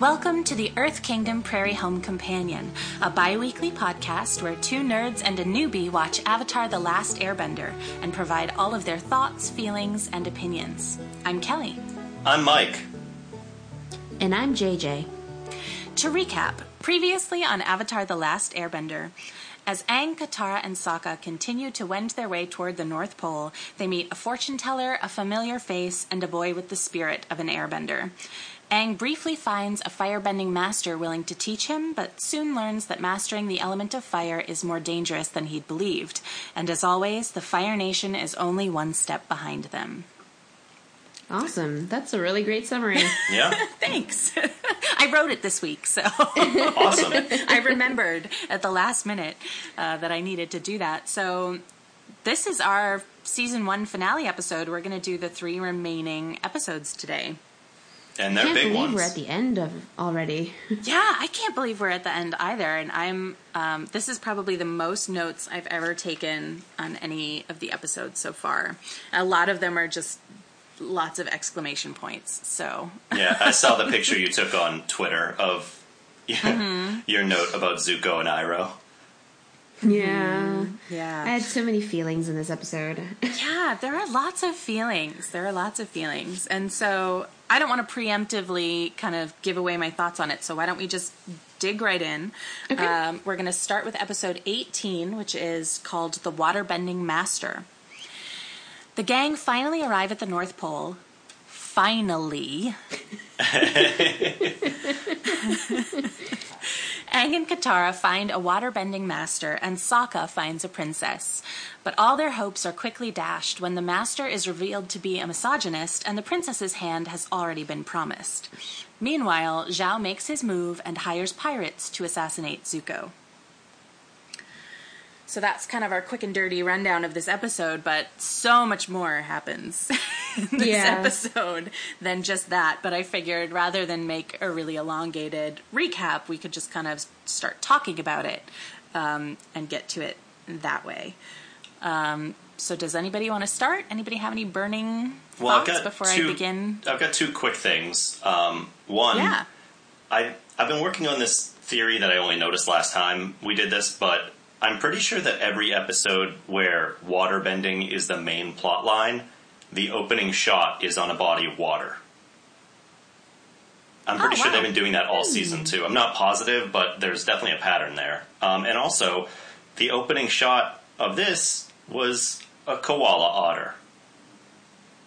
Welcome to the Earth Kingdom Prairie Home Companion, a bi weekly podcast where two nerds and a newbie watch Avatar The Last Airbender and provide all of their thoughts, feelings, and opinions. I'm Kelly. I'm Mike. And I'm JJ. To recap, previously on Avatar The Last Airbender, as Aang, Katara, and Sokka continue to wend their way toward the North Pole, they meet a fortune teller, a familiar face, and a boy with the spirit of an airbender. Aang briefly finds a firebending master willing to teach him, but soon learns that mastering the element of fire is more dangerous than he'd believed. And as always, the Fire Nation is only one step behind them. Awesome. That's a really great summary. Yeah. Thanks. I wrote it this week, so awesome. I remembered at the last minute uh, that I needed to do that. So this is our season one finale episode. We're going to do the three remaining episodes today. And they're can't big believe ones. we're at the end of already. Yeah, I can't believe we're at the end either. And I'm, um, this is probably the most notes I've ever taken on any of the episodes so far. A lot of them are just lots of exclamation points. So, yeah, I saw the picture you took on Twitter of Mm-hmm. your note about Zuko and Iroh. Yeah. yeah. I had so many feelings in this episode. Yeah, there are lots of feelings. There are lots of feelings. And so I don't want to preemptively kind of give away my thoughts on it. So why don't we just dig right in? Okay. Um, we're going to start with episode 18, which is called The Waterbending Master. The gang finally arrive at the North Pole. Finally. Aang and Katara find a waterbending master, and Sokka finds a princess. But all their hopes are quickly dashed when the master is revealed to be a misogynist and the princess's hand has already been promised. Meanwhile, Zhao makes his move and hires pirates to assassinate Zuko. So that's kind of our quick and dirty rundown of this episode, but so much more happens in this Yeah. episode than just that. But I figured rather than make a really elongated recap, we could just kind of start talking about it um, and get to it that way. Um, so does anybody want to start? Anybody have any burning Well, I've thoughts got before two, I begin? I've got two quick things. Um, one, Yeah. I I've been working on this theory that I only noticed last time we did this, but I'm pretty sure that every episode where waterbending is the main plot line, the opening shot is on a body of water. I'm pretty Oh, sure they've been doing that all season too. I'm not positive, but there's definitely a pattern there. Um, and also, the opening shot of this was a koala otter.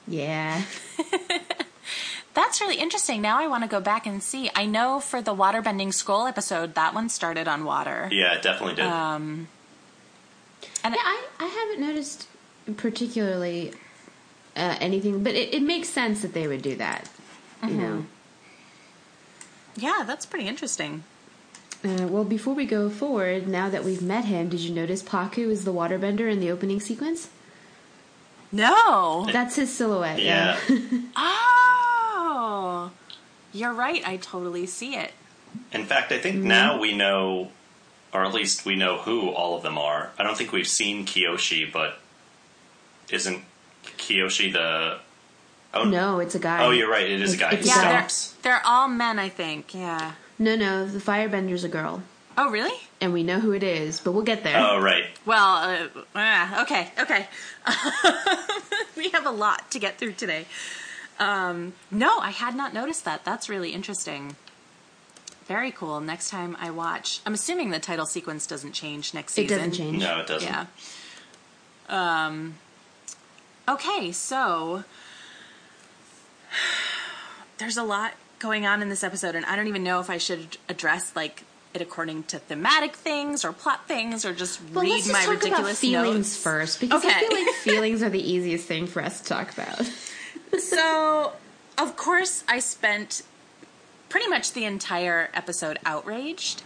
yeah. That's really interesting. Now I want to go back and see. I know for the waterbending scroll episode, that one started on water. Yeah, it definitely did. Um, and Yeah, I, I haven't noticed particularly uh, anything, but it, it makes sense that they would do that. You know. yeah, that's pretty interesting. Uh, well, before we go forward, now that we've met him, did you notice Pakku is the waterbender in the opening sequence? No. That's his silhouette. yeah. Oh, you're right. I totally see it. In fact, I think now we know, or at least we know who all of them are. I don't think we've seen Kyoshi, but isn't Kyoshi the? Oh No, it's a guy. Oh, you're right. It is a guy who It's- Yeah, they're, stops. they're all men, I think. Yeah. No, no, the firebender's a girl. Oh, really? And we know who it is, but we'll get there. Oh, right. Well, uh, ah, okay, okay. we have a lot to get through today. Um, no, I had not noticed that. That's really interesting. Very cool. Next time I watch, I'm assuming the title sequence doesn't change next season. it doesn't change. No, it doesn't. Yeah. Um. Okay, so there's a lot going on in this episode, and I don't even know if I should address like it according to thematic things or plot things, or just Well, read let's just my talk ridiculous about feelings notes. first, because I feel like feelings are the easiest thing for us to talk about. So, of course, I spent pretty much the entire episode outraged.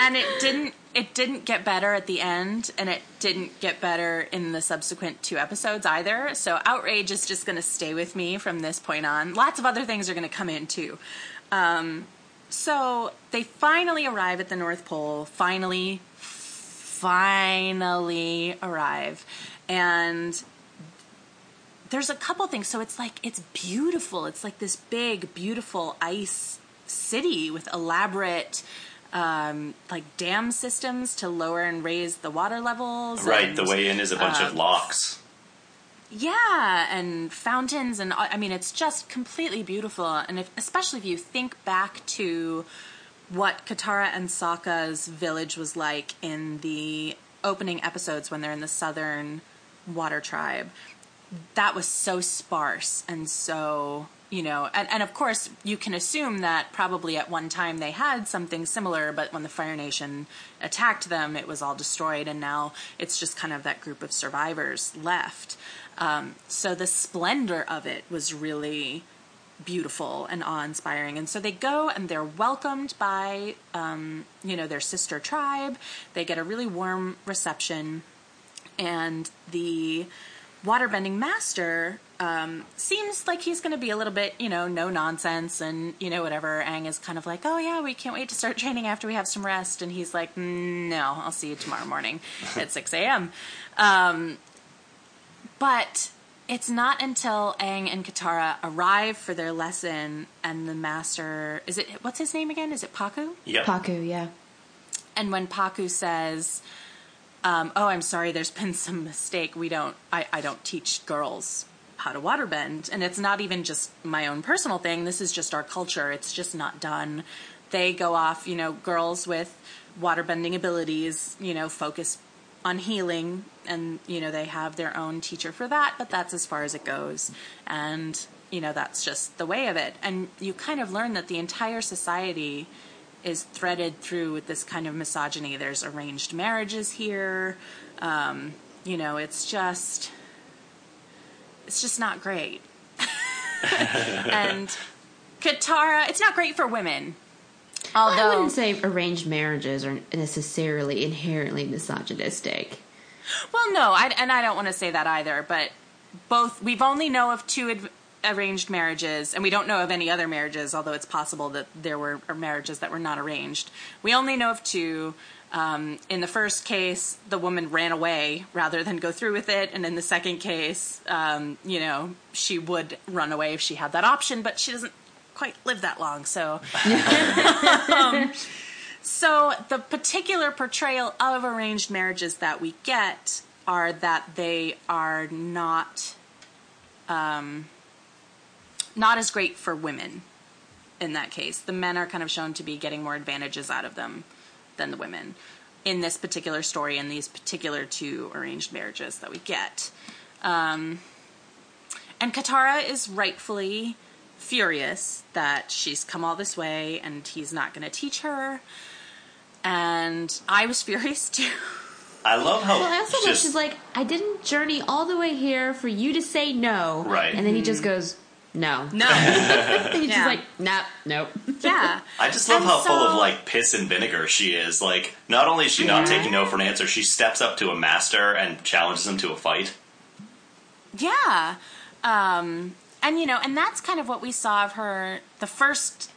and it didn't it didn't get better at the end and it didn't get better in the subsequent two episodes either. So outrage is just going to stay with me from this point on. Lots of other things are going to come in too. Um, so they finally arrive at the North Pole. Finally, finally arrive, and there's a couple things. So it's like it's beautiful. It's like this big, beautiful ice city with elaborate um, like dam systems to lower and raise the water levels. Right, and, the way in is a bunch of um, locks. Yeah, and fountains, and I mean, it's just completely beautiful. And if, especially if you think back to what Katara and Sokka's village was like in the opening episodes when they're in the southern water tribe, that was so sparse and so you know and, and of course you can assume that probably at one time they had something similar but when the fire nation attacked them it was all destroyed and now it's just kind of that group of survivors left. Um, so the splendor of it was really beautiful and awe-inspiring. And so they go and they're welcomed by um, you know their sister tribe. They get a really warm reception and the waterbending master um, seems like he's going to be a little bit, you know, no nonsense and, you know, whatever. Aang is kind of like, oh, yeah, we can't wait to start training after we have some rest. And he's like, no, I'll see you tomorrow morning at 6 a.m. Um, but it's not until Aang and Katara arrive for their lesson and the master, is it, what's his name again? Is it Pakku? Yep. Pakku, yeah. And when Pakku says, um, "Oh, I'm sorry, there's been some mistake. We don't. I, I don't teach girls how to waterbend, and it's not even just my own personal thing. This is just our culture. It's just not done. They go off. You know, girls with waterbending abilities. You know, focus on healing, and you know they have their own teacher for that. But that's as far as it goes, and." You know, that's just the way of it. And you kind of learn that the entire society is threaded through with this kind of misogyny. There's arranged marriages here. Um, you know, it's just it's just not great. and Katara, it's not great for women. Although I wouldn't say arranged marriages are necessarily inherently misogynistic. Well, no, I, and I don't want to say that either. But both we've only know of two ad, arranged marriages, and we don't know of any other marriages. Although it's possible that there were marriages that were not arranged. We only know of two. Um, in the first case, the woman ran away rather than go through with it, and in the second case, um, you know, she would run away if she had that option, but she doesn't quite live that long, so. um, so the particular portrayal of arranged marriages that we get are that they are not um, not as great for women in that case. The men are kind of shown to be getting more advantages out of them than the women in this particular story in these particular two arranged marriages that we get. Um, and Katara is rightfully furious that she's come all this way and he's not going to teach her. And I was furious too. I love how Well, I also love just she's like, I didn't journey all the way here for you to say no. Right. And then he just goes, no. No. He's Yeah. just like, nope, nope. yeah. I just love And how full of like piss and vinegar she is. Like, not only is she not Yeah. taking no for an answer, she steps up to a master and challenges him to a fight. Yeah. Um, and, you know, and that's kind of what we saw of her. The first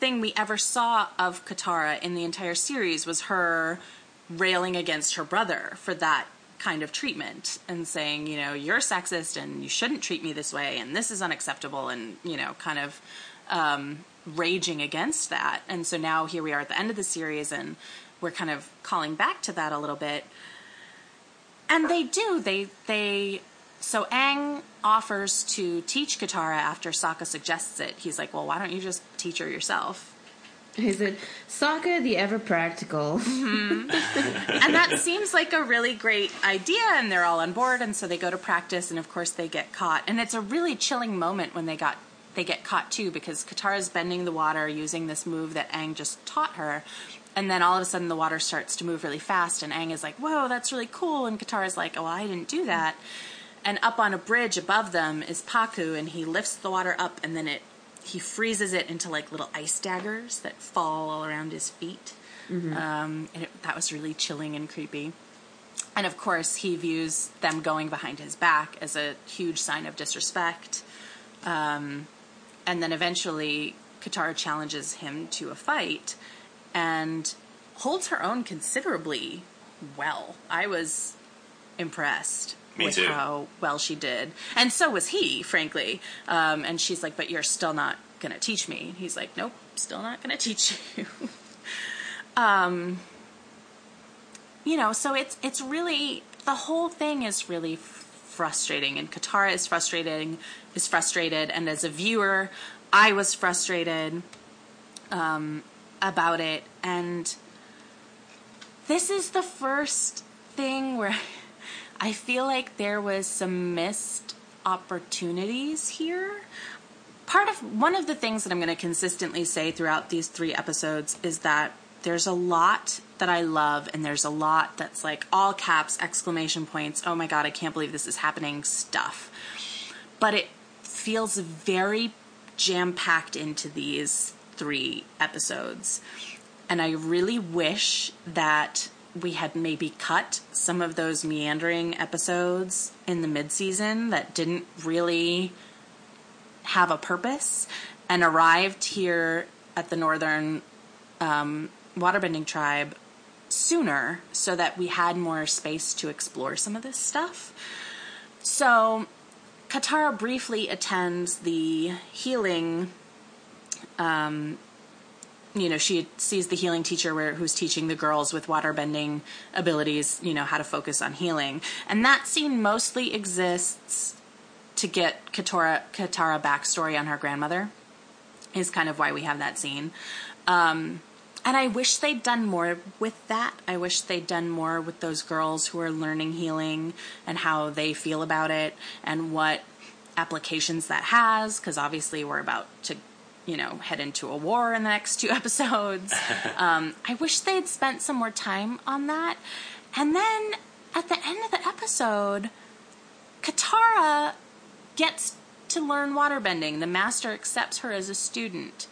thing we ever saw of Katara in the entire series was her railing against her brother for that kind of treatment and saying, you know, you're sexist and you shouldn't treat me this way and this is unacceptable and, you know, kind of um, raging against that. And so now here we are at the end of the series and we're kind of calling back to that a little bit. And they do. They they so Aang offers to teach Katara after Sokka suggests it. He's like, "Well, why don't you just teach her yourself?" He said, Sokka the ever practical. Mm-hmm. and that seems like a really great idea and they're all on board and so they go to practice and of course they get caught. And it's a really chilling moment when they got they get caught too because Katara's bending the water using this move that Aang just taught her. And then all of a sudden the water starts to move really fast and Aang is like, "Whoa, that's really cool." And Katara's like, "Oh, I didn't do that." And up on a bridge above them is Pakku and he lifts the water up and then it he freezes it into like little ice daggers that fall all around his feet. Um, and it, that was really chilling and creepy. And of course, he views them going behind his back as a huge sign of disrespect. Um, and then eventually, Katara challenges him to a fight and holds her own considerably well. I was impressed. Me with too. how well she did, and so was he, frankly. Um, and she's like, "But you're still not going to teach me." He's like, "Nope, still not going to teach you." um, you know, so it's it's really the whole thing is really frustrating, and Katara is frustrating, is frustrated, and as a viewer, I was frustrated um, about it, and this is the first thing where I feel like there was some missed opportunities here. Part of one of the things that I'm going to consistently say throughout these three episodes is that there's a lot that I love, and there's a lot that's like all caps, exclamation points, oh my god, I can't believe this is happening stuff. But it feels very jam packed into these three episodes. And I really wish that we had maybe cut some of those meandering episodes in the midseason that didn't really have a purpose and arrived here at the northern um, waterbending tribe sooner so that we had more space to explore some of this stuff. So, Katara briefly attends the healing. Um, you know, she sees the healing teacher where, who's teaching the girls with waterbending abilities, you know, how to focus on healing. And that scene mostly exists to get Katara, Katara backstory on her grandmother, is kind of why we have that scene. Um, and I wish they'd done more with that. I wish they'd done more with those girls who are learning healing and how they feel about it and what applications that has, because obviously we're about to, you know, head into a war in the next two episodes. um, I wish they'd spent some more time on that. And then at the end of the episode, Katara gets to learn waterbending. The master accepts her as a student.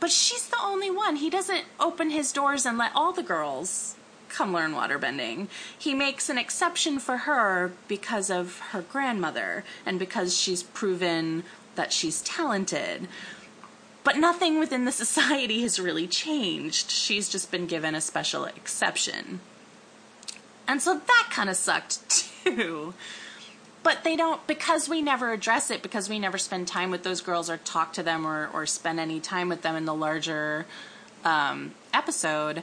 But she's the only one. He doesn't open his doors and let all the girls come learn waterbending. He makes an exception for her because of her grandmother and because she's proven that she's talented. But nothing within the society has really changed. She's just been given a special exception. And so that kind of sucked too. But they don't, because we never address it, because we never spend time with those girls or talk to them or, or spend any time with them in the larger um, episode,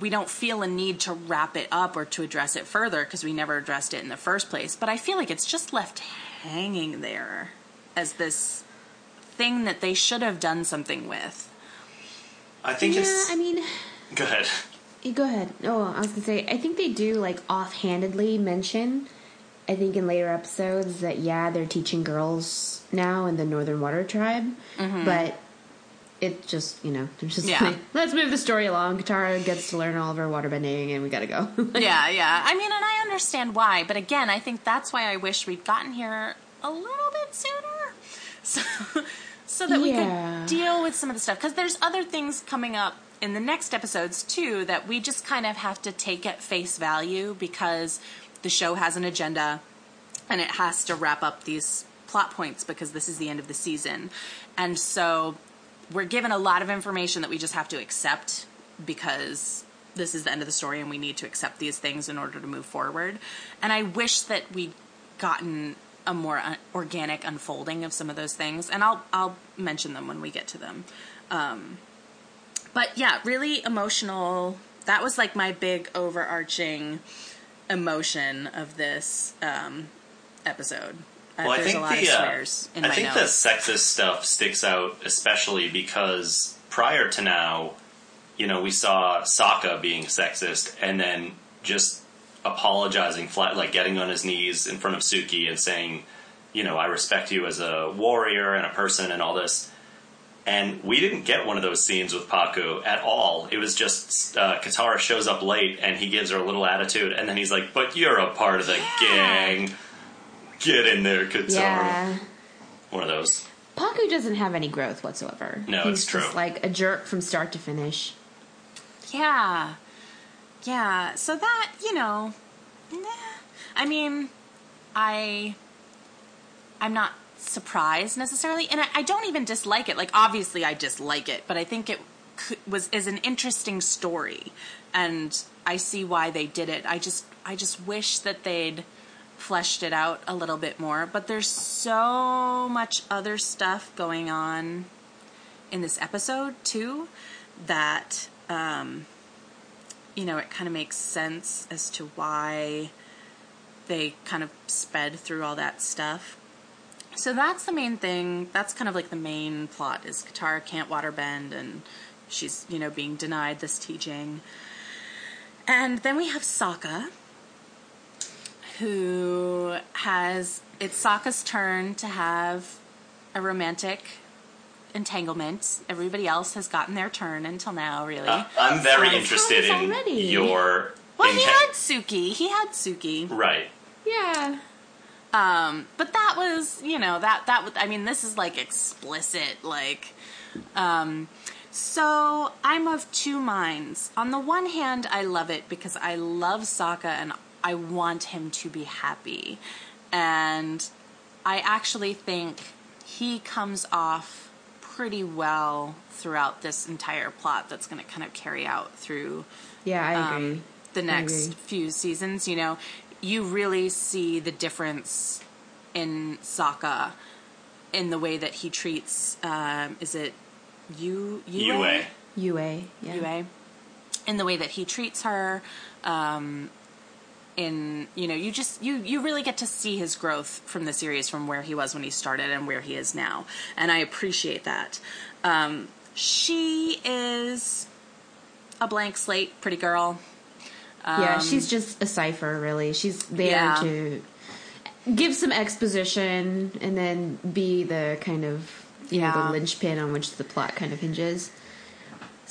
we don't feel a need to wrap it up or to address it further because we never addressed it in the first place. But I feel like it's just left hanging there as this thing that they should have done something with. I think yeah, it's. I mean, Go ahead. go ahead. Oh, I was gonna say, I think they do like offhandedly mention. I think in later episodes that yeah, they're teaching girls now in the Northern Water Tribe, but it just you know they're just Mm-hmm. Yeah. like, let's move the story along. Katara gets to learn all of her waterbending, and we gotta go. yeah, yeah. I mean, and I understand why, but again, I think that's why I wish we'd gotten here a little bit sooner, so so that we could deal with some of the stuff. Because there's other things coming up in the next episodes too that we just kind of have to take at face value because the show has an agenda and it has to wrap up these plot points because this is the end of the season, and so we're given a lot of information that we just have to accept because this is the end of the story and we need to accept these things in order to move forward. And I wish that we'd gotten a more uh, organic unfolding of some of those things, and I'll I'll mention them when we get to them. Um, but yeah, really emotional. That was like my big overarching emotion of this um, episode. Uh, Well, I there's think a lot the of uh, in I my think notes. the sexist stuff sticks out especially because prior to now, you know, we saw Sokka being sexist and then just apologizing flat, like getting on his knees in front of Suki and saying, you know, I respect you as a warrior and a person and all this. And we didn't get one of those scenes with Pakku at all. It was just uh, Katara shows up late and he gives her a little attitude, and then he's like, "But you're a part of the Yeah. gang. Get in there, Katara." yeah, One of those. Pakku doesn't have any growth whatsoever. No, he's it's true. just like a jerk from start to finish. Yeah. Yeah. So that, you know, nah. I mean, I I'm not surprised necessarily and I, I don't even dislike it. Like obviously I dislike it, but I think it was is an interesting story and I see why they did it. I just I just wish that they'd fleshed it out a little bit more. But there's so much other stuff going on in this episode too that um, you know it kind of makes sense as to why they kind of sped through all that stuff. So that's the main thing. That's kind of like the main plot is Katara can't waterbend and she's, you know, being denied this teaching. And then we have Sokka, who has it's Sokka's turn to have a romantic entanglement. Everybody else has gotten their turn until now, really. Uh, I'm very Sounds interested in already. your. well, he had Suki. He had Suki. Right. Yeah. Um, but that was, you know, that that was. I mean, this is like explicit, like. Um, so I'm of two minds. On the one hand, I love it because I love Sokka and I want him to be happy, and I actually think he comes off pretty well throughout this entire plot. That's going to kind of carry out through Yeah, I agree. um, the I next agree. few seasons. You know, you really see the difference in Sokka in the way that he treats. Um, is it you? Yue. Yue. Yeah. Yue. In the way that he treats her. Um, in you know you just you you really get to see his growth from the series from where he was when he started and where he is now and i appreciate that um, she is a blank slate pretty girl yeah, Um, she's just a cipher, really. She's there Yeah. to give some exposition and then be the kind of you know Yeah. the linchpin on which the plot kind of hinges.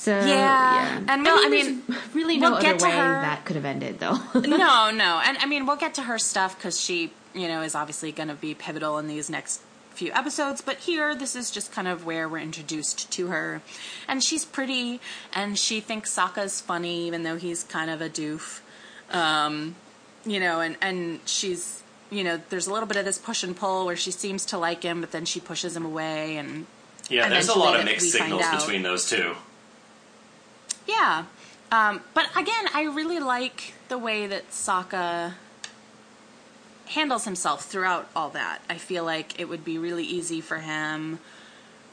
So Yeah. yeah, And well, I mean, there's really no we'll other get to way her- that could have ended, though. no, no, and I mean we'll get to her stuff because she, you know, is obviously going to be pivotal in these next few episodes. But here, this is just kind of where we're introduced to her, and she's pretty, and she thinks Sokka's funny, even though he's kind of a doof, um, you know, and and she's, you know, there's a little bit of this push and pull where she seems to like him, but then she pushes him away, and Yeah, there's a lot of mixed signals between those two. Yeah. Um, but again, I really like the way that Sokka handles himself throughout all that. I feel like it would be really easy for him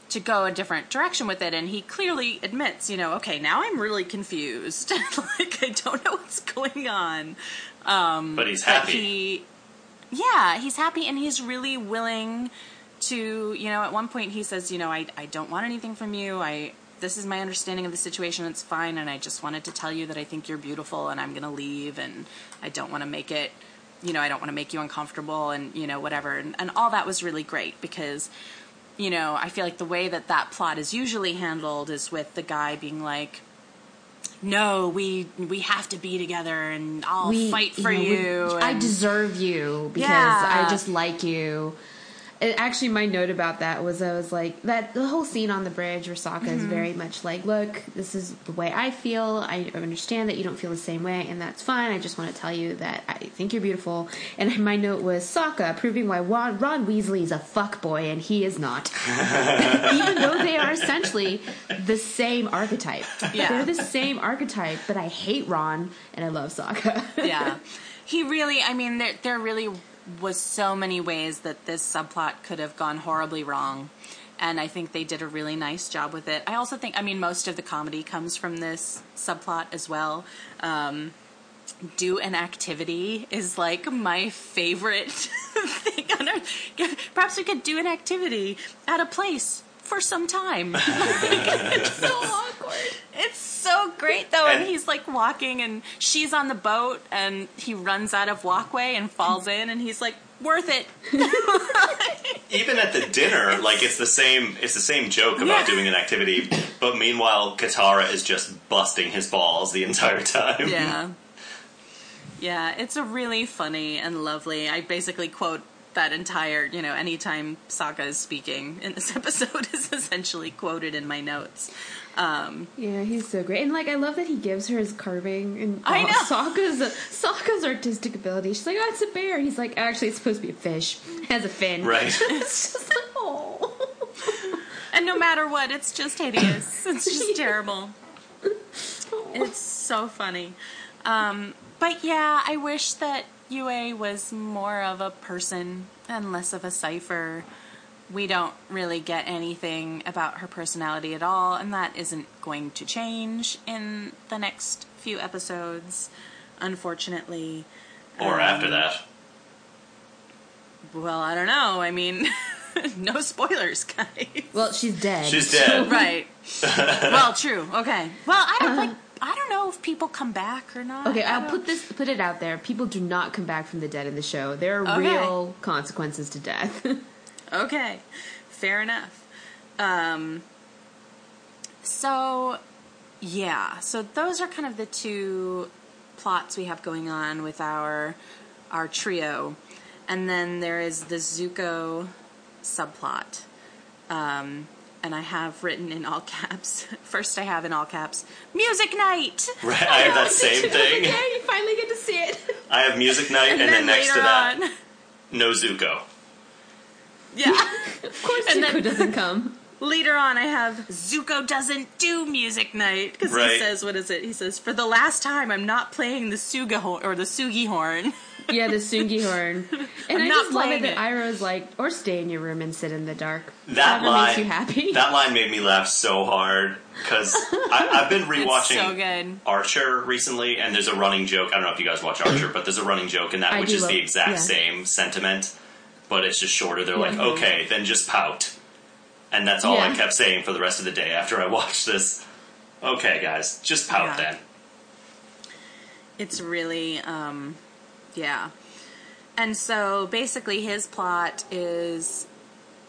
to go a different direction with it and he clearly admits, you know, okay, now I'm really confused. like I don't know what's going on. Um But he's but happy. he yeah, he's happy and he's really willing to, you know, at one point he says, you know, I, I don't want anything from you. I this is my understanding of the situation. It's fine, and I just wanted to tell you that I think you're beautiful, and I'm going to leave, and I don't want to make it, you know, I don't want to make you uncomfortable, and you know, whatever. And, and all that was really great because, you know, I feel like the way that that plot is usually handled is with the guy being like. No, we we have to be together, and I'll we fight for know, we- you. I deserve you because Yeah. I just like you. And actually, my note about that was I was like that the whole scene on the bridge where Sokka Mm-hmm. is very much like, look, this is the way I feel. I understand that you don't feel the same way, and that's fine. I just want to tell you that I think you're beautiful. And my note was Sokka proving why Ron, Ron Weasley is a fuck boy and he is not, even though they are essentially the same archetype. Yeah. They're the same archetype, but I hate Ron and I love Sokka. yeah. He really, I mean, they're really was so many ways that this subplot could have gone horribly wrong. And I think they did a really nice job with it. I also think, I mean, most of the comedy comes from this subplot as well. Um, do an activity is like my favorite thing on earth. Perhaps we could do an activity at a place for some time. it's so awkward. It's so great though, and he's like walking, and she's on the boat, and he runs out of walkway and falls in, and he's like, "Worth it." Even at the dinner, like it's the same. It's the same joke about Yeah. doing an activity, but meanwhile, Katara is just busting his balls the entire time. Yeah. Yeah, it's a really funny and lovely. I basically quote that entire, you know, anytime Sokka is speaking in this episode is essentially quoted in my notes. Um, Yeah, he's so great, and like I love that he gives her his carving and I oh, know. Sokka's Sokka's artistic ability. She's like, "Oh, it's a bear." He's like, "Actually, it's supposed to be a fish. It has a fin." Right. it's just like, oh. and no matter what, it's just hideous. It's just terrible. It's so funny. Um, but yeah, I wish that Yue was more of a person and less of a cipher. We don't really get anything about her personality at all, and that isn't going to change in the next few episodes, unfortunately. Or Um, after that. Well, I don't know. I mean, no spoilers, guys. Well, she's dead. She's dead. right. well, true. Okay. Well, I don't like. I don't know if people come back or not. Okay, I I'll put this put it out there. People do not come back from the dead in the show. There are Okay. real consequences to death. Okay, fair enough. Um, so, yeah, so those are kind of the two plots we have going on with our our trio, and then there is the Zuko subplot. Um, and I have written in all caps. First, I have in all caps, "Music Night." Right, I have that same thing. yeah, you finally get to see it. I have music night, and, then, next to that, on, no Zuko. yeah. Of course, And Zuko then- doesn't come. Later on, I have Zuko doesn't do music night because Right. he says, "What is it?" He says, "For the last time, I'm not playing the suga horn or the sugi horn." Yeah, the sugi horn. And I'm I not just love playing it that it. Iroh's like, or stay in your room and sit in the dark. That Whatever line, makes you happy. that line made me laugh so hard because I've been rewatching so good. Archer recently, and there's a running joke. I don't know if you guys watch Archer, but there's a running joke in that, I which is love- the exact yeah. same sentiment, but it's just shorter. They're like, okay, then just pout, and that's all I kept saying for the rest of the day after I watched this. Okay, guys, just pout Yeah. then. It's really, um, yeah. And so basically, his plot is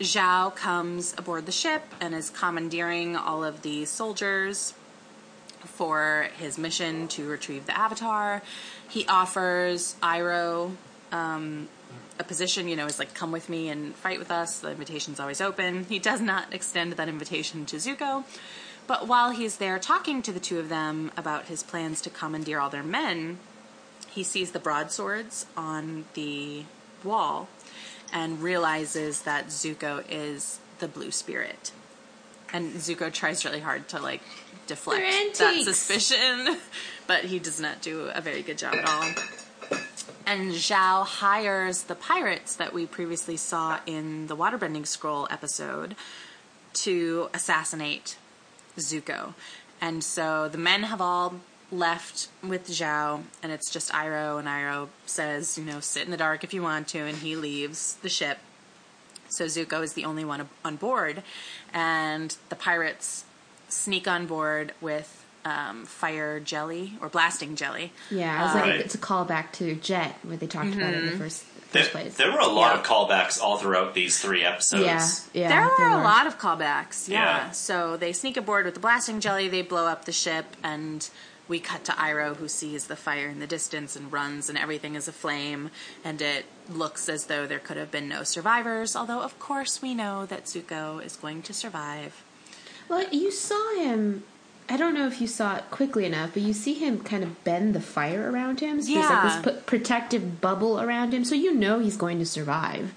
Zhao comes aboard the ship and is commandeering all of the soldiers for his mission to retrieve the Avatar. He offers Iroh um, a position, you know, is like, come with me and fight with us. The invitation's always open. He does not extend that invitation to Zuko. But while he's there talking to the two of them about his plans to commandeer all their men, he sees the broadswords on the wall and realizes that Zuko is the blue spirit. And Zuko tries really hard to like deflect that suspicion, but he does not do a very good job at all. And Zhao hires the pirates that we previously saw in the Waterbending Scroll episode to assassinate Zuko. And so the men have all left with Zhao, and it's just Iroh, and Iroh says, you know, sit in the dark if you want to, and he leaves the ship. So Zuko is the only one on board, and the pirates sneak on board with um, fire jelly or blasting jelly. Yeah, I was like, Right. it's a callback to Jet, where they talked about it in the first, There, place. there were a lot Yeah. of callbacks all throughout these three episodes. yeah, yeah. there were there a lot of callbacks, yeah. Yeah. So they sneak aboard with the blasting jelly, they blow up the ship, and we cut to Iroh, who sees the fire in the distance and runs, and everything is aflame, and it looks as though there could have been no survivors, although, of course, we know that Zuko is going to survive. Well, you saw him. I don't know if you saw it quickly enough, but you see him kind of bend the fire around him. So Yeah. like this protective bubble around him, so you know he's going to survive.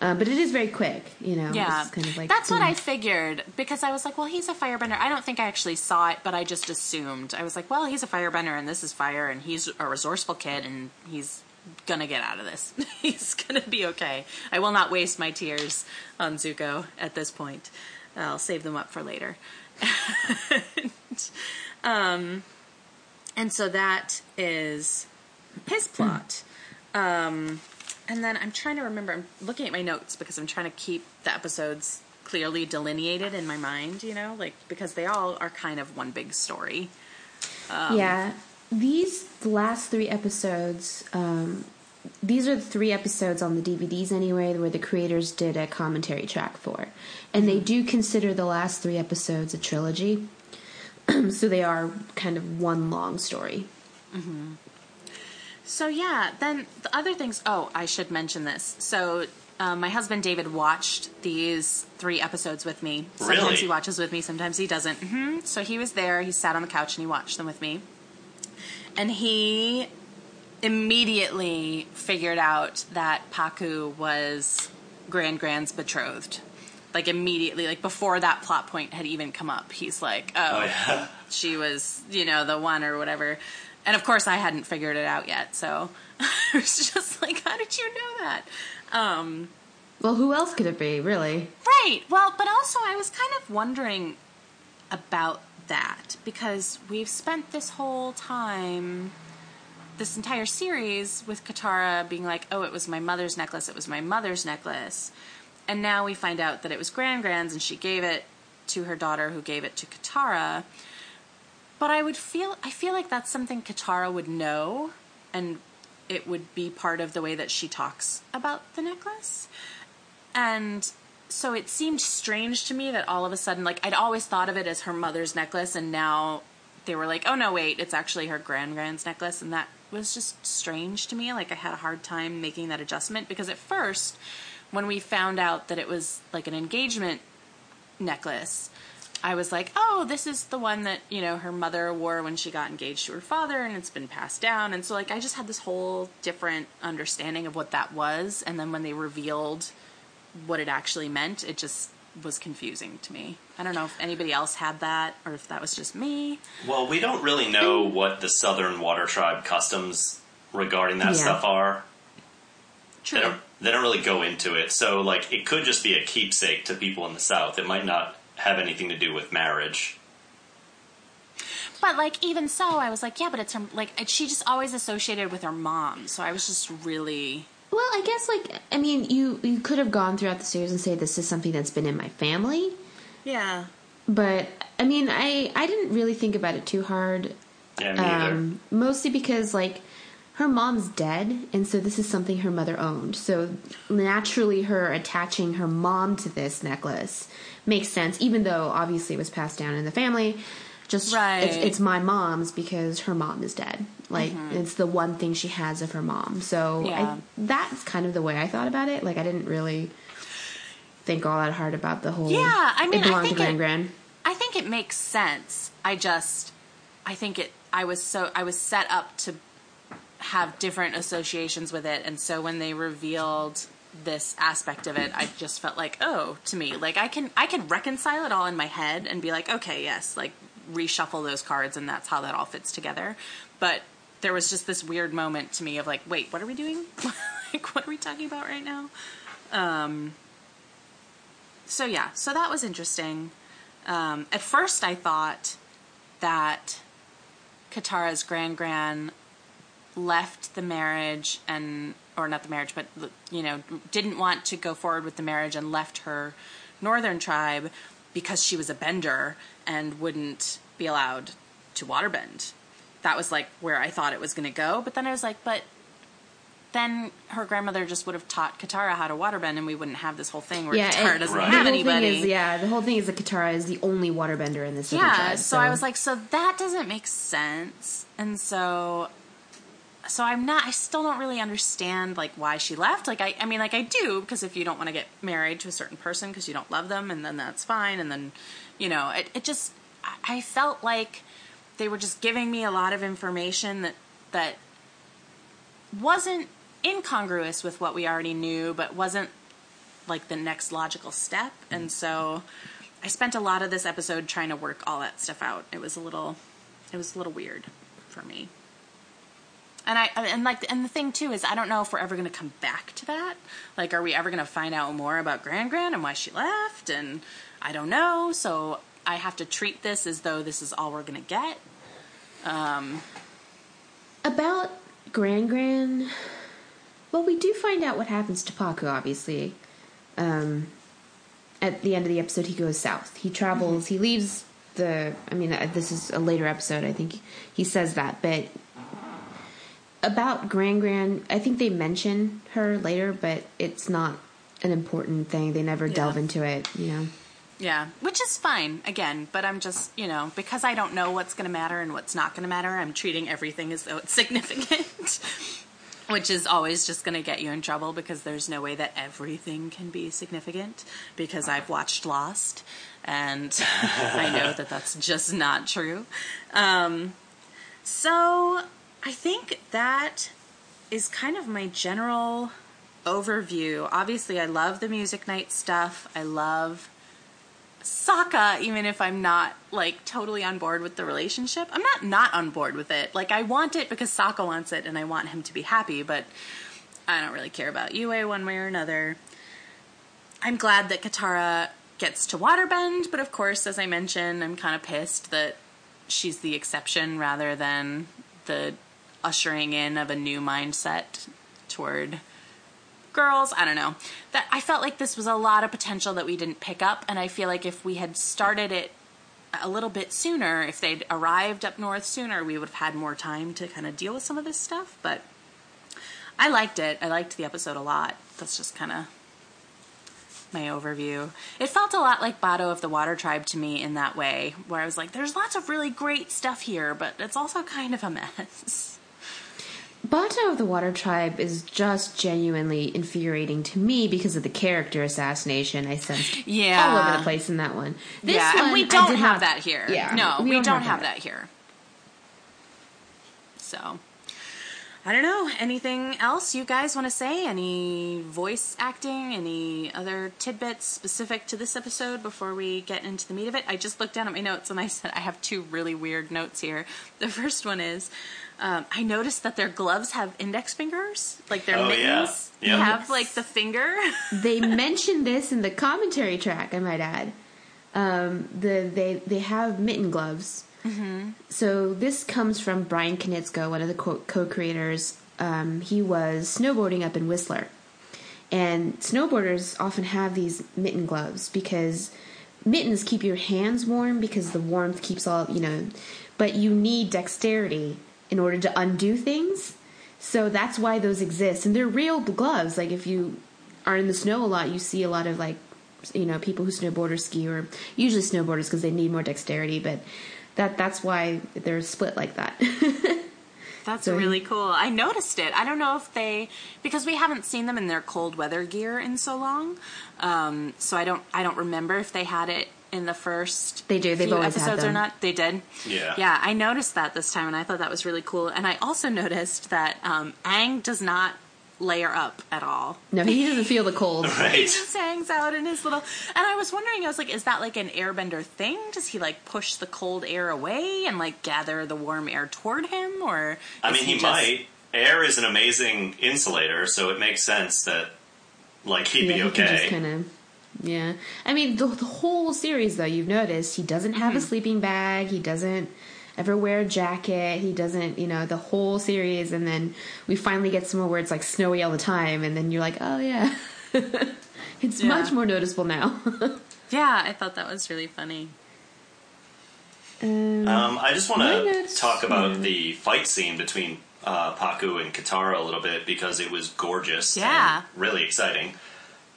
Uh, but it is very quick, you know. Mm-hmm. Yeah, It's kind of like that's what. I figured because I was like, well, he's a firebender. I don't think I actually saw it, but I just assumed. I was like, well, he's a firebender, and this is fire, and he's a resourceful kid, and he's gonna get out of this. he's gonna be okay. I will not waste my tears on Zuko at this point. I'll save them up for later. um, and so that is his plot. Um, and then I'm trying to remember. I'm looking at my notes because I'm trying to keep the episodes clearly delineated in my mind. You know, like because they all are kind of one big story. Um, yeah, these last three episodes. Um, these are the three episodes on the DVDs anyway, where the creators did a commentary track for, and they do consider the last three episodes a trilogy. so they are kind of one long story. So yeah, then the other things. Oh, I should mention this. So. Um, my husband David watched these three episodes with me. Sometimes Really? he watches with me, sometimes he doesn't. hmm So he was there. He sat on the couch and he watched them with me. And he immediately figured out that Pakku was Gran Gran's betrothed. Like immediately, like before that plot point had even come up, he's like, "Oh, Oh, yeah. she was, you know, the one or whatever." and of course, I hadn't figured it out yet, so I was just like, "How did you know that?" Um, Well, who else could it be, really? Right. Well, but also I was kind of wondering about that because we've spent this whole time, this entire series with Katara being like, oh, it was my mother's necklace, it was my mother's necklace. And now we find out that it was Gran Gran's and she gave it to her daughter who gave it to Katara. But I would feel, I feel like that's something Katara would know and it would be part of the way that she talks about the necklace. And so it seemed strange to me that all of a sudden, like, I'd always thought of it as her mother's necklace, and now they were like, oh no, wait, it's actually her grand grand's necklace. And that was just strange to me. Like, I had a hard time making that adjustment because at first, when we found out that it was like an engagement necklace, I was like, oh, this is the one that, you know, her mother wore when she got engaged to her father and it's been passed down. And so, like, I just had this whole different understanding of what that was. And then when they revealed what it actually meant, it just was confusing to me. I don't know if anybody else had that or if that was just me. Well, we don't really know what the Southern Water Tribe customs regarding that Yeah. stuff are. True. They don't, they don't really go into it. So, like, it could just be a keepsake to people in the South. It might not have anything to do with marriage. But like even so, I was like, yeah, but it's her. Like she just always associated with her mom, so I was just really Well, I guess like I mean, you you could have gone throughout the series and say this is something that's been in my family, yeah. but I mean, I I didn't really think about it too hard. Yeah, me either. Um, mostly because like her mom's dead, and so this is something her mother owned. So naturally, her attaching her mom to this necklace makes sense, even though obviously it was passed down in the family. Just Right. it's, it's my mom's because her mom is dead. Like mm-hmm. it's the one thing she has of her mom. So Yeah. I, that's kind of the way I thought about it. Like I didn't really think all that hard about the whole. Yeah, I mean, it I belonged to think Gran it- Gran. I think it makes sense. I just, I think it. I was so I was set up to have different associations with it, and so when they revealed this aspect of it, I just felt like, oh, to me, like I can I can reconcile it all in my head and be like, okay, yes, like reshuffle those cards, and that's how that all fits together. But there was just this weird moment to me of like, wait, what are we doing? like, what are we talking about right now? Um. So yeah, so that was interesting. Um, at first, I thought that Katara's grand gran left the marriage and, or not the marriage, but you know, didn't want to go forward with the marriage and left her northern tribe because she was a bender and wouldn't be allowed to waterbend. That was like where I thought it was going to go, but then I was like, but then her grandmother just would have taught Katara how to waterbend, and we wouldn't have this whole thing where Katara and doesn't Right. have the whole anybody. Thing is, yeah, the whole thing is that Katara is the only waterbender in this. yeah tribe, so, i was like so that doesn't make sense and so so i'm not i still don't really understand like why she left. Like i, I mean like i do because if you don't want to get married to a certain person because you don't love them and then that's fine and then you know it, it just I, felt like they were just giving me a lot of information that that wasn't incongruous with what we already knew but wasn't like the next logical step. And so i spent a lot of this episode trying to work all that stuff out. It was a little it was a little weird for me and i and like and the thing too is i don't know if we're ever going to come back to that like are we ever going to find out more about grand grand and why she left and i don't know so i have to treat this as though this is all we're going to get about Gran Gran. Well, we do find out what happens to Pakku. Obviously, um, at the end of the episode, he goes south. He travels. He leaves the. I mean, uh, this is a later episode. I think he says that, but about Gran Gran, I think they mention her later, but it's not an important thing. They never Yeah. delve into it. You know. Yeah, which is fine again, but I'm just, you know, because I don't know what's going to matter and what's not going to matter, I'm treating everything as though it's significant. which is always just going to get you in trouble because there's no way that everything can be significant because I've watched Lost and I know that that's just not true. Um, so I think that is kind of my general overview. Obviously, I love the music night stuff. I love Sokka, even if I'm not like totally on board with the relationship, I'm not not on board with it. Like I want it because Sokka wants it, and I want him to be happy. But I don't really care about Yue one way or another. I'm glad that Katara gets to waterbend, but of course, as I mentioned, I'm kind of pissed that she's the exception rather than the ushering in of a new mindset toward girls. I don't know. That I felt like this was a lot of potential that we didn't pick up, and I feel like if we had started it a little bit sooner, if they'd arrived up north sooner, we would have had more time to kind of deal with some of this stuff. But I liked it. I liked the episode a lot. That's just kind of my overview. It felt a lot like Bato of the Water Tribe to me in that way, where I was like, there's lots of really great stuff here, but it's also kind of a mess. Bato of the Water Tribe is just genuinely infuriating to me because of the character assassination I sensed Yeah. all over the place in that one. This yeah, one, and we don't have not- that here. Yeah, no, we, don't, have, that. here. So, I don't know. Anything else you guys want to say? Any voice acting? Any other tidbits specific to this episode before we get into the meat of it? I just looked down at my notes and I said I have two really weird notes here. The first one is um, I noticed that their gloves have index fingers, like their Oh, yeah. mittens Yeah. have like the finger. they mentioned this in the commentary track. I might add, um, the they they have mitten gloves. Mm-hmm. So this comes from Bryan Konietzko, one of the co- co-creators. Um, he was snowboarding up in Whistler, and snowboarders often have these mitten gloves because mittens keep your hands warm because the warmth keeps all you know, but you need dexterity in order to undo things. So that's why those exist, and they're real gloves. Like if you are in the snow a lot, you see a lot of like, you know, people who snowboard or ski, or usually snowboarders because they need more dexterity. But that that's why they're split like that. That's So- really cool. I noticed it. I don't know if they because we haven't seen them in their cold weather gear in so long. Um, so I don't I don't remember if they had it in the first They do. They've few always had episodes or not. They did. Yeah. Yeah, I noticed that this time and I thought that was really cool. And I also noticed that um Aang does not layer up at all. no, he doesn't feel the cold. right. He just hangs out in his little. And I was wondering, I was like, is that like an airbender thing? Does he like push the cold air away and like gather the warm air toward him, or? I mean, he, just- might. Air is an amazing insulator, so it makes sense that, like, he'd yeah, be he can just okay. kind of. Yeah, I mean the, the whole series though you've noticed he doesn't have Mm-hmm. a sleeping bag. He doesn't ever wear a jacket. He doesn't, you know, the whole series, and then we finally get somewhere where it's like snowy all the time, and then you're like, oh yeah, it's Yeah. much more noticeable now. Yeah, I thought that was really funny. um, Um, I just want to talk about Yeah. the fight scene between uh, Pakku and Katara a little bit because it was gorgeous Yeah. and really exciting.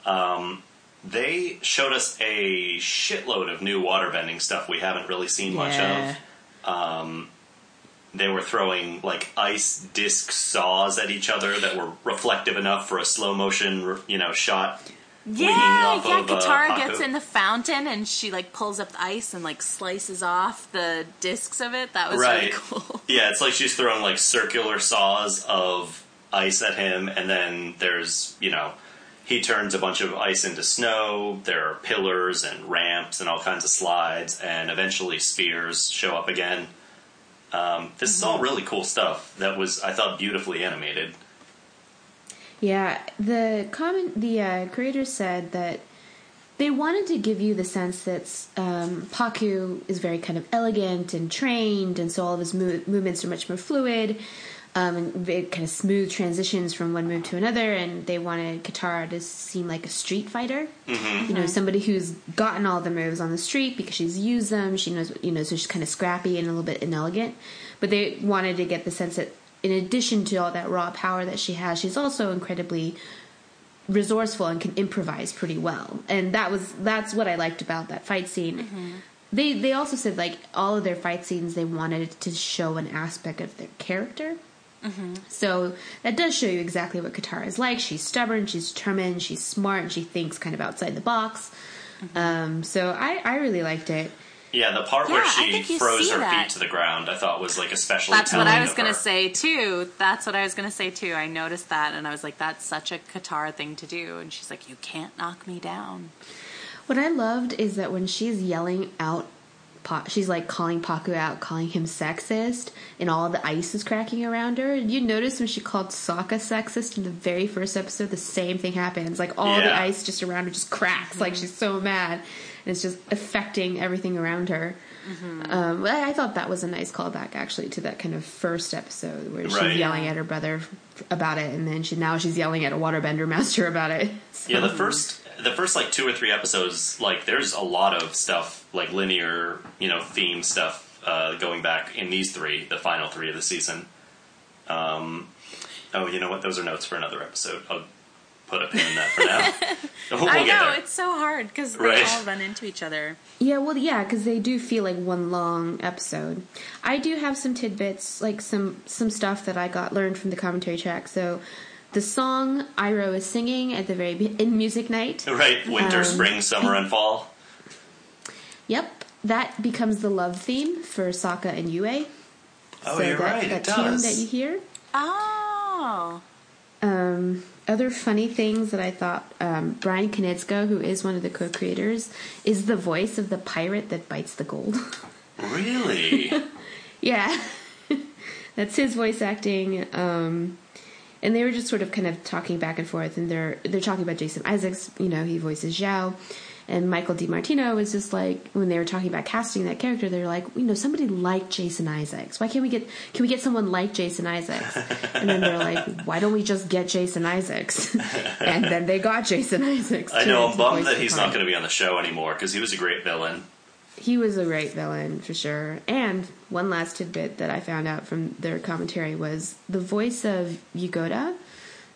Um, they showed us a shitload of new waterbending stuff we haven't really seen much Yeah. of. They were throwing like ice disc saws at each other that were reflective enough for a slow motion, you know, shot. Yeah, yeah. of, uh, Katara Pakku. gets in the fountain and she like pulls up the ice and like slices off the discs of it. That was really cool. Yeah, it's like she's throwing like circular saws of ice at him, and then there's, you know, he turns a bunch of ice into snow. There are pillars and ramps and all kinds of slides, and eventually spears show up again. Um, this is all really cool stuff that was, I thought, beautifully animated. Yeah, the comment the uh, creators said that they wanted to give you the sense that um, Pakku is very kind of elegant and trained, and so all of his mo- movements are much more fluid, um, and very kind of smooth transitions from one move to another. And they wanted Katara to seem like a street fighter, you know, somebody who's gotten all the moves on the street because she's used them. She knows, you know, so she's kind of scrappy and a little bit inelegant. But they wanted to get the sense that in addition to all that raw power that she has, she's also incredibly resourceful and can improvise pretty well. And that was that's what I liked about that fight scene. They they also said like all of their fight scenes they wanted to show an aspect of their character. So that does show you exactly what Katara is like. She's stubborn, she's determined, she's smart, and she thinks kind of outside the box. Um, so I, I really liked it. Yeah, the part Yeah, where she froze her that. feet to the ground, I thought was like especially That's what I was of going her. to say too. That's what I was going to say too. I noticed that and I was like, that's such a Katara thing to do. And she's like, you can't knock me down. What I loved is that when she's yelling out, Pa- she's like calling Pakku out, calling him sexist, and all the ice is cracking around her. You notice when she called Sokka sexist in the very first episode, the same thing happens. Like all the ice just around her just cracks. Like she's so mad, and it's just affecting everything around her. Um, I, I thought that was a nice callback, actually, to that kind of first episode where Right. she's yelling at her brother about it, and then she now she's yelling at a waterbender master about it. Yeah, the first the first like two or three episodes, like there's a lot of stuff like linear, you know, theme stuff uh, going back in these three, the final three of the season. Um, oh, you know what? Those are notes for another episode. I'll put a pin in that for now. we'll I know it's so hard because they Right. all run into each other. Yeah, well, yeah, because they do feel like one long episode. I do have some tidbits, like some some stuff that I got learned from the commentary track. So, the song Iroh is singing at the very be- in music night. Right, winter, Um, spring, summer, and fall. Yep, that becomes the love theme for Sokka and Yue. Oh, so you're that, right. That it tune does. that you hear. Oh, Um, other funny things that I thought um, Bryan Konietzko, who is one of the co-creators, is the voice of the pirate that bites the gold. Really? Yeah, that's his voice acting. Um, and they were just sort of kind of talking back and forth, and they're they're talking about Jason Isaacs. You know, he voices Zhao, and Michael DiMartino was just like when they were talking about casting that character, they're like, you know, somebody like Jason Isaacs. Why can't we get can we get someone like Jason Isaacs? And then they're like, why don't we just get Jason Isaacs? and then they got Jason Isaacs. I know. I'm bummed that he's not going to be on the show anymore because he was a great villain. He was a great villain for sure. And one last tidbit that I found out from their commentary was the voice of Yugoda,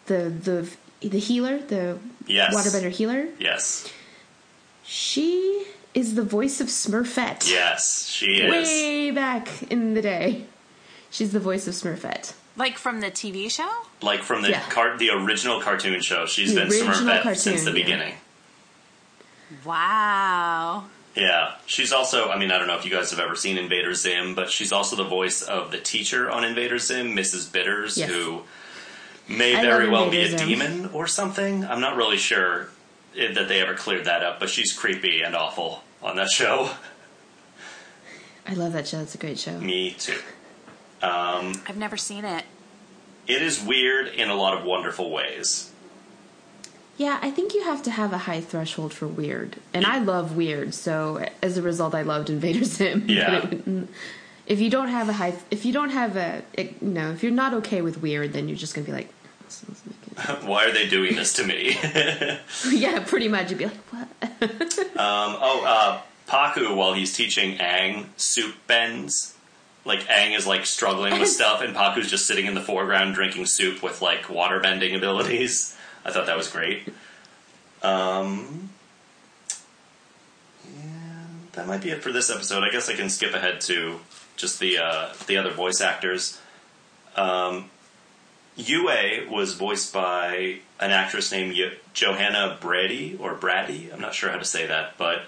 the the the healer, the Yes. waterbender healer. Yes. She is the voice of Smurfette. Yes, she is. Way back in the day, she's the voice of Smurfette. like from the TV show? Like from the Yeah. car- the original cartoon show, she's The been original Smurfette since the cartoon, yeah. beginning. Wow. Yeah, she's also. I mean, I don't know if you guys have ever seen Invader Zim, but she's also the voice of the teacher on Invader Zim, Mrs. Bitters, Yes. who may I very love well be a Zim. demon or something. I'm not really sure i- that they ever cleared that up, but she's creepy and awful on that show. I love that show. It's a great show. Me too. Um, I've never seen it. it is weird in a lot of wonderful ways. Yeah, I think you have to have a high threshold for weird, and I love weird. So as a result, I loved Invader Zim. Yeah. if you don't have a high, if you don't have a, it, you know, if you're not okay with weird, then you're just gonna be like, this doesn't make Why are they doing this to me? yeah, pretty much. You'd be like, what? Um, oh, uh, Pakku, while he's teaching Aang, soup bends. Like, Aang is, like, struggling with stuff, and Pakku's just sitting in the foreground drinking soup with, like, water bending abilities. I thought that was great. Um, yeah, that might be it for this episode. I guess I can skip ahead to just the, uh, the other voice actors. Um, Yue was voiced by an actress named Johanna Brady or Brady. I'm not sure how to say that, but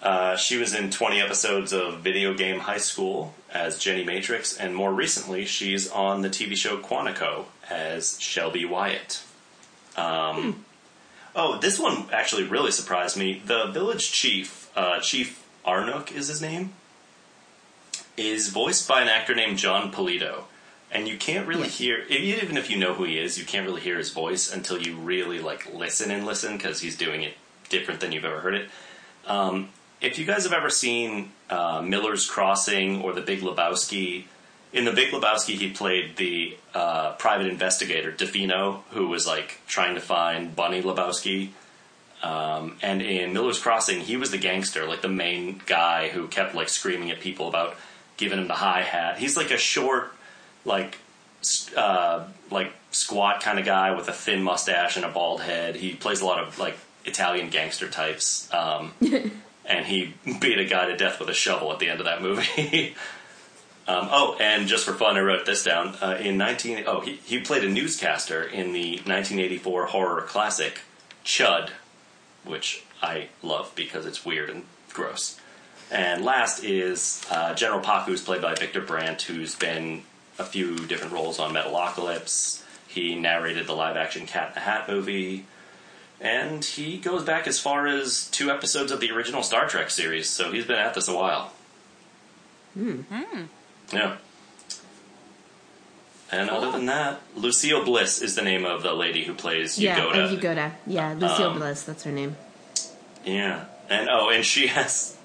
uh, she was in 20 episodes of Video Game High School as Jenny Matrix, and more recently, she's on the TV show Quantico as Shelby Wyatt. Um, Oh, this one actually really surprised me. The village chief, uh, Chief Arnook is his name, is voiced by an actor named Jon Polito. And you can't really Yes. hear, even if you know who he is, you can't really hear his voice until you really like listen and listen because he's doing it different than you've ever heard it. Um, if you guys have ever seen uh, Miller's Crossing or The Big Lebowski, in The Big Lebowski, he played the uh, private investigator Da Fino, who was like trying to find Bunny Lebowski. Um, and in Miller's Crossing, he was the gangster, like the main guy who kept like screaming at people about giving him the hi hat. He's like a short, like uh, like squat kind of guy with a thin mustache and a bald head. He plays a lot of like Italian gangster types. Um, and he beat a guy to death with a shovel at the end of that movie. um, oh, and just for fun, I wrote this down. Uh, in 19, oh, he, he played a newscaster in the 1984 horror classic Chud, which I love because it's weird and gross. And last is uh, General Pakku, who's played by Victor Brandt, who's been a few different roles on Metalocalypse. He narrated the live-action Cat in the Hat movie. and he goes back as far as two episodes of the original Star Trek series, so he's been at this a while. Hmm. Yeah. And other than that, Lucille Bliss is the name of the lady who plays Yeah, Yugoda. uh, Yugoda. Yeah, Lucille Um, Bliss. That's her name. Yeah, and oh, and she has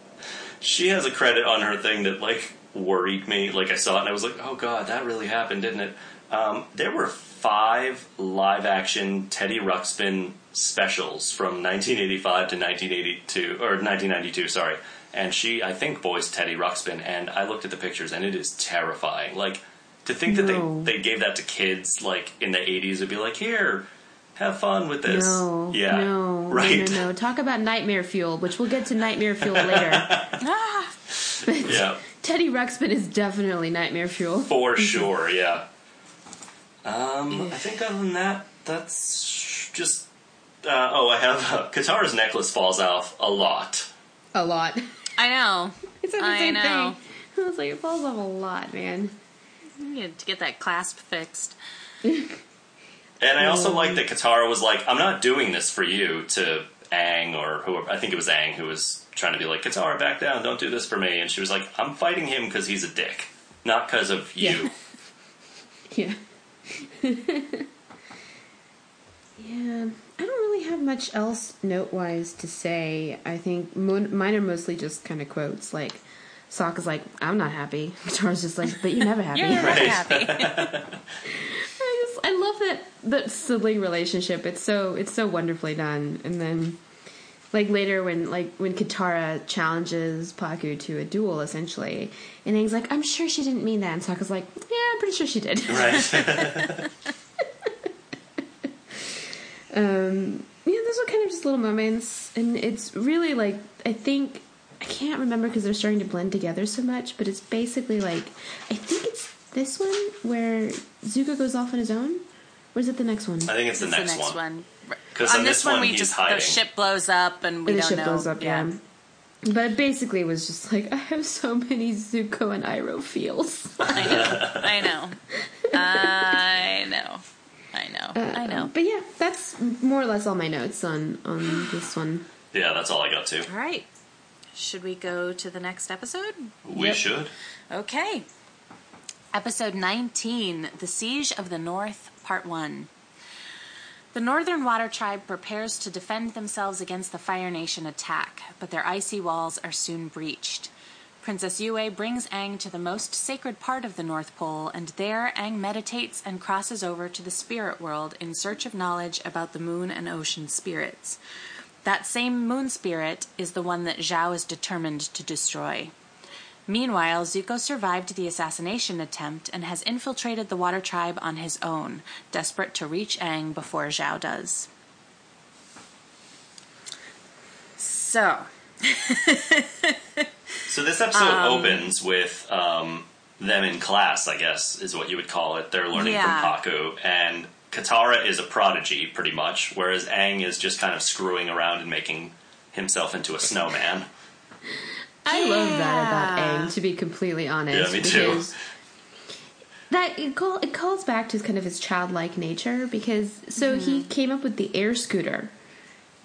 she has a credit on her thing that like worried me. Like I saw it and I was like, oh god, that really happened, didn't it? Um, there were five live action Teddy Ruxpin specials from 1985 to 1982 or 1992. Sorry, and she I think voiced Teddy Ruxpin, and I looked at the pictures and it is terrifying. Like to think that No. they they gave that to kids like in the 80s would be like here. Have fun with this. No, yeah, no, right. no, no, no. Talk about nightmare fuel, which we'll get to nightmare fuel later. Ah, But Yeah. Teddy Ruxpin is definitely nightmare fuel. For sure, yeah. Um, I think other than that, that's just. Uh, oh, I have uh, Katara's necklace falls off a lot. A lot. I know. It's the I same know. thing. I was like, it falls off a lot, man. You need to get that clasp fixed. And I also like that Katara was like, "I'm not doing this for you." To Aang or whoever, I think it was Aang who was trying to be like, "Katara, back down! Don't do this for me." And she was like, "I'm fighting him because he's a dick, not because of you." Yeah. yeah. I don't really have much else note wise to say. I think mo- mine are mostly just kind of quotes. Like, Sokka's like, I'm not happy. Katara's just like, but you're never happy. You're never Right. happy. I just I love that that sibling relationship. It's so it's so wonderfully done. And then like later when like when Katara challenges Pakku to a duel essentially, and Aang's like, I'm sure she didn't mean that, and Sokka's like, Yeah, I'm pretty sure she did. right. um yeah, those are kind of just little moments, and it's really like I think I can't remember because they're starting to blend together so much, but it's basically like I think it's this one where Zuko goes off on his own, or is it the next one? I think it's the It's next, the next one. one. 'Cause on on this, this one, one, we he's just hiding. the ship blows up and we the don't ship know. blows up, yeah. But it basically was just like I have so many Zuko and Iroh feels. I know. I know. I know. I know. Uh, I know. But yeah, that's more or less all my notes on on this one. Yeah, that's all I got too. All right. Should we go to the next episode? We Yep. should. Okay. Episode 19 The Siege of the North, Part 1. The Northern Water Tribe prepares to defend themselves against the Fire Nation attack, but their icy walls are soon breached. Princess Yue brings Aang to the most sacred part of the North Pole, and there Aang meditates and crosses over to the spirit world in search of knowledge about the moon and ocean spirits. That same moon spirit is the one that Zhao is determined to destroy. Meanwhile, Zuko survived the assassination attempt and has infiltrated the Water Tribe on his own, desperate to reach Aang before Zhao does. So, So this episode Um, opens with um, them in class, I guess is what you would call it. They're learning Yeah. from Pakku, and Katara is a prodigy, pretty much, whereas Aang is just kind of screwing around and making himself into a snowman. I love that about Yeah. Aang, to be completely honest. Yeah, me too. because That it, call, it calls back to kind of his childlike nature because so he came up with the air scooter.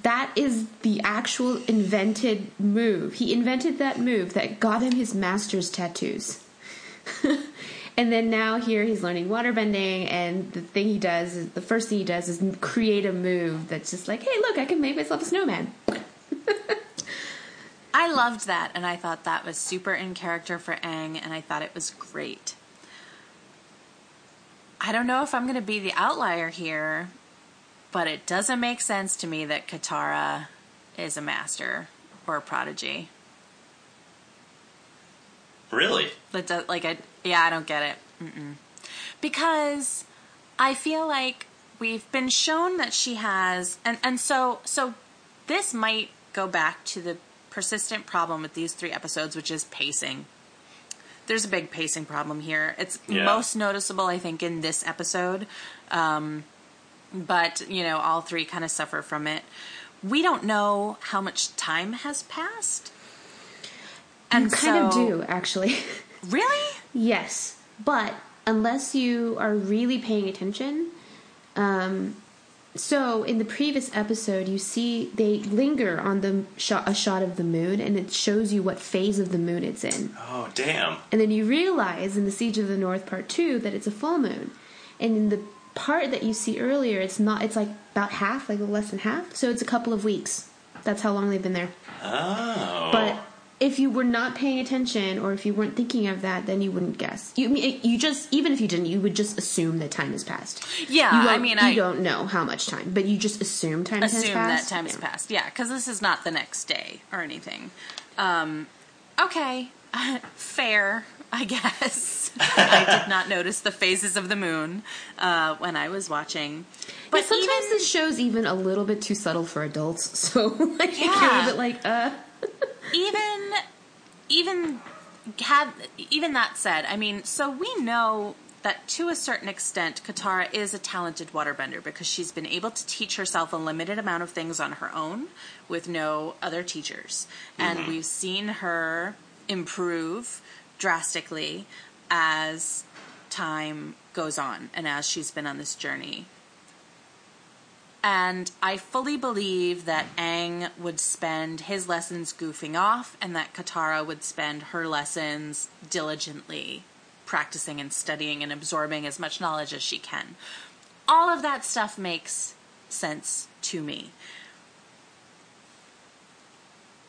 That is the actual invented move. He invented that move that got him his master's tattoos. and then now here he's learning waterbending, and the thing he does is the first thing he does is create a move that's just like, hey, look, I can make myself a snowman. I loved that, and I thought that was super in character for Aang, and I thought it was great. I don't know if I'm going to be the outlier here, but it doesn't make sense to me that Katara is a master or a prodigy. Really? That does, like, I, yeah, I don't get it. Mm-mm. Because I feel like we've been shown that she has, and and so so this might go back to the persistent problem with these three episodes, which is pacing. There's a big pacing problem here. It's Yeah. most noticeable, I think, in this episode. Um, but you know, all three kind of suffer from it. We don't know how much time has passed. And you kind of do, actually. Really? Yes, but unless you are really paying attention, um, so in the previous episode, you see they linger on the shot a shot of the moon, and it shows you what phase of the moon it's in. Oh, damn. And then you realize in the Siege of the North Part Two that it's a full moon, and in the part that you see earlier, it's not. It's like about half, like less than half. So it's a couple of weeks. That's how long they've been there. Oh. But if you were not paying attention, or if you weren't thinking of that, then you wouldn't guess. You mean you just even if you didn't, you would just assume that time has passed. Yeah, I mean, you I don't know how much time, but you just assume time has passed. assume that time has Yeah. passed. Yeah, because this is not the next day or anything. Um, okay, fair, I guess. I did not notice the phases of the moon uh, when I was watching. But But sometimes even, this show's even a little bit too subtle for adults, so like you're Yeah. a bit like, uh, even even had even that said, I mean, so we know that to a certain extent, Katara is a talented waterbender because she's been able to teach herself a limited amount of things on her own with no other teachers, and we've seen her improve drastically as time goes on and as she's been on this journey. And I fully believe that Aang would spend his lessons goofing off and that Katara would spend her lessons diligently practicing and studying and absorbing as much knowledge as she can. All of that stuff makes sense to me.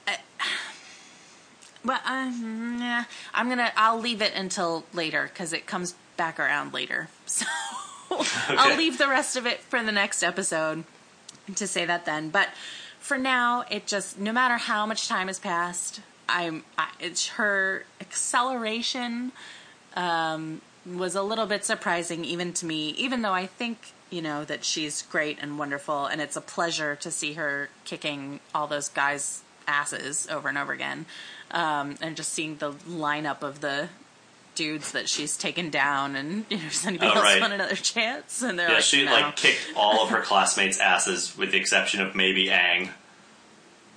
I- Well, um, yeah, I'm gonna. I'll leave it until later because it comes back around later. So I'll leave the rest of it for the next episode to say that then. But for now, it just no matter how much time has passed, I'm. I, it's her acceleration um, was a little bit surprising even to me. Even though I think you know that she's great and wonderful, and it's a pleasure to see her kicking all those guys' asses over and over again, um, and just seeing the lineup of the dudes that she's taken down and you know does anybody Oh, else right. want another chance and they're Yeah, like she no. like kicked all of her classmates' asses with the exception of maybe Aang.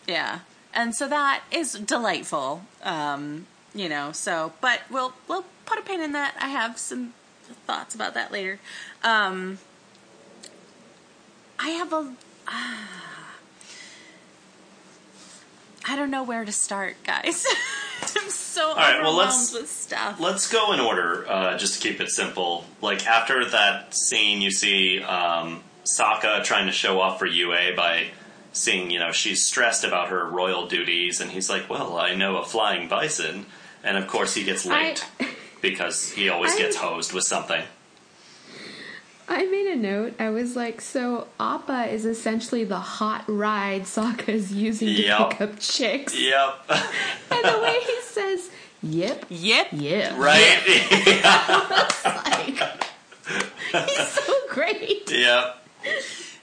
Yeah. And so that is delightful. Um, you know, so but we'll we'll put a pin in that. I have some thoughts about that later. Um I have a I don't know where to start, guys. I'm so right, well, let's- with stuff. Let's go in order, uh, just to keep it simple. Like after that scene, you see um, Sokka trying to show off for Yue by seeing, you know, she's stressed about her royal duties, and he's like, "Well, I know a flying bison," and of course he gets late because he always I- gets hosed with something. I made a note. I was like, so Appa is essentially the hot ride Sokka's using to Yep. pick up chicks. Yep. And the way he says, yep, Yep. yep. right. Like, he's so great. yep.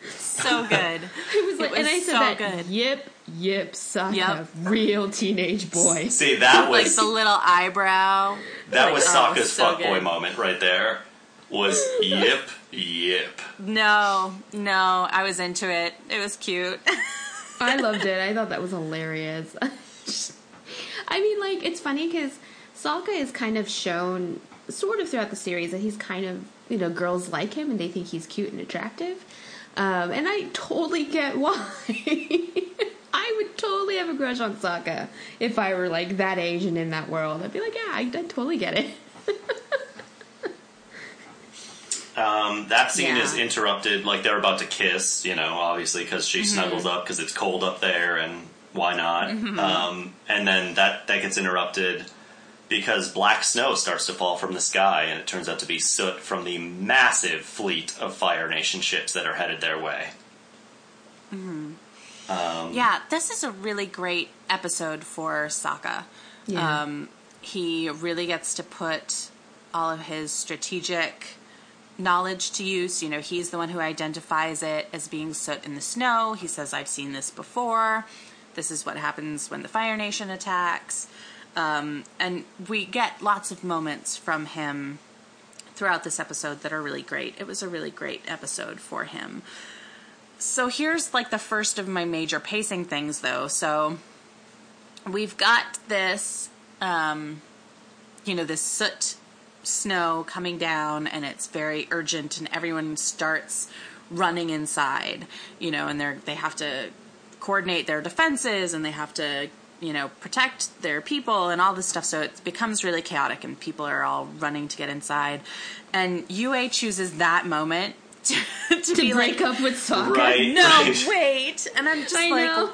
So good. It was like, was and I said so that, good. yep, yep, Sokka, Yep. real teenage boy. See, that was like the little eyebrow. that like, was oh, Sokka's so fuckboy moment right there. Was yip yip. No, no, I was into it. It was cute. I loved it. I thought that was hilarious. I mean, like, it's funny because Sokka is kind of shown, sort of throughout the series, that he's kind of, you know, girls like him and they think he's cute and attractive. Um, and I totally get why. I would totally have a crush on Sokka if I were, like, that age and in that world. I'd be like, yeah, I, I totally get it. Um, that scene Yeah. is interrupted, like they're about to kiss, you know, obviously because she Mm-hmm. snuggles up because it's cold up there, and why not? Mm-hmm. Um, and then that that gets interrupted because black snow starts to fall from the sky, and it turns out to be soot from the massive fleet of Fire Nation ships that are headed their way. yeah, this is a really great episode for Sokka. Yeah. Um, he really gets to put all of his strategic knowledge to use. You know, he's the one who identifies it as being soot in the snow. He says, I've seen this before. This is what happens when the Fire Nation attacks. Um, and we get lots of moments from him throughout this episode that are really great. It was a really great episode for him. So here's like the first of my major pacing things, though. So we've got this, um, you know, this soot snow coming down, and it's very urgent, and everyone starts running inside, you know, and they're they have to coordinate their defenses and they have to you know protect their people and all this stuff so it becomes really chaotic and people are all running to get inside and Yue chooses that moment to, to, To be break like up with Sokka. Right. no wait and i'm just I like know.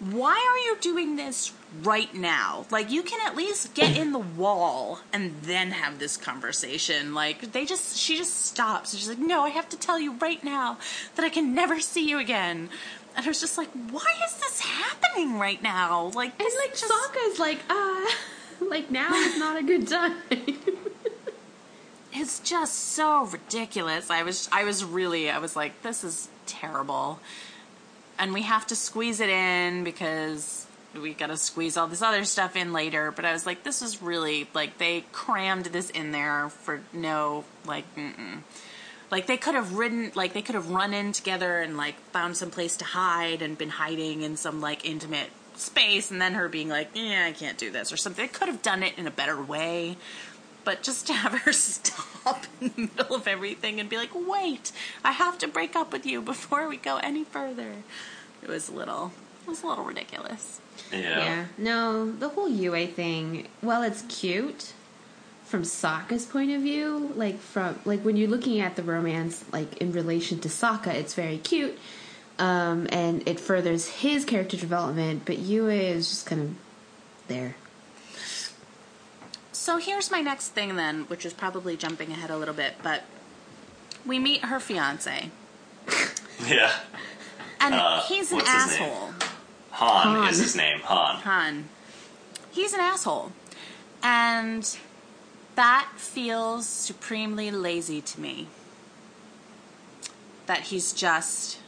why are you doing this right now? Like, you can at least get in the wall and then have this conversation. Like, they just, she just stops. She's like, no, I have to tell you right now that I can never see you again. And I was just like, why is this happening right now? Like, And like just, Sokka's like, uh, like now is not a good time. it's just so ridiculous. I was, I was really, I was like, this is terrible. And we have to squeeze it in because we got to squeeze all this other stuff in later. But I was like, this is really like they crammed this in there for no like, mm-mm. like they could have ridden, like they could have run in together and like found some place to hide and been hiding in some like intimate space, and then her being like, yeah, I can't do this or something. They could have done it in a better way. But just to have her stop in the middle of everything and be like, wait, I have to break up with you before we go any further. It was a little, it was a little ridiculous. Yeah. Yeah. No, the whole Yue thing, well, it's cute from Sokka's point of view. Like from like when you're looking at the romance, like in relation to Sokka, it's very cute, um, and it furthers his character development. But Yue is just kind of there. So here's my next thing then, which is probably jumping ahead a little bit, but we meet her fiance, Yeah. and Uh, he's an what's his name? asshole. Hahn, Hahn. is his name. Hahn. Hahn. He's an asshole. And that feels supremely lazy to me. That he's just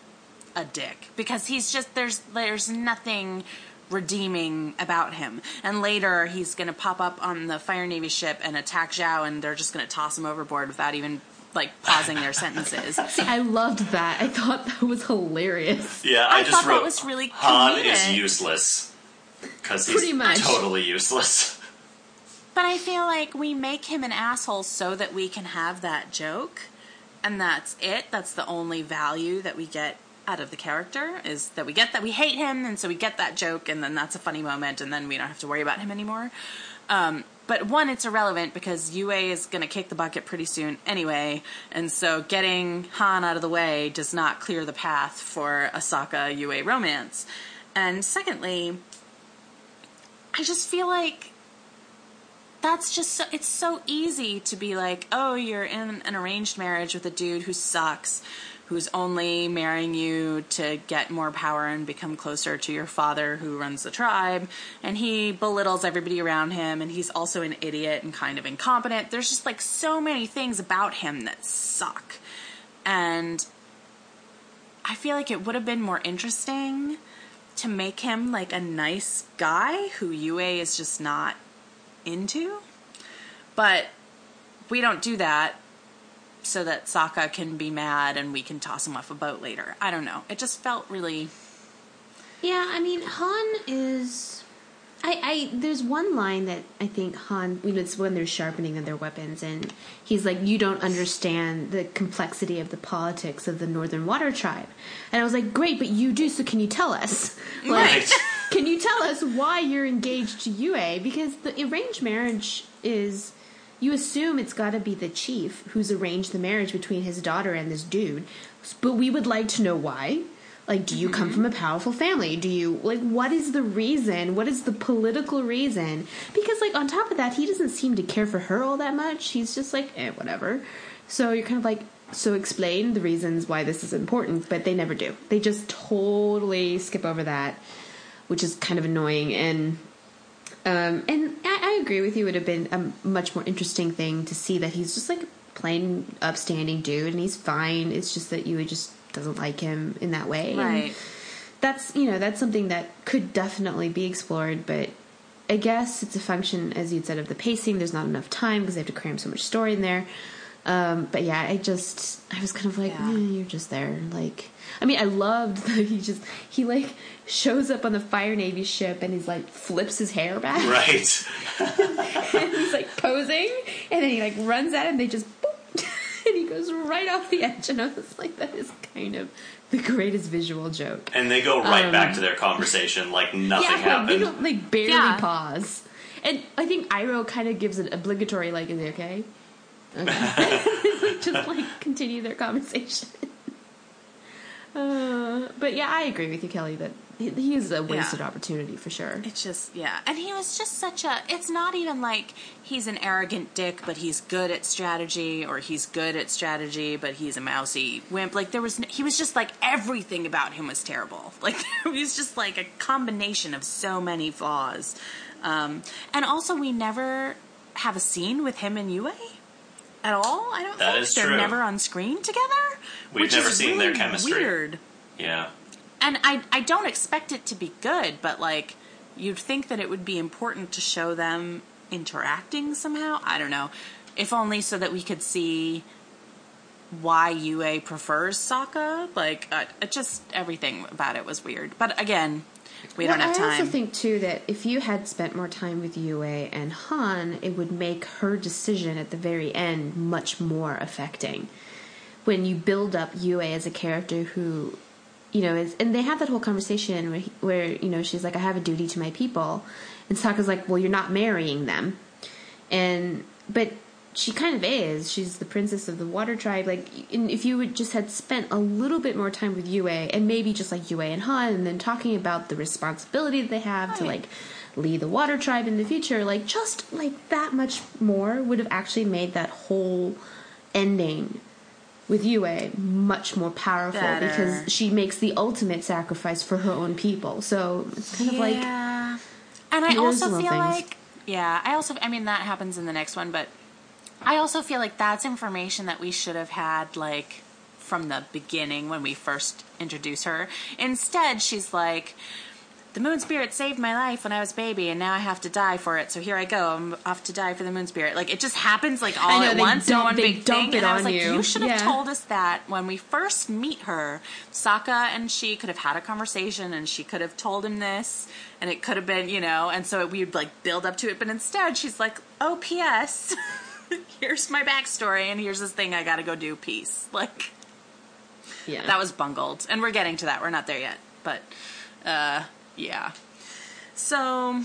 a dick. Because he's just there's there's nothing redeeming about him. And later he's gonna pop up on the Fire Navy ship and attack Zhao and they're just gonna toss him overboard without even like pausing their sentences. See, I loved that. I thought that was hilarious. Yeah, I, I just thought that wrote was really Hahn is useless because he's Pretty much. totally useless. But I feel like we make him an asshole so that we can have that joke, and that's it. That's the only value that we get out of the character is that we get that we hate him, and so we get that joke, and then that's a funny moment, and then we don't have to worry about him anymore. Um, but one, it's irrelevant because Yue is going to kick the bucket pretty soon anyway, and so getting Hahn out of the way does not clear the path for a Sokka Yue romance. And secondly, I just feel like that's just so, it's so easy to be like, oh, you're in an arranged marriage with a dude who sucks, who's only marrying you to get more power and become closer to your father who runs the tribe, and he belittles everybody around him, and he's also an idiot and kind of incompetent. There's just like so many things about him that suck. And I feel like it would have been more interesting to make him like a nice guy who Yue is just not into. But we don't do that so that Sokka can be mad and we can toss him off a boat later. I don't know. It just felt really Yeah, I mean, Hahn is. I, I there's one line that I think Hahn you know it's when they're sharpening of their weapons and he's like you don't understand the complexity of the politics of the Northern Water Tribe and I was like great but you do so can you tell us like Right. can you tell us why you're engaged to Yue because the arranged marriage is you assume it's got to be the chief who's arranged the marriage between his daughter and this dude but we would like to know why. Like do you come from a powerful family? Do you like what is the reason? What is the political reason? Because like on top of that he doesn't seem to care for her all that much. He's just like eh whatever. So you're kind of like so explain the reasons why this is important but they never do. They just totally skip over that which is kind of annoying and um, and I, I agree with you. It would have been a much more interesting thing to see that he's just like a plain upstanding dude, and he's fine. It's just that Yue just doesn't like him in that way. And right. that's you know that's something that could definitely be explored, but I guess it's a function, as you'd said, of the pacing. There's not enough time because they have to cram so much story in there. Um, but yeah, I just I was kind of like, Yeah. eh, you're just there. Like, I mean, I loved that he just he like shows up on the Fire Navy ship and he's like flips his hair back Right. and he's like posing, and then he like runs at him. They just boop, and he goes right off the edge, and I was like, that is kind of the greatest visual joke. And they go right Um, back to their conversation like nothing yeah, happened. they don't like barely Yeah. pause. And I think Iroh kind of gives an obligatory like, "Is it okay?" Okay. Just like continue their conversation. Uh, but yeah, I agree with you, Kelly. That he, he is a wasted Yeah. opportunity for sure. It's just yeah, and he was just such a. It's not even like he's an arrogant dick, but he's good at strategy, or he's good at strategy, but he's a mousy wimp. Like there was, n- he was just like everything about him was terrible. Like he was just like a combination of so many flaws. Um, and also, we never have a scene with him and Yue at all. I don't That think is they're true. never on screen together. We've which never is seen their chemistry. Weird yeah. and I I don't expect it to be good, but like you'd think that it would be important to show them interacting somehow. I don't know. If only so that we could see why Yue prefers Sokka. Like uh, it just everything about it was weird. But again, we don't Well, have I also think too that if you had spent more time with Yue and Hahn, it would make her decision at the very end much more affecting. When you build up Yue as a character who, you know, is and they have that whole conversation where, he- where you know she's like, "I have a duty to my people," and Sokka's like, "Well, you're not marrying them," and but she kind of is. She's the princess of the water tribe. Like, if you would just had spent a little bit more time with Yue, and maybe just like Yue and Hahn, and then talking about the responsibility that they have to like lead the water tribe in the future, like just like that much more would have actually made that whole ending with Yue much more powerful Better. because she makes the ultimate sacrifice for her own people. So it's kind of like and I also feel things. like yeah, I also I mean that happens in the next one, but I also feel like that's information that we should have had like from the beginning when we first introduce her. Instead, she's like the moon spirit saved my life when I was a baby, and now I have to die for it. So here I go. I'm off to die for the moon spirit. Like it just happens like all know, at once dump- one big dump thing. it and I was like, you. should have Yeah. told us that when we first meet her. Sokka and she could have had a conversation, and she could have told him this, and it could have been, you know, and so we'd like build up to it. But instead, she's like, "Oh, P.S. here's my backstory, and here's this thing I got to go do. Peace." Like yeah. that was bungled, and we're getting to that. We're not there yet, but uh, yeah. So,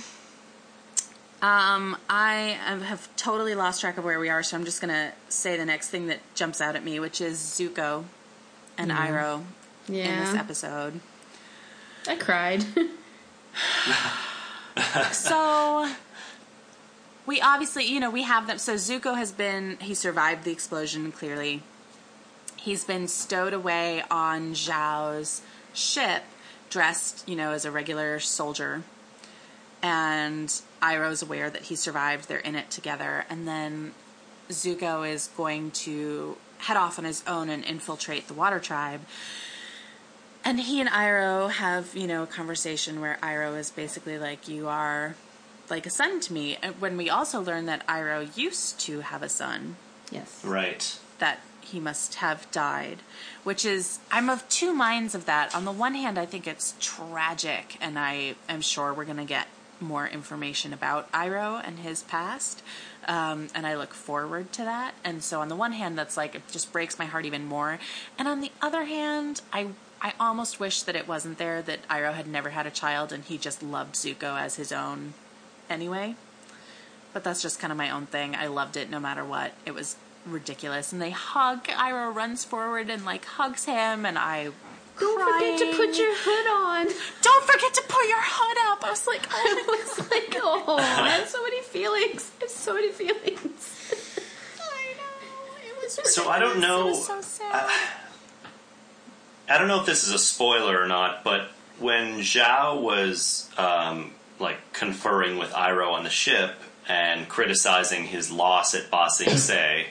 um, I have- have totally lost track of where we are, so I'm just gonna say the next thing that jumps out at me, which is Zuko and Iroh in this episode. I cried. So we obviously, you know, we have them. So Zuko has been, he survived the explosion, clearly. He's been stowed away on Zhao's ship, dressed, you know, as a regular soldier. And Iroh's aware that he survived. They're in it together. And then Zuko is going to head off on his own and infiltrate the Water Tribe. And he and Iroh have, you know, a conversation where Iroh is basically like, You are like a son to me. When we also learn that Iroh used to have a son, yes. Right. that he must have died, which is, I'm of two minds of that. On the one hand, I think it's tragic, and I am sure we're going to get more information about Iroh and his past. Um, and I look forward to that. And so, on the one hand, that's like, it just breaks my heart even more. And on the other hand, I. I almost wish that it wasn't there, that Iroh had never had a child and he just loved Zuko as his own anyway. But that's just kind of my own thing. I loved it no matter what. It was ridiculous. And they hug. Iroh runs forward and like hugs him, and I. Don't forget to put your hood on. Don't forget to put your hood up. I was like, oh I my was like, oh, I have so many feelings. I have so many feelings. I know. It was So I don't know- so sad. I don't know if this is a spoiler or not, but when Zhao was um, like conferring with Iroh on the ship and criticizing his loss at Ba Sing Se,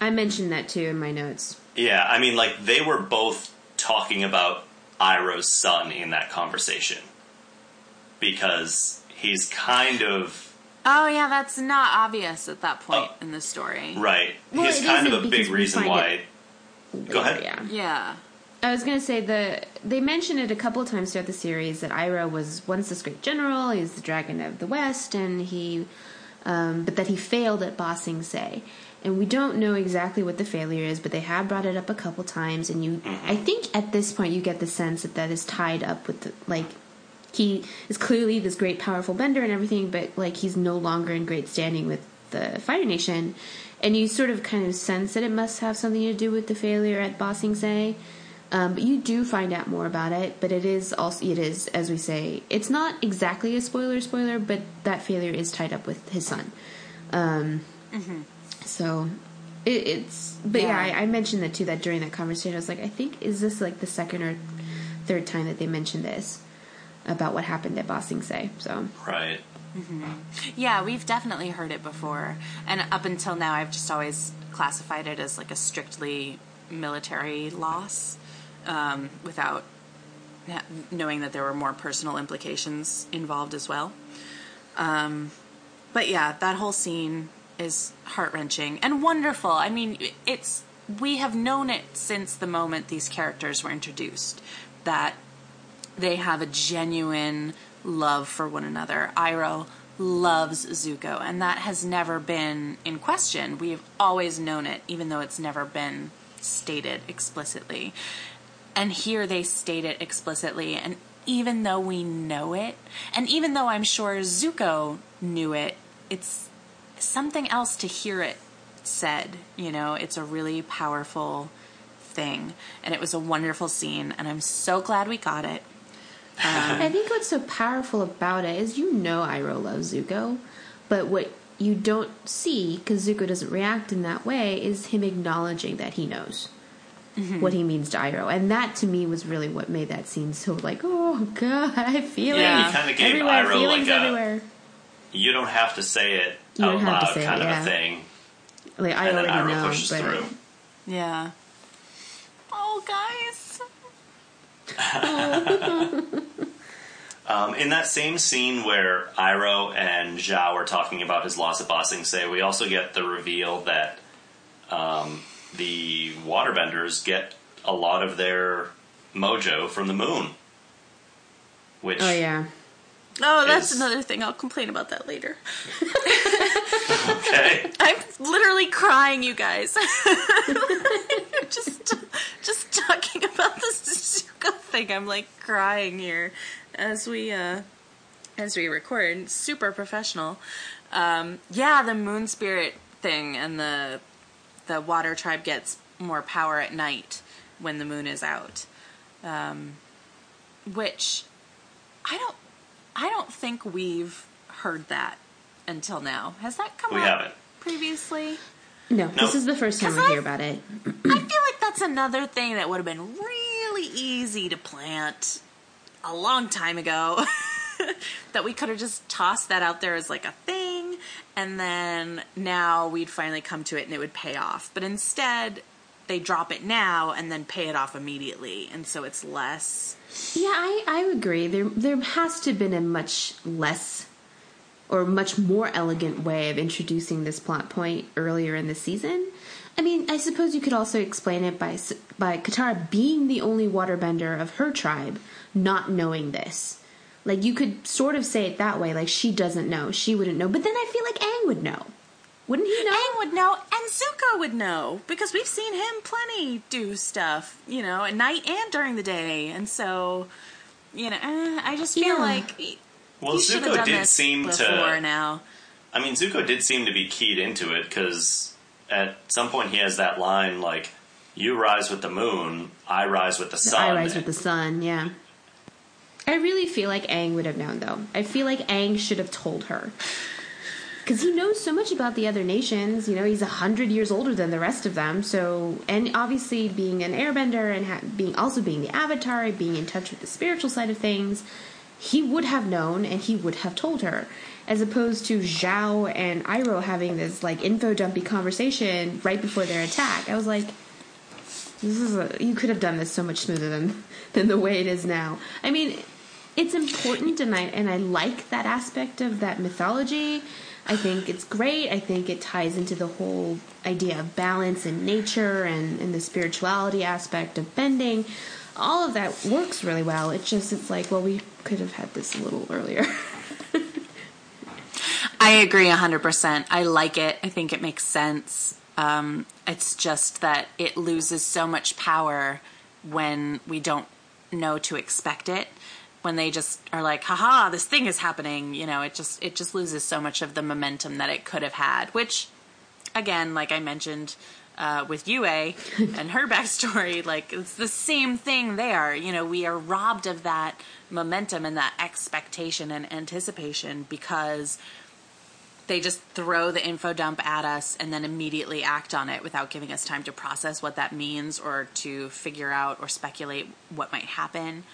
I mentioned that too in my notes. yeah, I mean, like they were both talking about Iroh's son in that conversation because he's kind of oh yeah, that's not obvious at that point Oh. in the story. right. Well, he's kind of a big reason why. it- Go ahead. Yeah. Yeah. I was gonna say the they mentioned it a couple of times throughout the series that Iroh was once this great general. He was the dragon of the west, and he, um, but that he failed at Ba Sing Se. And we don't know exactly what the failure is, but they have brought it up a couple times, and you, I think at this point you get the sense that that is tied up with the, like he is clearly this great powerful bender and everything, but like he's no longer in great standing with the Fire Nation, and you sort of kind of sense that it must have something to do with the failure at Ba Sing Se. Um, but you do find out more about it, but it is also it is as we say, it's not exactly a spoiler spoiler, but that failure is tied up with his son. Um, So it, it's but yeah, Yeah. I, I mentioned that too. That during that conversation, I was like, I think is this like the second or third time that they mentioned this about what happened at Ba Sing Se. So Right. Yeah, we've definitely heard it before. And up until now, I've just always classified it as like a strictly military loss um, without ha- knowing that there were more personal implications involved as well. Um, but yeah, that whole scene is heart wrenching and wonderful. I mean, it's we have known it since the moment these characters were introduced that they have a genuine love for one another. Iroh loves Zuko, and that has never been in question. We've always known it, even though it's never been stated explicitly. And here they state it explicitly, and even though we know it, and even though I'm sure Zuko knew it, it's something else to hear it said. You know, it's a really powerful thing, and it was a wonderful scene, and I'm so glad we got it. I think what's so powerful about it is you know Iroh loves Zuko, but what you don't see because Zuko doesn't react in that way is him acknowledging that he knows mm-hmm. what he means to Iroh, and that to me was really what made that scene so like, oh god, I feel Yeah, it he kind of gave everywhere, Iroh feelings like a everywhere. you don't have to say it You out don't have to loud say it, kind of yeah. a thing. Like I and then already Iroh know, pushes but through. Yeah. Oh, guys. Um, in that same scene where Iroh and Zhao are talking about his loss at Ba Sing Se, we also get the reveal that um, the waterbenders get a lot of their mojo from the moon. Which oh yeah, Oh, that's Is- another thing. I'll complain about that later. okay, I'm literally crying, you guys. just, just talking about this Zuko thing. I'm like crying here as we, uh, as we record. Super professional. Um, yeah, the moon spirit thing and the, the water tribe gets more power at night when the moon is out. Um, which I don't, I don't think we've heard that until now. Has that come we up haven't. previously? no, this is the first time we I- hear about it. I feel like that's another thing that would have been really easy to plant a long time ago. that we could have just tossed that out there as like a thing, and then now we'd finally come to it and it would pay off. But instead, they drop it now and then pay it off immediately, and so it's less. Yeah, I, I agree. There there has to have been a much less or much more elegant way of introducing this plot point earlier in the season. I mean, I suppose you could also explain it by by Katara being the only waterbender of her tribe not knowing this. Like you could sort of say it that way, like she doesn't know, she wouldn't know. But then I feel like Aang would know, wouldn't he know? Aang would know, and Zuko would know because we've seen him plenty do stuff, you know, at night and during the day, and so, you know, eh, I just feel Yeah. like he, Well, he should have Zuko done did this seem before to. now. I mean, Zuko did seem to be keyed into it because at some point he has that line like, "You rise with the moon, I rise with the The sun." I rise with the sun, yeah. I really feel like Aang would have known, though. I feel like Aang should have told her. Because he knows so much about the other nations. You know, he's a hundred years older than the rest of them. So, and obviously being an airbender and ha- being also being the avatar, being in touch with the spiritual side of things, he would have known and he would have told her. As opposed to Zhao and Iroh having this like info dumpy conversation right before their attack. I was like, this is a, you could have done this so much smoother than than the way it is now. I mean, it's important, and I and I like that aspect of that mythology. I think it's great. I think it ties into the whole idea of balance and nature and, and the spirituality aspect of bending. All of that works really well. It's just it's like, well, we could have had this a little earlier. I agree 100%. I like it. I think it makes sense. Um, it's just that it loses so much power when we don't know to expect it. When they just are like, haha, this thing is happening, you know, it just it just loses so much of the momentum that it could have had, which again, like I mentioned, uh, with Yue and her backstory, like it's the same thing there. You know, we are robbed of that momentum and that expectation and anticipation because they just throw the info dump at us and then immediately act on it without giving us time to process what that means or to figure out or speculate what might happen.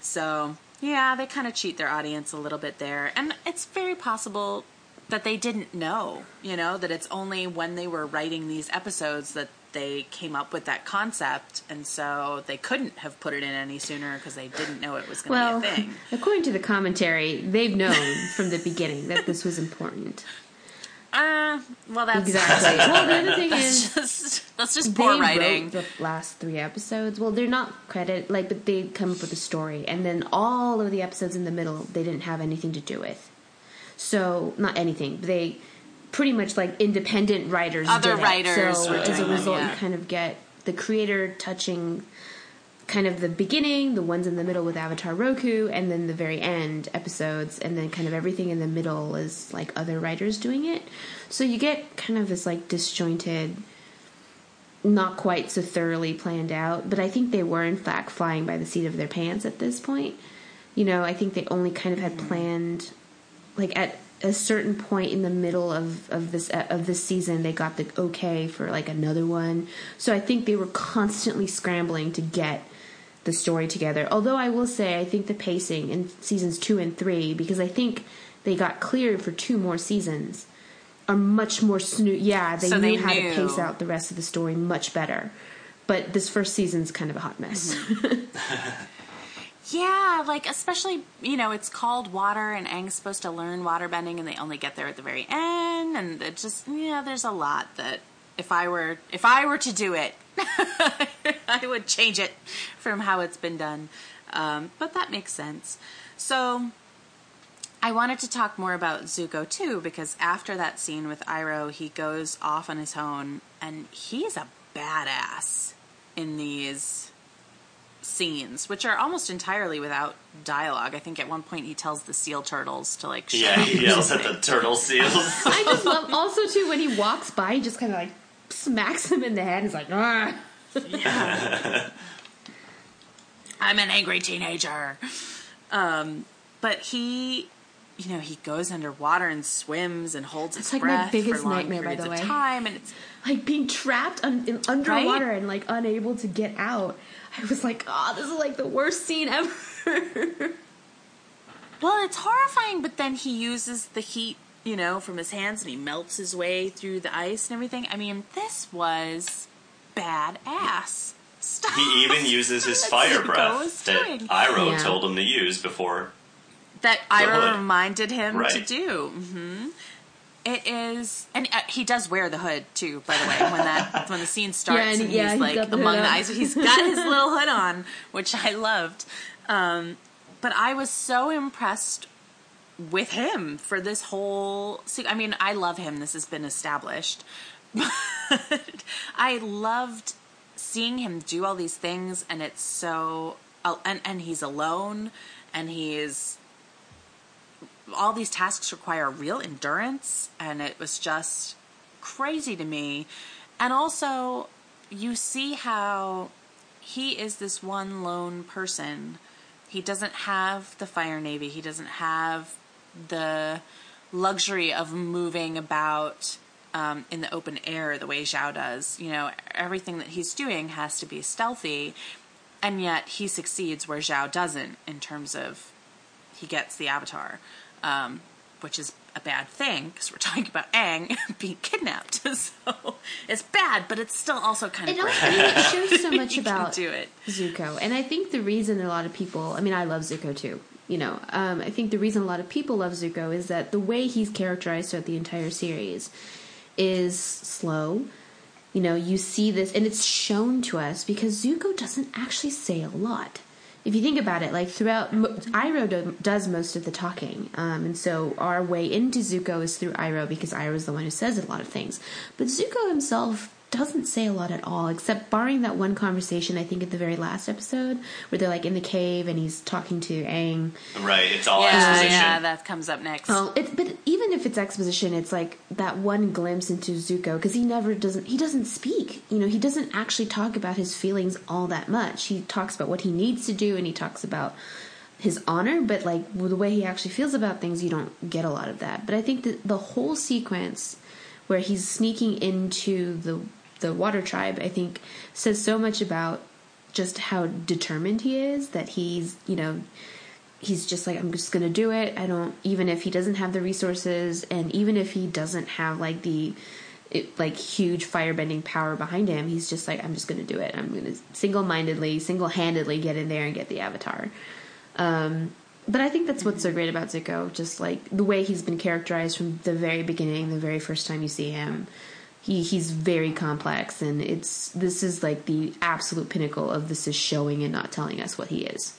So, yeah, they kind of cheat their audience a little bit there. And it's very possible that they didn't know, you know, that it's only when they were writing these episodes that they came up with that concept, and so they couldn't have put it in any sooner because they didn't know it was going to Well, be a thing. according to the commentary, they've known from the beginning that this was important. Uh, well, that's Exactly. well, the other thing is, that's just that's just they poor writing. wrote the last three episodes. Well, they're not credit like, but they come up with a story, and then all of the episodes in the middle they didn't have anything to do with. So not anything. They pretty much like independent writers. Other did it. writers So were as a doing them, result, yeah. you kind of get the creator touching kind of the beginning, the ones in the middle with Avatar Roku, and then the very end episodes, and then kind of everything in the middle is like other writers doing it. So you get kind of this like disjointed, not quite so thoroughly planned out, but I think they were in fact flying by the seat of their pants at this point. You know, I think they only kind of had mm-hmm. planned like at a certain point in the middle of, of this uh, of this season they got the okay for like another one so i think they were constantly scrambling to get the story together. Although i will say i think the pacing in seasons two and three because i think they got cleared for two more seasons are much more snoo- yeah they So knew they how knew. to pace out the rest of the story much better. But this first season's kind of a hot mess. Mm-hmm. Yeah, like especially you know it's called water, and Aang's supposed to learn water bending, and they only get there at the very end, and it just yeah, there's a lot that if I were if I were to do it, I would change it from how it's been done. Um, but that makes sense. So I wanted to talk more about Zuko too, because after that scene with Iroh, he goes off on his own, and he's a badass in these scenes, which are almost entirely without dialogue. I think at one point he tells the seal turtles to like shut Yeah, he or yells at the turtle seals. I just love also too when he walks by, he just kind of like smacks him in the head. He's like, ah. I'm an angry teenager. Um, but he, you know, he goes underwater and swims and holds his It's like my breath biggest for long nightmare, by periods the of way. time, and it's like being trapped un- in, underwater and like unable to get out. I was like, oh, this is like the worst scene ever. well, it's horrifying. But then he uses the heat, you know, from his hands, and he melts his way through the ice and everything. I mean, this was badass. Stuff. he even uses his fire breath that doing. Iroh Yeah. told him to use before. that The Iroh hood. reminded him to Right. do. hmm It is, and uh, he does wear the hood too. By the way, when that when the scene starts, Yeah, and- and, yeah, he's he's like got the among the up. ice, he's got his little hood on, which I loved. Um, but I was so impressed with him for this whole. I mean, I love him. This has been established. But I loved seeing him do all these things, and it's so. And and he's alone, and he's all these tasks require real endurance and it was just crazy to me and also you see how he is this one lone person he doesn't have the fire navy he doesn't have the luxury of moving about um, in the open air the way Zhao does. You know, everything that he's doing has to be stealthy, and yet he succeeds where Zhao doesn't in terms of he gets the avatar, um, which is a bad thing because we're talking about Aang being kidnapped. so it's bad, but it's still also kind of It, great. also, it shows so much about do it. Zuko, and I think the reason a lot of people, I mean, I love Zuko too. You know, um, I think the reason a lot of people love Zuko is that the way he's characterized throughout the entire series is slow. You know, you see this, and it's shown to us because Zuko doesn't actually say a lot. if you think about it, like throughout, Iroh do, does most of the talking, um, and so our way into Zuko is through Iroh because Iroh is the one who says a lot of things. But Zuko himself doesn't say a lot at all, except barring that one conversation I think at the very last episode where they're like in the cave and he's talking to Aang. Right, it's all yeah, exposition. yeah, that comes up next. Oh, it, but even if it's exposition, it's like that one glimpse into Zuko because he never doesn't he doesn't speak. You know, he doesn't actually talk about his feelings all that much. He talks about what he needs to do and he talks about his honor, but like the way he actually feels about things, you don't get a lot of that. But I think that the whole sequence where he's sneaking into the the water tribe, I think says so much about just how determined he is that he's, you know, he's just like I'm just going to do it. I don't even if he doesn't have the resources and even if he doesn't have like the it, like huge firebending power behind him, he's just like I'm just going to do it. I'm going to single-mindedly, single-handedly get in there and get the avatar. Um but I think that's what's so great about Zuko, just like the way he's been characterized from the very beginning, the very first time you see him he he's very complex and it's this is like the absolute pinnacle of this is showing and not telling us what he is.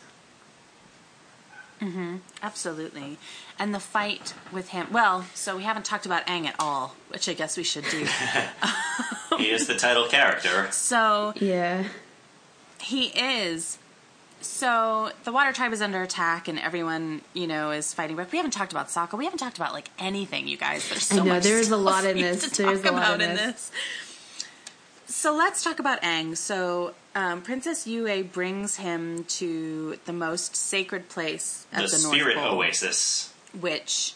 Mm-hmm. absolutely. And the fight with him well so we haven't talked about Aang at all which i guess we should do. He is the title character. So yeah. he is so the water tribe is under attack and everyone you know is fighting back. We haven't talked about Sokka. We haven't talked about like anything you guys. There's so I know much there's a lot in this. to there's talk a lot about in in this. this. So let's talk about Aang. So um, Princess Yue brings him to the most sacred place at the, the, spirit North Pole oasis. which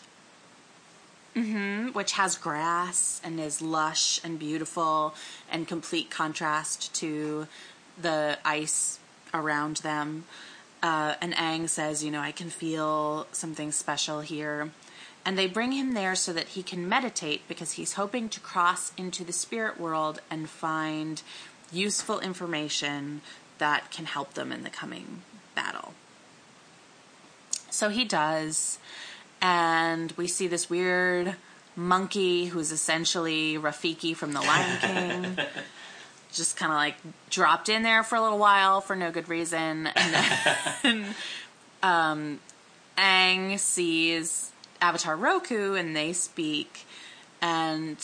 hmm which has grass and is lush and beautiful and complete contrast to the ice around them. Uh, and Aang says, you know, I can feel something special here. And they bring him there so that he can meditate because he's hoping to cross into the spirit world and find useful information that can help them in the coming battle. So he does. And we see this weird monkey who's essentially Rafiki from The Lion King. just kind of like dropped in there for a little while for no good reason. And then um, Aang sees Avatar Roku and they speak. And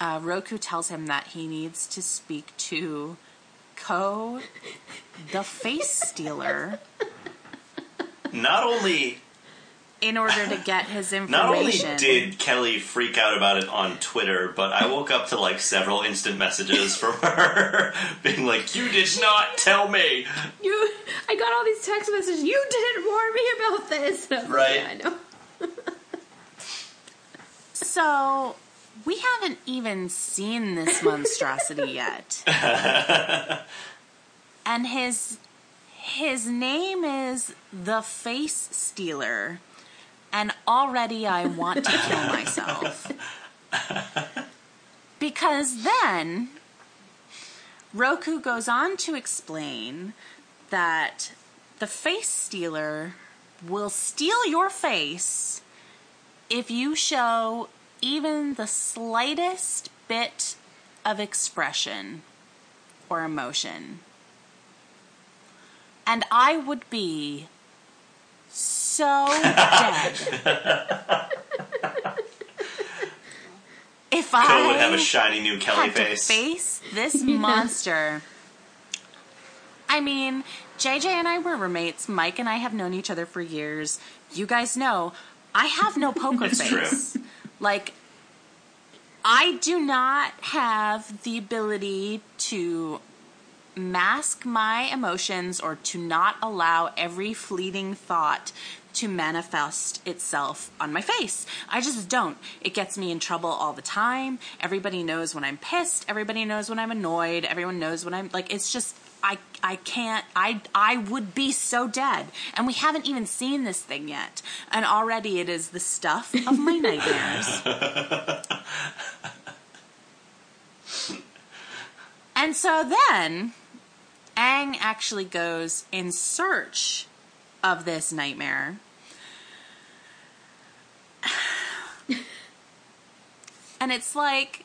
uh, Roku tells him that he needs to speak to Ko, the face stealer. Not only in order to get his information. Not only did Kelly freak out about it on Twitter, but I woke up to like several instant messages from her being like, "You did not tell me." You, I got all these text messages. You didn't warn me about this. Right. Yeah, I know. so we haven't even seen this monstrosity yet, and his his name is the Face Stealer and already I want to kill myself. because then Roku goes on to explain that the face stealer will steal your face if you show even the slightest bit of expression or emotion. And I would be so dead. if Ko I would have a shiny new Kelly had face. to face this monster. I mean, JJ and I were roommates. Mike and I have known each other for years. You guys know I have no poker It's face. Like, I do not have the ability to mask my emotions or to not allow every fleeting thought to manifest itself on my face. I just don't. It gets me in trouble all the time. Everybody knows when I'm pissed. Everybody knows when I'm annoyed. Everyone knows when I'm like it's just I I can't I I would be so dead. And we haven't even seen this thing yet. And already it is the stuff of my nightmares. and so then Aang actually goes in search of this nightmare. And it's like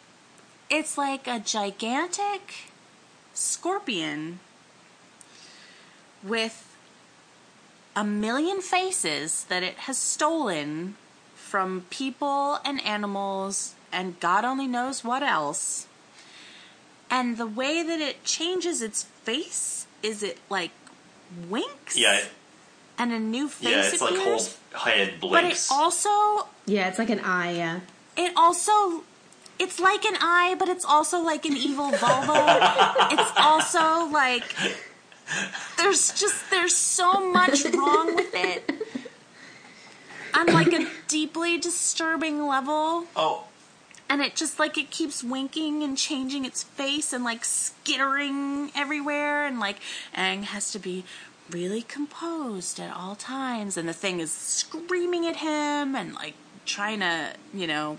it's like a gigantic scorpion with a million faces that it has stolen from people and animals and God only knows what else. And the way that it changes its face is it like winks Yeah, and a new face yeah, it's like whole appears. head but it. Also Yeah, it's like an eye. Yeah. It also it's like an eye, but it's also like an evil vulva. it's also like there's just there's so much wrong with it. On like a deeply disturbing level. oh, And it just like it keeps winking and changing its face and like skittering everywhere and like Aang has to be really composed at all times and the thing is screaming at him and like trying to, you know,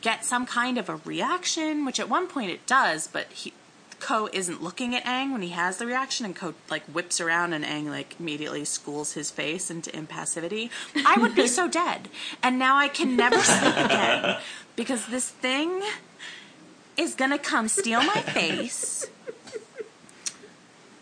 get some kind of a reaction, which at one point it does, but he Ko isn't looking at Aang when he has the reaction, and Ko like whips around, and Aang like immediately schools his face into impassivity. I would be so dead, and now I can never sleep again because this thing is gonna come steal my face.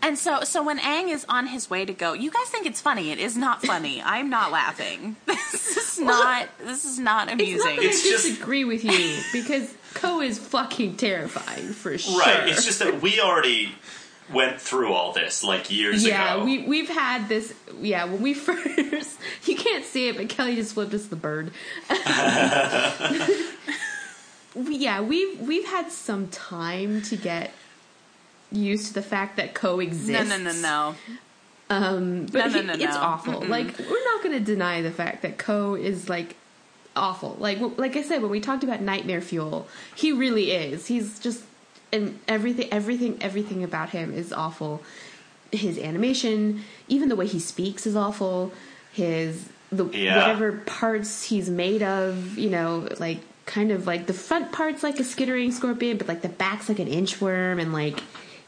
And so, so when Aang is on his way to go, you guys think it's funny. It is not funny. I'm not laughing. This is not. This is not It's amusing. not that I It's just- disagree with you because Ko is fucking terrifying for sure. right. It's just that we already went through all this like years yeah, ago. we we've had this. Yeah, when we first, you can't see it, but Kelly just flipped us the bird. Yeah, we've we've had some time to get used to the fact that Ko exists. no, no, no, no. Um, but No, no, he- no, it's no. awful. Like we're not going to deny the fact that Ko is like awful. Like w- like I said when we talked about Nightmare Fuel, he really is. He's just and everything everything everything about him is awful. His animation, even the way he speaks is awful. His the Yeah. whatever parts he's made of, you know, like kind of like the front part's like a skittering scorpion, but like the back's like an inchworm and like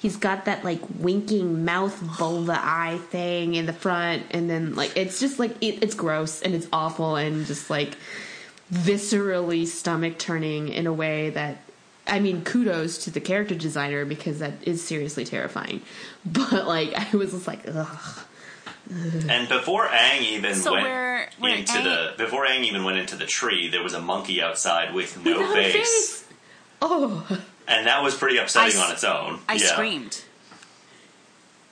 he's got that like winking mouth vulva eye thing in the front and then like it's just like it, it's gross and it's awful and just like viscerally stomach turning in a way that I mean kudos to the character designer because that is seriously terrifying. But like I was just like ugh. And before Aang even So went we're- we're into Aang- the before Aang even went into the tree, there was a monkey outside with no Without face. face. Oh, and that was pretty upsetting I on its own. I yeah. screamed.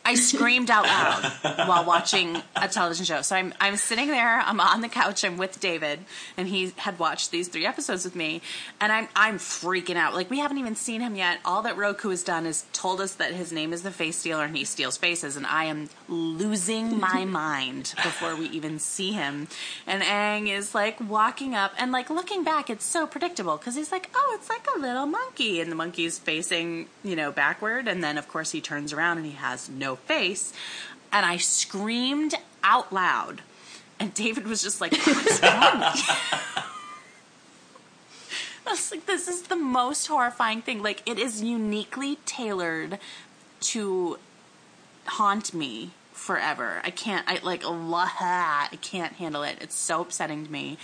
I screamed out loud while watching a television show. So I'm I'm sitting there, I'm on the couch, I'm with David, and he had watched these three episodes with me, and I'm I'm freaking out. Like we haven't even seen him yet. All that Roku has done is told us that his name is the face stealer and he steals faces, and I am losing my mind before we even see him. And Aang is like walking up and like looking back, it's so predictable because he's like, Oh, it's like a little monkey, and the monkey's facing, you know, backward, and then of course he turns around and he has no face. And I screamed out loud. And David was just like, What's wrong? I was like, This is the most horrifying thing. Like, it is uniquely tailored to haunt me forever. I can't, I like, I can't handle it. It's so upsetting to me.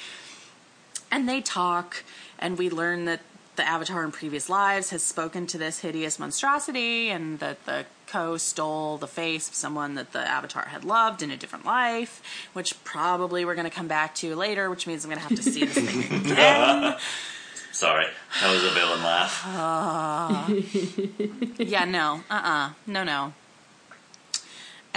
And they talk, and we learn that the Avatar in previous lives has spoken to this hideous monstrosity, and that the Ko stole the face of someone that the Avatar had loved in a different life, which probably we're going to come back to later, which means I'm going to have to see this thing again. Sorry, that was a villain laugh. yeah, no, uh uh no, no.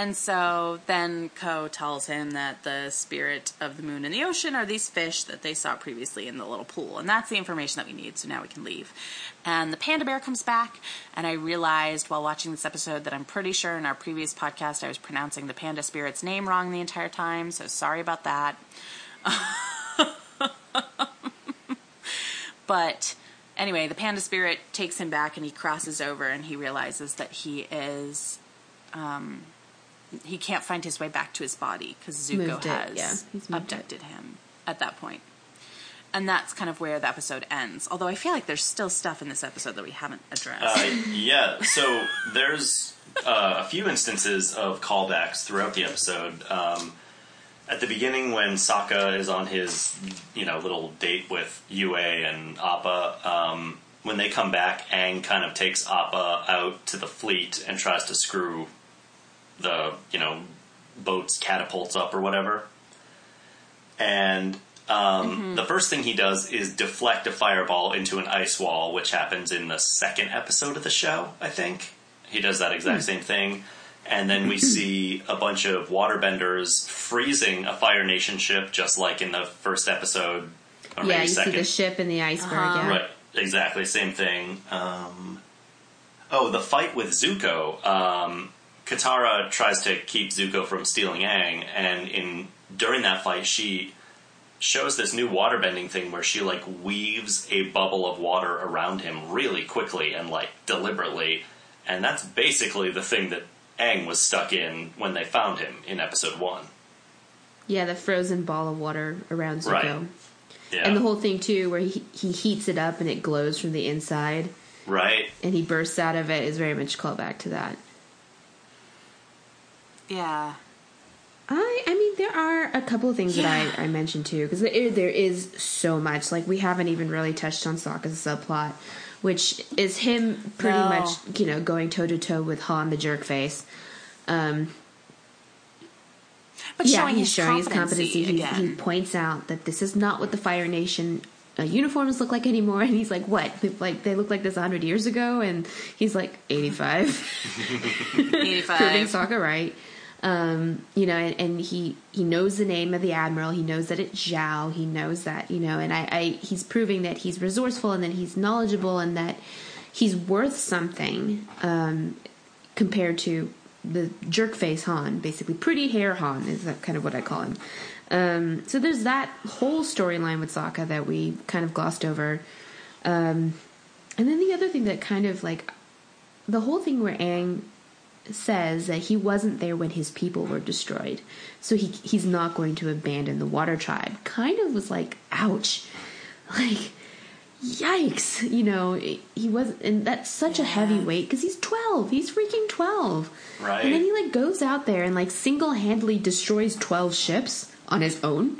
And so then Ko tells him that the spirit of the moon and the ocean are these fish that they saw previously in the little pool. And that's the information that we need, so now we can leave. And the panda bear comes back, and I realized while watching this episode that I'm pretty sure in our previous podcast I was pronouncing the panda spirit's name wrong the entire time, so sorry about that. But anyway, the panda spirit takes him back and he crosses over and he realizes that he is. Um, he can't find his way back to his body because Zuko Moved it, has yeah, he's moved it. abducted him at that point. And that's kind of where the episode ends. Although I feel like there's still stuff in this episode that we haven't addressed. Uh, yeah, so there's uh, a few instances of callbacks throughout the episode. Um, at the beginning, when Sokka is on his, you know, little date with Yue and Appa, um, when they come back, Aang kind of takes Appa out to the fleet and tries to screw the, you know, boat's catapults up or whatever. And um, the first thing he does is deflect a fireball into an ice wall, which happens in the second episode of the show, I think. He does that exact same thing. And then we see a bunch of waterbenders freezing a Fire Nation ship, just like in the first episode. Or yeah, maybe you second. see the ship and the iceberg. Yeah. Right, exactly, same thing. Um, oh, the fight with Zuko. Um, Katara tries to keep Zuko from stealing Aang, and in during that fight, she shows this new waterbending thing where she like weaves a bubble of water around him really quickly and like deliberately, and that's basically the thing that Aang was stuck in when they found him in episode one. Yeah, the frozen ball of water around Zuko. Right. Yeah, And the whole thing too, where he, he heats it up and it glows from the inside, right. and he bursts out of it, is very much callback to that. Yeah. I I mean, there are a couple of things Yeah. that I, I mentioned too, because there, there is so much. Like we haven't even really touched on Sokka's subplot, which is him pretty No. much you know going toe to toe with Hahn the jerk face. Um, But yeah, showing he's his showing his competency competency. He, he points out that this is not what the Fire Nation uh, uniforms look like anymore, and he's like, "What? They- Like they looked like this hundred years ago?" And he's like, 85 85 proving 85. Sokka right. Um, you know, and, and he he knows the name of the admiral. He knows that it's Zhao. He knows that you know, and I, I he's proving that he's resourceful and that he's knowledgeable and that he's worth something um, compared to the jerk face Hahn, basically pretty hair Hahn is that kind of what I call him. Um, so there's that whole storyline with Sokka that we kind of glossed over. Um, and then the other thing that kind of like the whole thing where Aang says that he wasn't there when his people were destroyed, so he he's not going to abandon the Water Tribe. Kind of was like, ouch, like yikes, you know. He wasn't, and that's such a heavy weight because he's twelve. He's freaking twelve, Right. And then he like goes out there and like single handedly destroys twelve ships on his own.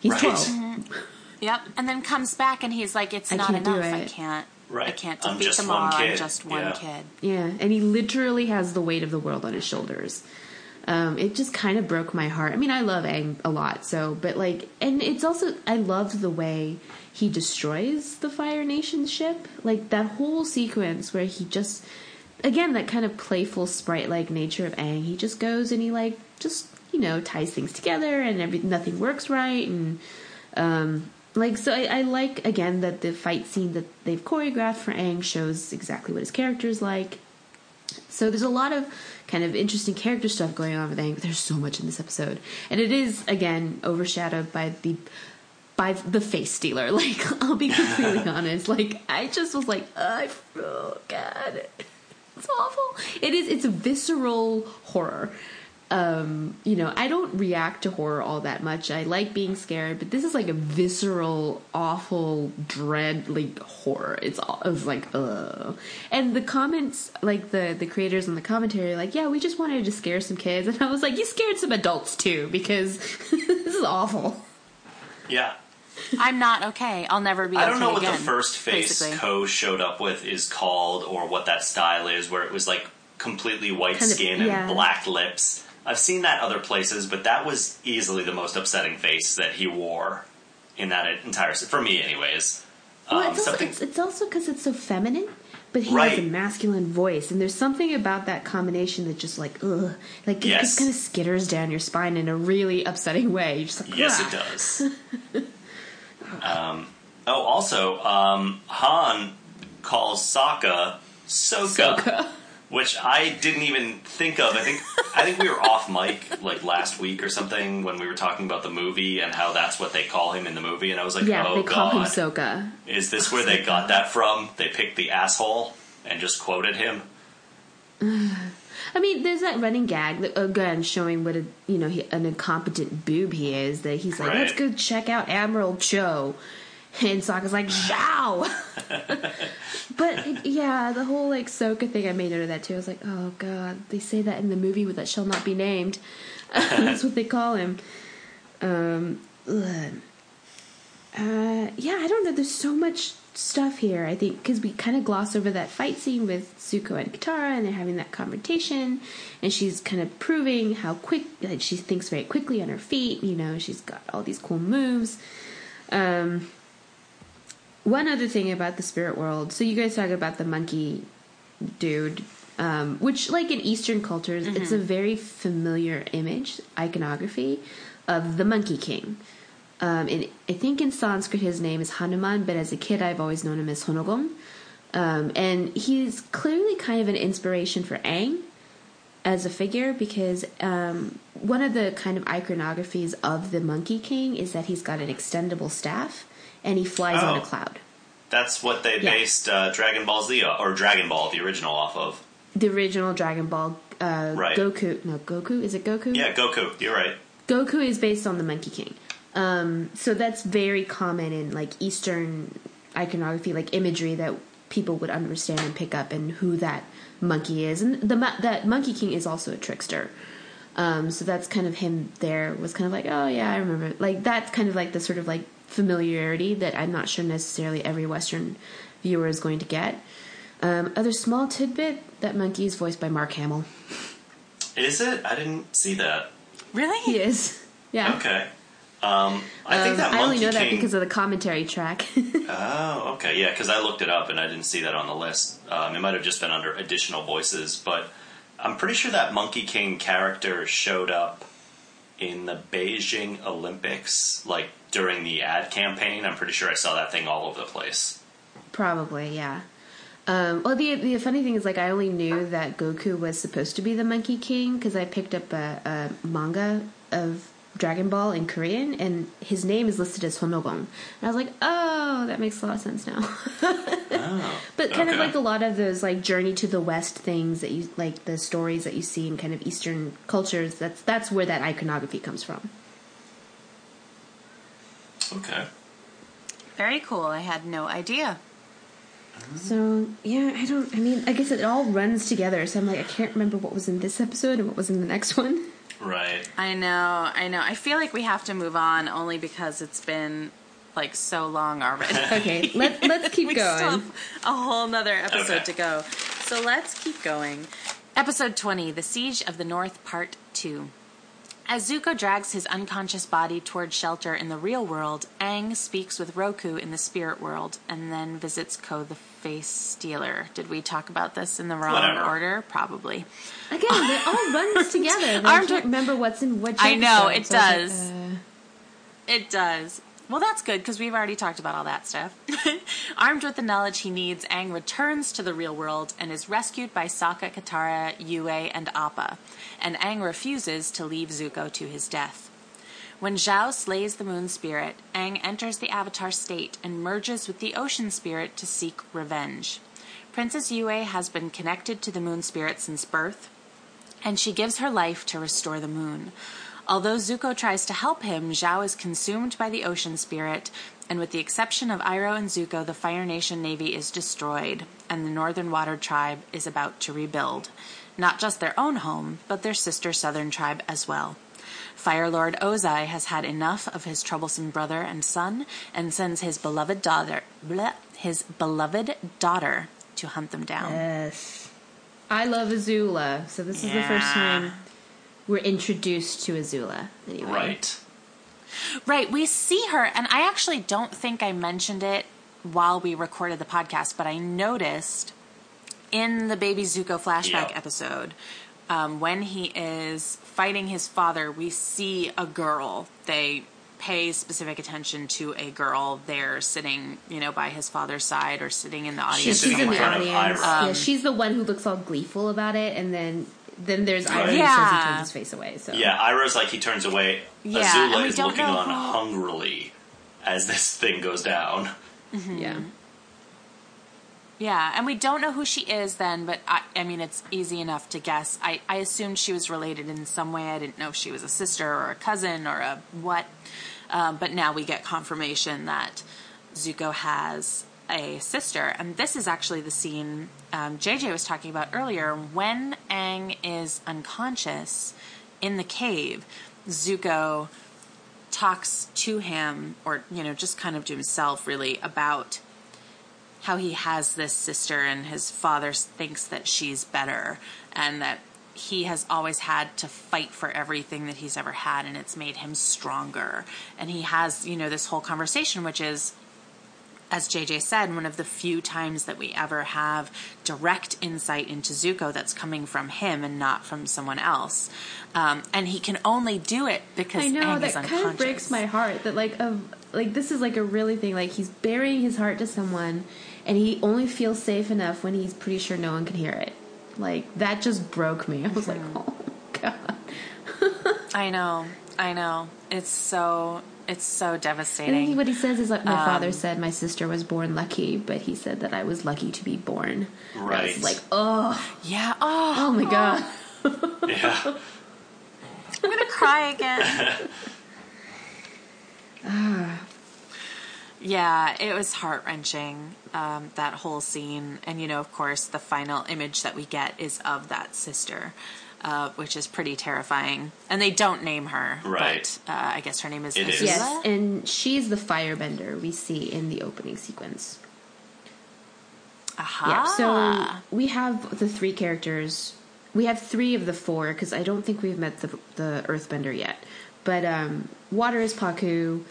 He's Right. 12 mm-hmm. Yep. And then comes back and he's like, it's I not can't enough. I it. Can't. I can't I'm defeat them one all. I'm just one Yeah. kid. Yeah, and he literally has the weight of the world on his shoulders. Um, it just kind of broke my heart. I mean, I love Aang a lot, so but like, and it's also I loved the way he destroys the Fire Nation ship, like that whole sequence where he just, again, that kind of playful sprite-like nature of Aang. He just goes and he like just you know ties things together, and every nothing works right, and um, like so I, I like again that the fight scene that they've choreographed for Aang shows exactly what his character is like. So there's a lot of kind of interesting character stuff going on with Aang. But there's so much in this episode, and it is again overshadowed by the by the face stealer. Like I'll be completely honest. Like I just was like, I oh god, it's awful. It is. It's a visceral horror. Um, you know, I don't react to horror all that much. I like being scared, but this is like a visceral, awful, dread like horror. It's all it was like, ugh. And the comments, like the the creators and the commentary, are like, yeah, we just wanted to scare some kids, and I was like, you scared some adults too because this is awful. Yeah. I'm not okay. I'll never be I don't okay know what again, the first face basically. Ko showed up with is called or what that style is, where it was like completely white Kind of- skin yeah. and black lips. I've seen that other places, but that was easily the most upsetting face that he wore in that entire. For me, anyways. Well, Um, it's, also, it's, it's also because it's so feminine, but he has a masculine voice, and there's something about that combination that just like, ugh, like it Yes. just kind of skitters down your spine in a really upsetting way. You're just like, Yes, it does. um, oh, also, um, Hahn calls Sokka Soka, Soka. Which I didn't even think of. I think I think we were off mic like last week or something when we were talking about the movie and how that's what they call him in the movie, and I was like, Yeah, oh they call god, him Soka. is this where they got that from? They picked the asshole and just quoted him. I mean, there's that running gag that, again showing what a you know he, an incompetent boob he is. That he's like, Right. let's go check out Admiral Cho, and Sokka's like, Zhao. but it- yeah, the whole like Soka thing, I made note of that too. I was like, oh god, they say that in the movie with that shall not be named. That's what they call him. Um, uh, yeah, I don't know. There's so much stuff here. I think because we kind of gloss over that fight scene with Zuko and Katara, and they're having that confrontation, and she's kind of proving how quick, like she thinks very quickly on her feet. You know, she's got all these cool moves. Um, one other thing about the spirit world. So you guys talk about the monkey dude, um, which, like in Eastern cultures, it's a very familiar image, iconography of the Monkey King. Um, and I think in Sanskrit his name is Hanuman, but as a kid I've always known him as Honogong. Um, and he's clearly kind of an inspiration for Aang as a figure because um, one of the kind of iconographies of the Monkey King is that he's got an extendable staff and he flies on Oh. a cloud. That's what they Yeah. based uh, Dragon Ball Z or Dragon Ball, the original, off of. The original Dragon Ball uh, Right. Goku, no Goku, is it Goku? Yeah, Goku. You're right. Goku is based on the Monkey King. Um, so that's very common in like Eastern iconography, like imagery that people would understand and pick up, and who that monkey is. And the that Monkey King is also a trickster. Um, so that's kind of him. There was kind of like, oh yeah, I remember. Like that's kind of like the sort of like familiarity that I'm not sure necessarily every Western viewer is going to get. Um, other small tidbit: that monkey is voiced by Mark Hamill. Is it? I didn't see that. Really? He is. Yeah. Okay. Um, I think Um, that I only Monkey know that King. because of the commentary track. Oh, okay, yeah, because I looked it up and I didn't see that on the list. Um, it might have just been under additional voices, but I'm pretty sure that Monkey King character showed up in the Beijing Olympics, like during the ad campaign. I'm pretty sure I saw that thing all over the place. Probably, yeah. Um, well, the the funny thing is, like, I only knew that Goku was supposed to be the Monkey King because I picked up a, a manga of Dragon Ball in Korean, and his name is listed as Honogong. And I was like, oh, that makes a lot of sense now. Oh, but kind of like a lot of those like journey to the west things that you like the stories that you see in kind of Eastern cultures. That's that's where that iconography comes from. Okay. Very cool. I had no idea. So yeah, I don't. I mean, I guess it all runs together. So I'm like, I can't remember what was in this episode and what was in the next one. Right. I know, I know. I feel like we have to move on only because it's been like so long already. Okay, let let's keep we still going. have a whole nother episode Okay. to go. So let's keep going. Episode 20 The Siege of the North, Part 2. As Zuko drags his unconscious body toward shelter in the real world, Aang speaks with Roku in the spirit world and then visits Ko the Face Stealer. Did we talk about this in the wrong Whatever. order? Probably. Again, it all runs together. but I Armed can't remember what's in which. I know, episode, it so does. like, uh, It does. Well, that's good because we've already talked about all that stuff. Armed with the knowledge he needs, Aang returns to the real world and is rescued by Sokka, Katara, Yue, and Appa. And Aang refuses to leave Zuko to his death. When Zhao slays the moon spirit, Aang enters the Avatar state and merges with the ocean spirit to seek revenge. Princess Yue has been connected to the moon spirit since birth, and she gives her life to restore the moon. Although Zuko tries to help him, Zhao is consumed by the ocean spirit, and with the exception of Iroh and Zuko, the Fire Nation navy is destroyed, and the Northern Water tribe is about to rebuild. Not just their own home, but their sister Southern tribe as well. Fire Lord Ozai has had enough of his troublesome brother and son, and sends his beloved daughter, bleh, his beloved daughter, to hunt them down. Yes. I love Azula, so this is the first time we're introduced to Azula. Anyway. Right. Right, we see her, and I actually don't think I mentioned it while we recorded the podcast, but I noticed in the Baby Zuko flashback Yeah. episode um, when he is fighting his father, we see a girl. They pay specific attention to a girl there sitting, you know, by his father's side or sitting in the audience. She's, she's in in the audience. Iroh. yeah, she's the one who looks all gleeful about it, and then then there's Iroh who says he Yeah. turns his face away. So Yeah, Iroh's like he turns away. Yeah, and Azula we is don't looking on who- hungrily as this thing goes down. yeah. Yeah, and we don't know who she is then, but I, I mean, it's easy enough to guess. I, I assumed she was related in some way. I didn't know if she was a sister or a cousin or a what. Um, but now we get confirmation that Zuko has a sister. And this is actually the scene um, JJ was talking about earlier. When Aang is unconscious in the cave, Zuko talks to him, or, you know, just kind of to himself, really, about how he has this sister and his father thinks that she's better and that he has always had to fight for everything that he's ever had and it's made him stronger and he has you know this whole conversation which is as JJ said, one of the few times that we ever have direct insight into Zuko that's coming from him and not from someone else. Um, and he can only do it because I know Aang that is kind unconscious. of breaks my heart. That like of like this is like a really thing. Like he's burying his heart to someone, and he only feels safe enough when he's pretty sure no one can hear it. Like that just broke me. I was like, Hmm. oh god. I know, I know. It's so it's so And devastating. then what he says is like, my Um, father said my sister was born lucky, but he said that I was lucky to be born. And I Right. was like, oh, yeah. Oh, oh my god. Yeah. I'm gonna cry again. yeah, it was heart wrenching. Um, that whole scene, and you know, of course, the final image that we get is of that sister, uh, which is pretty terrifying. And they don't name her, Right. But uh, I guess her name is It is. Azula. Yes, and she's the firebender we see in the opening sequence. Aha. Yeah. So we have the three characters. We have three of the four because I don't think we've met the the Earthbender yet. But um, water is Pakku,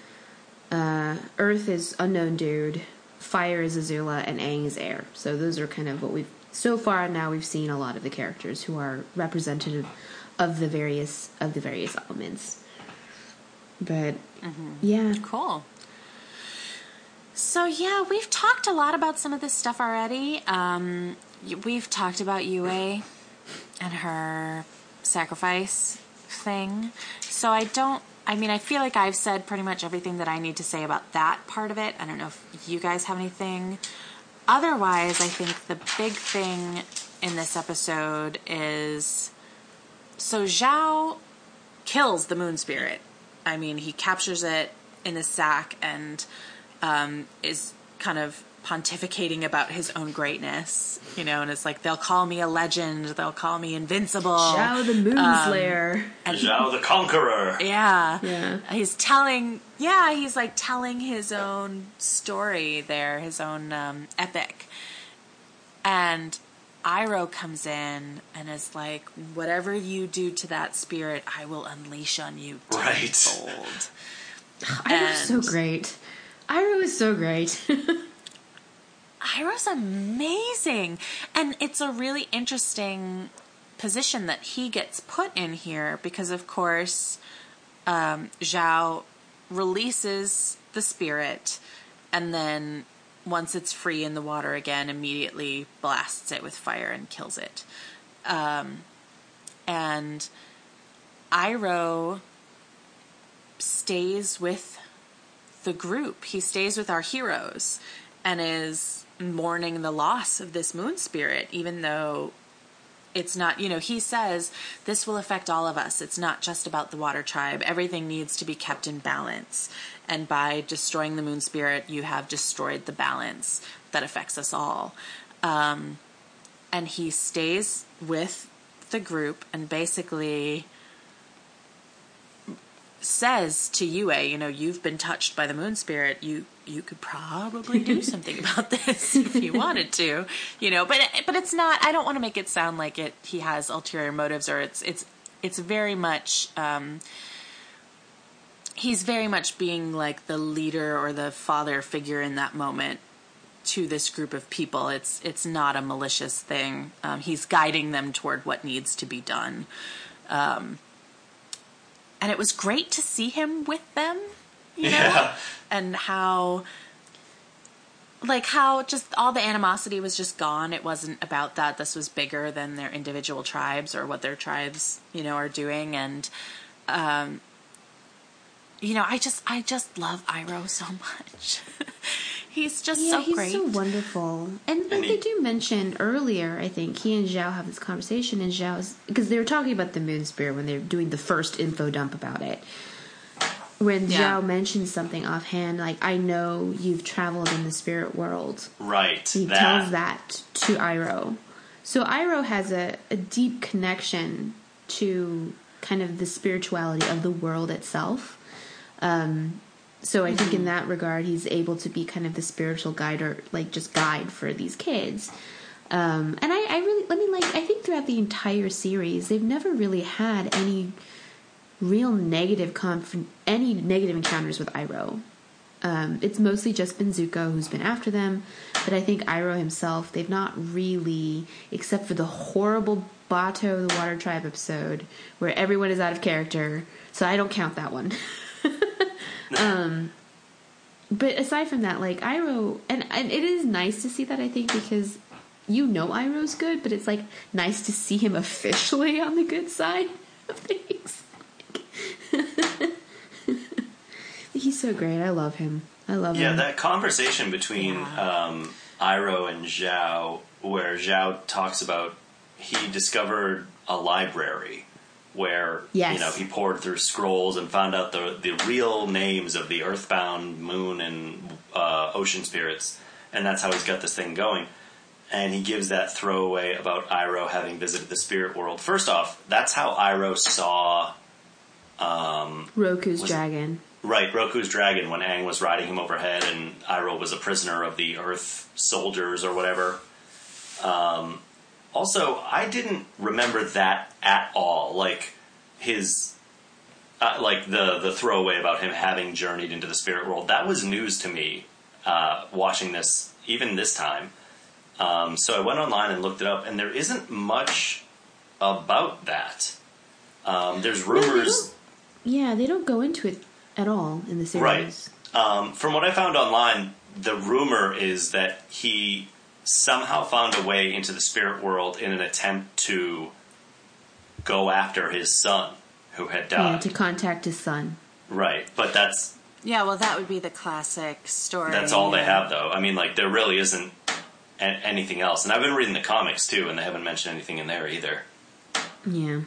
uh, Earth is unknown dude, fire is Azula, and Aang is air. So those are kind of what we've so far. Now we've seen a lot of the characters who are representative of the various of the various elements. But yeah, Cool. So yeah, we've talked a lot about some of this stuff already. Um, we've talked about Yue and her sacrifice thing. So I don't. I mean, I feel like I've said pretty much everything that I need to say about that part of it. I don't know if you guys have anything. Otherwise, I think the big thing in this episode is so Zhao kills the moon spirit. I mean, he captures it in the sack and um, is kind of pontificating about his own greatness, you know, and it's like they'll call me a legend, they'll call me invincible. Zhao the Moonslayer. And Zhao the Conqueror. yeah. Yeah. He's telling, yeah, he's like telling his own story there, his own um, epic. And Iroh comes in and is like, whatever you do to that spirit, I will unleash on you Right. tenfold. Iroh's so great. Iroh is so great. Iroh's amazing. And it's a really interesting position that he gets put in here because, of course, um, Zhao releases the spirit and then once it's free in the water again, immediately blasts it with fire and kills it. Um, and Iroh stays with the group. He stays with our heroes and is mourning the loss of this moon spirit, even though it's not, you know, he says this will affect all of us. It's not just about the water tribe. Everything needs to be kept in balance. And by destroying the moon spirit, you have destroyed the balance that affects us all. Um, and he stays with the group and basically says to Yue, you know, you've been touched by the moon spirit. You you could probably do something about this if you wanted to, you know. But but it's not. I don't want to make it sound like it. He has ulterior motives, or it's it's it's very much. Um, he's very much being like the leader or the father figure in that moment to this group of people. It's it's not a malicious thing. Um, he's guiding them toward what needs to be done. Um, and it was great to see him with them, you know, Yeah. and how like how just all the animosity was just gone. It wasn't about that. This was bigger than their individual tribes or what their tribes, you know, are doing and um you know, I just I just love Iroh so much. he's just yeah, so he's great. so wonderful. And like they do mention earlier, I think he and Zhao have this conversation, and Zhao's because they were talking about the moon spirit when they were doing the first info dump about it. When Yeah. Zhao mentions something offhand, like I know you've traveled in the spirit world, Right. he that. tells that to Iroh. So Iroh has a, a deep connection to kind of the spirituality of the world itself. Um, so I think in that regard, he's able to be kind of the spiritual guide or like just guide for these kids. Um, and I, I really, I mean, like, I think throughout the entire series, they've never really had any real negative conf- any negative encounters with Iroh. Um, it's mostly just been Zuko who's been after them, but I think Iroh himself, they've not really, except for the horrible Bato the Water Tribe episode where everyone is out of character, so I don't count that one. um, but aside from that, like Iroh, and, and it is nice to see that I think because you know Iroh's good, but it's like nice to see him officially on the good side of things. He's so great. I love him. I love Yeah, him. Yeah, that conversation between um, Iroh and Zhao, where Zhao talks about he discovered a library where Yes. you know he poured through scrolls and found out the the real names of the earthbound moon and uh, ocean spirits, and that's how he's got this thing going. And he gives that throwaway about Iroh having visited the spirit world. First off, that's how Iroh saw Roku's Was dragon. Right, Roku's dragon when Aang was riding him overhead and Iroh was a prisoner of the Earth soldiers or whatever. Um, also, I didn't remember that at all. Like his, uh, like the the throwaway about him having journeyed into the spirit world. That was news to me. Uh, watching this, even this time. Um, so I went online and looked it up, and there isn't much about that. Um, there's rumors. Don't- yeah, they don't go into it at all in the series. Right. Um, from what I found online, the rumor is that he somehow found a way into the spirit world in an attempt to go after his son who had Yeah, died. to contact his son. right, but that's Yeah, well, that would be the classic story. that's all they have though. I mean, like there really isn't a- anything else. And I've been reading the comics too, and they haven't mentioned anything in there either. Yeah.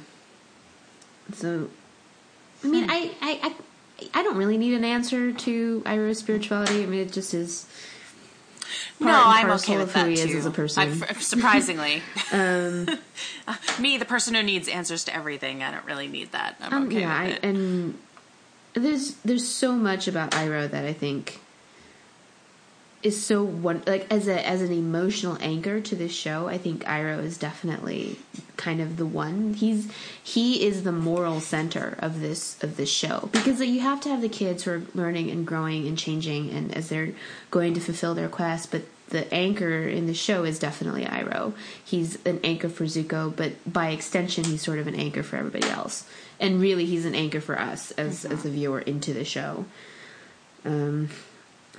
So, I mean, I, I, I, I don't really need an answer to Iroh's spirituality. I mean, it just is. No, part and I'm okay with that who he too. is as a person. I- surprisingly, Um, me, the person who needs answers to everything, I don't really need that. I'm um, okay yeah, I, with it. and there's there's so much about Iroh that I think is so one like as a as an emotional anchor to this show. I think Iroh is definitely kind of the one. He's he is the moral center of this of this show because you have to have the kids who are learning and growing and changing and as they're going to fulfill their quest, but the anchor in the show is definitely Iroh. He's an anchor for Zuko, but by extension, he's sort of an anchor for everybody else. And really, he's an anchor for us as as a viewer into the show. Um,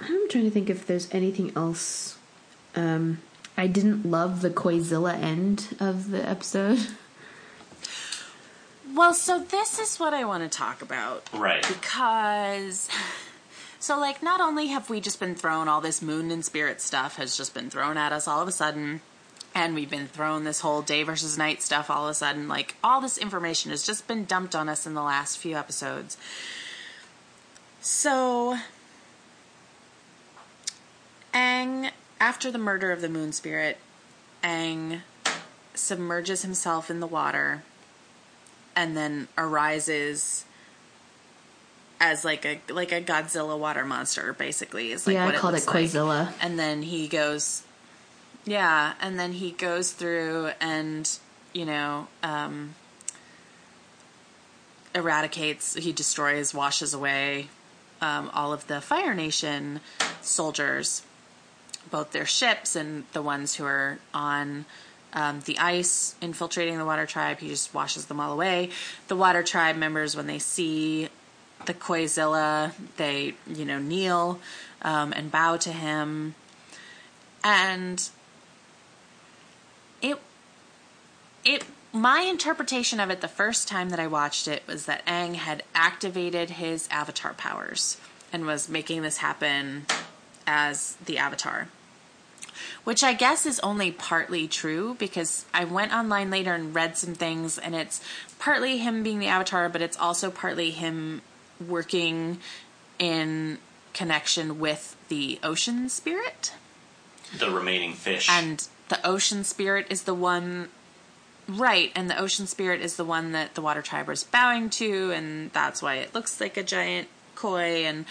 I'm trying to think if there's anything else. Um, I didn't love the Koizilla end of the episode. Well, so this is what I want to talk about. Right. Because. So, like, not only have we just been thrown all this moon and spirit stuff has just been thrown at us all of a sudden, and we've been thrown this whole day versus night stuff all of a sudden, like, all this information has just been dumped on us in the last few episodes. So, Aang, after the murder of the moon spirit, Aang submerges himself in the water and then arises as like a like a Godzilla water monster basically is like yeah, what I called it looks like. And then he goes yeah and then he goes through and you know um eradicates he destroys washes away um, all of the fire nation soldiers both their ships and the ones who are on um, the ice infiltrating the water tribe he just washes them all away the water tribe members when they see the Koizilla, they, you know, kneel um, and bow to him. And it, it, my interpretation of it the first time that I watched it was that Aang had activated his avatar powers and was making this happen as the avatar. Which I guess is only partly true because I went online later and read some things, and it's partly him being the avatar, but it's also partly him working in connection with the ocean spirit. The remaining fish. And the ocean spirit is the one, right? And the ocean spirit is the one that the water tribe is bowing to, and that's why it looks like a giant koi. And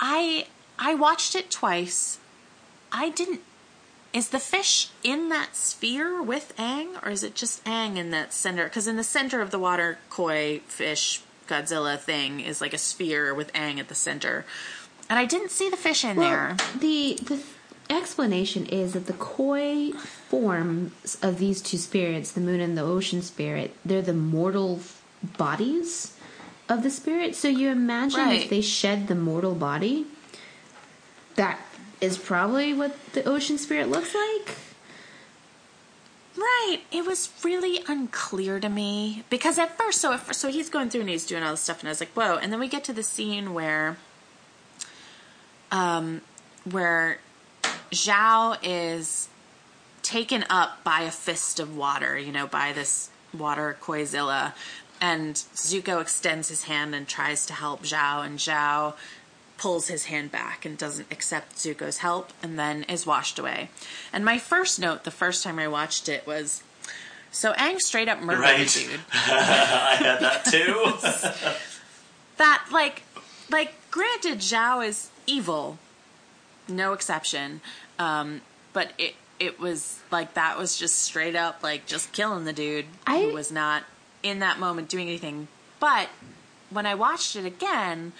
I I watched it twice. I didn't. Is the fish in that sphere with Aang, or is it just Aang in that center? Because in the center of the water koi fish Godzilla thing is like a sphere with Aang at the center, and I didn't see the fish in there. the the explanation is that the koi forms of these two spirits, the moon and the ocean spirit, they're the mortal bodies of the spirit. So you imagine Right. if they shed the mortal body, that is probably what the ocean spirit looks like. Right. It was really unclear to me because at first, so at first, so he's going through and he's doing all this stuff, and I was like, "Whoa!" And then we get to the scene where, um, where Zhao is taken up by a fist of water, you know, by this water Koizilla, and Zuko extends his hand and tries to help Zhao, and Zhao pulls his hand back and doesn't accept Zuko's help and then is washed away. And my first note the first time I watched it was so Aang straight up murdered Right. the dude. I had that too. That like like granted Zhao is evil. No exception. Um but it it was like that was just straight up like just killing the dude I- who was not in that moment doing anything. But when I watched it again,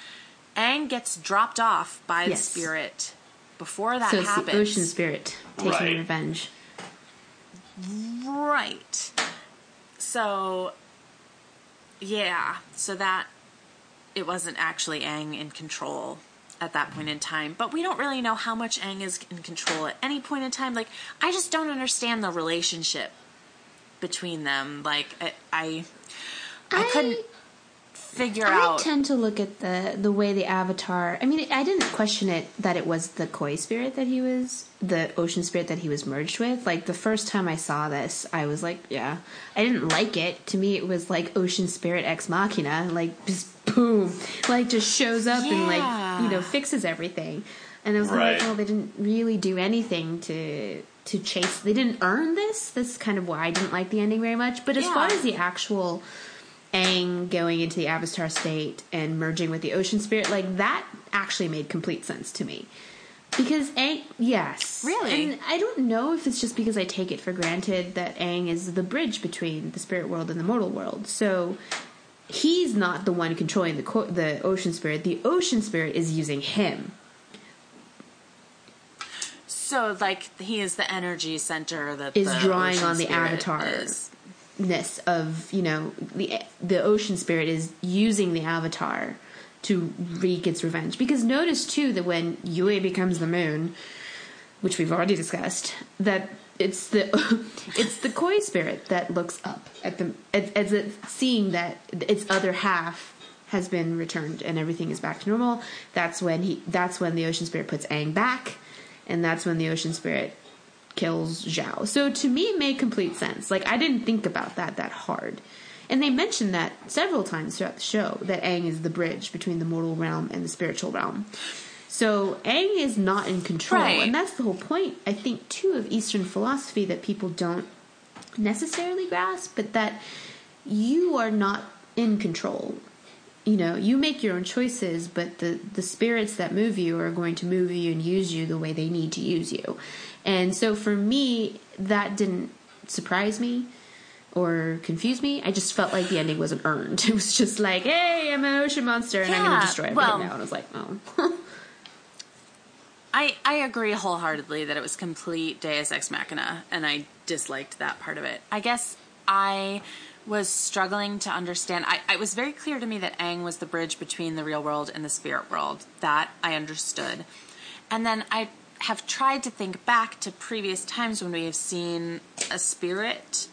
Aang gets dropped off by Yes. the spirit before that so it's happens. the ocean spirit taking Right. revenge. Right. So, yeah. So that it wasn't actually Aang in control at that point in time. But we don't really know how much Aang is in control at any point in time. Like, I just don't understand the relationship between them. Like, I, I, I couldn't figure I out. tend to look at the the way the avatar. I mean, I didn't question it that it was the koi spirit that he was, the ocean spirit that he was merged with. Like the first time I saw this, I was like, yeah, I didn't like it. To me, it was like ocean spirit ex machina, like just boom, like just shows up and like you know fixes everything. And I was Right. like, oh, they didn't really do anything to to chase. They didn't earn this. This is kind of why I didn't like the ending very much. But as Yeah. far as the actual Aang going into the Avatar state and merging with the ocean spirit, like that actually made complete sense to me. Because Aang, yes. Really? And I don't know if it's just because I take it for granted that Aang is the bridge between the spirit world and the mortal world. So he's not the one controlling the co- the ocean spirit. The ocean spirit is using him. so, like, he is the energy center that Is drawing on the spirit avatar. is. Ness of you know the the ocean spirit is using the avatar to wreak its revenge. Because notice too that when Yue becomes the moon which we've already discussed that it's the it's the koi spirit that looks up at the as, as it seeing that its other half has been returned and everything is back to normal that's when he that's when the ocean spirit puts Aang back and that's when the ocean spirit kills Zhao. So to me, it made complete sense. Like I didn't think about that that hard, and they mentioned that several times throughout the show that Aang is the bridge between the mortal realm and the spiritual realm. So Aang is not in control, Right. and that's the whole point. I think too of Eastern philosophy that people don't necessarily grasp, but that you are not in control. You know, you make your own choices, but the the spirits that move you are going to move you and use you the way they need to use you. And so for me, that didn't surprise me or confuse me. I just felt like the ending wasn't earned. It was just like, hey, I'm an ocean monster and I'm going to destroy everything well- now. And I was like, oh. I, I agree wholeheartedly that it was complete Deus Ex Machina, and I disliked that part of it. I guess I was struggling to understand. I, it was very clear to me that Aang was the bridge between the real world and the spirit world. That I understood. And then I have tried to think back to previous times when we have seen a spirit,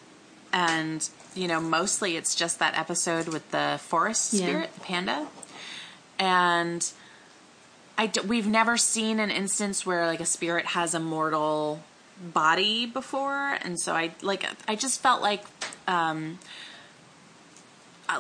and, you know, mostly it's just that episode with the forest Yeah. spirit, the panda. And I d- we've never seen an instance where like a spirit has a mortal body before, and so I like I just felt like um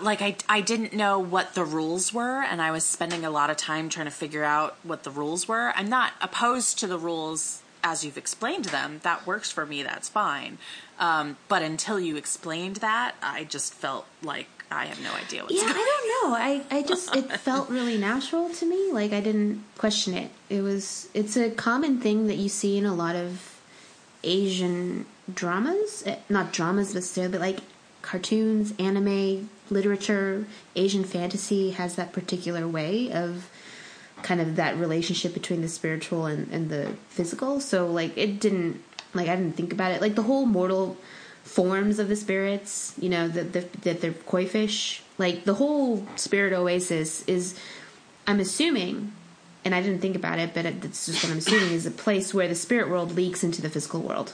like I I didn't know what the rules were, and I was spending a lot of time trying to figure out what the rules were. I'm not opposed to the rules as you've explained them. That works for me. That's fine. Um, but until you explained that, I just felt like I have no idea what's Yeah, going I don't know. I, I just it felt really natural to me. Like I didn't question it. It was it's a common thing that you see in a lot of Asian dramas, Eh, not dramas necessarily, but like cartoons, anime, literature, Asian fantasy has that particular way of kind of that relationship between the spiritual and, and the physical. So like it didn't like I didn't think about it. Like the whole mortal forms of the spirits, you know, the the that they're koi fish. Like the whole spirit oasis is I'm assuming and I didn't think about it, but it's just what I'm assuming is a place where the spirit world leaks into the physical world.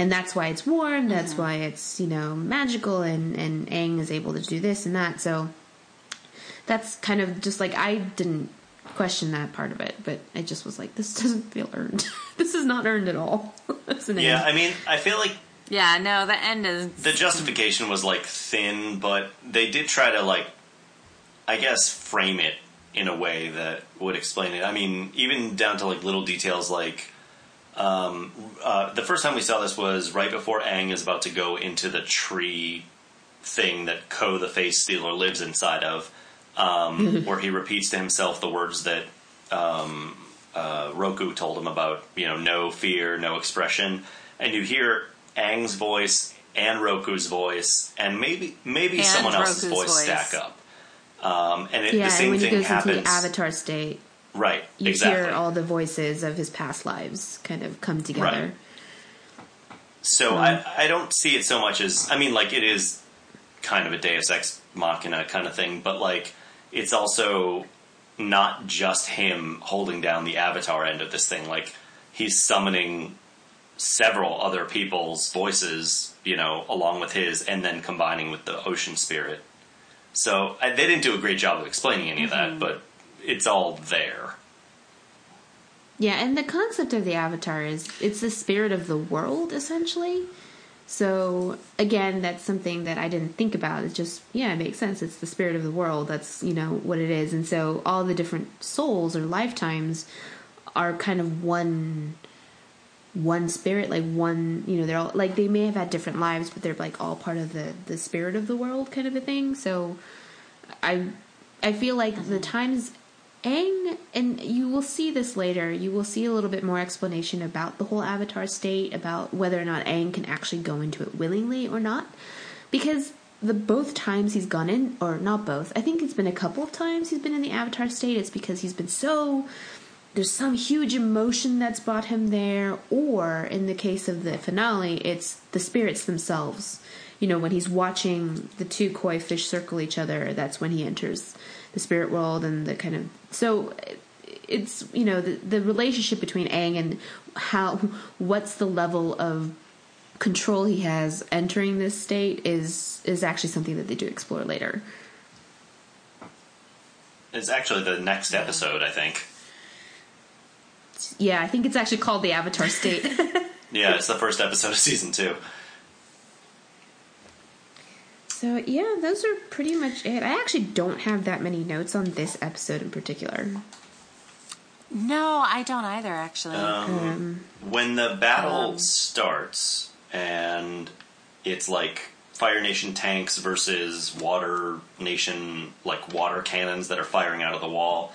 And that's why it's warm, that's mm-hmm. why it's, you know, magical and and Aang is able to do this and that. So that's kind of just like I didn't question that part of it, but I just was like, this doesn't feel earned. this is not earned at all. Yeah, end. I mean, I feel like Yeah, no, the end is. the justification was like thin, but they did try to like, I guess, frame it in a way that would explain it. I mean, even down to like little details like. Um, uh, the first time we saw this was right before Aang is about to go into the tree thing that Ko the Face Stealer lives inside of, um, where he repeats to himself the words that um, uh, Roku told him about, you know, no fear, no expression, and you hear Aang's voice and Roku's voice, and maybe maybe And someone else's voice, voice. stack up. Um, and it, yeah, the and same when he goes happens. into the avatar state, right, you exactly. hear all the voices of his past lives kind of come together. Right. So I, I don't see it so much as I mean, like it is kind of a Deus Ex Machina kind of thing, but like it's also not just him holding down the Avatar end of this thing. Like he's summoning several other people's voices, you know, along with his, and then combining with the ocean spirit. So I, they didn't do a great job of explaining any of that, mm-hmm. but it's all there. Yeah, and the concept of the avatar is it's the spirit of the world essentially. So again, that's something that I didn't think about. It just yeah, it makes sense. It's the spirit of the world. That's you know what it is. And so all the different souls or lifetimes are kind of one one spirit, like one you know they're all like they may have had different lives, but they're like all part of the the spirit of the world kind of a thing. So I I feel like the times Aang, and you will see this later, you will see a little bit more explanation about the whole Avatar state, about whether or not Aang can actually go into it willingly or not. Because the both times he's gone in, or not both, I think it's been a couple of times he's been in the Avatar state, it's because he's been so. There's some huge emotion that's brought him there, or in the case of the finale, it's the spirits themselves. You know, when he's watching the two koi fish circle each other, that's when he enters the spirit world and the kind of so it's you know the, the relationship between Aang and how what's the level of control he has entering this state is is actually something that they do explore later. It's actually the next episode, I think. Yeah, I think it's actually called the Avatar state. Yeah, it's the first episode of season two. So yeah, those are pretty much it. I actually don't have that many notes on this episode in particular. No, I don't either, actually. Um, when the battle starts and it's like Fire Nation tanks versus Water Nation like water cannons that are firing out of the wall,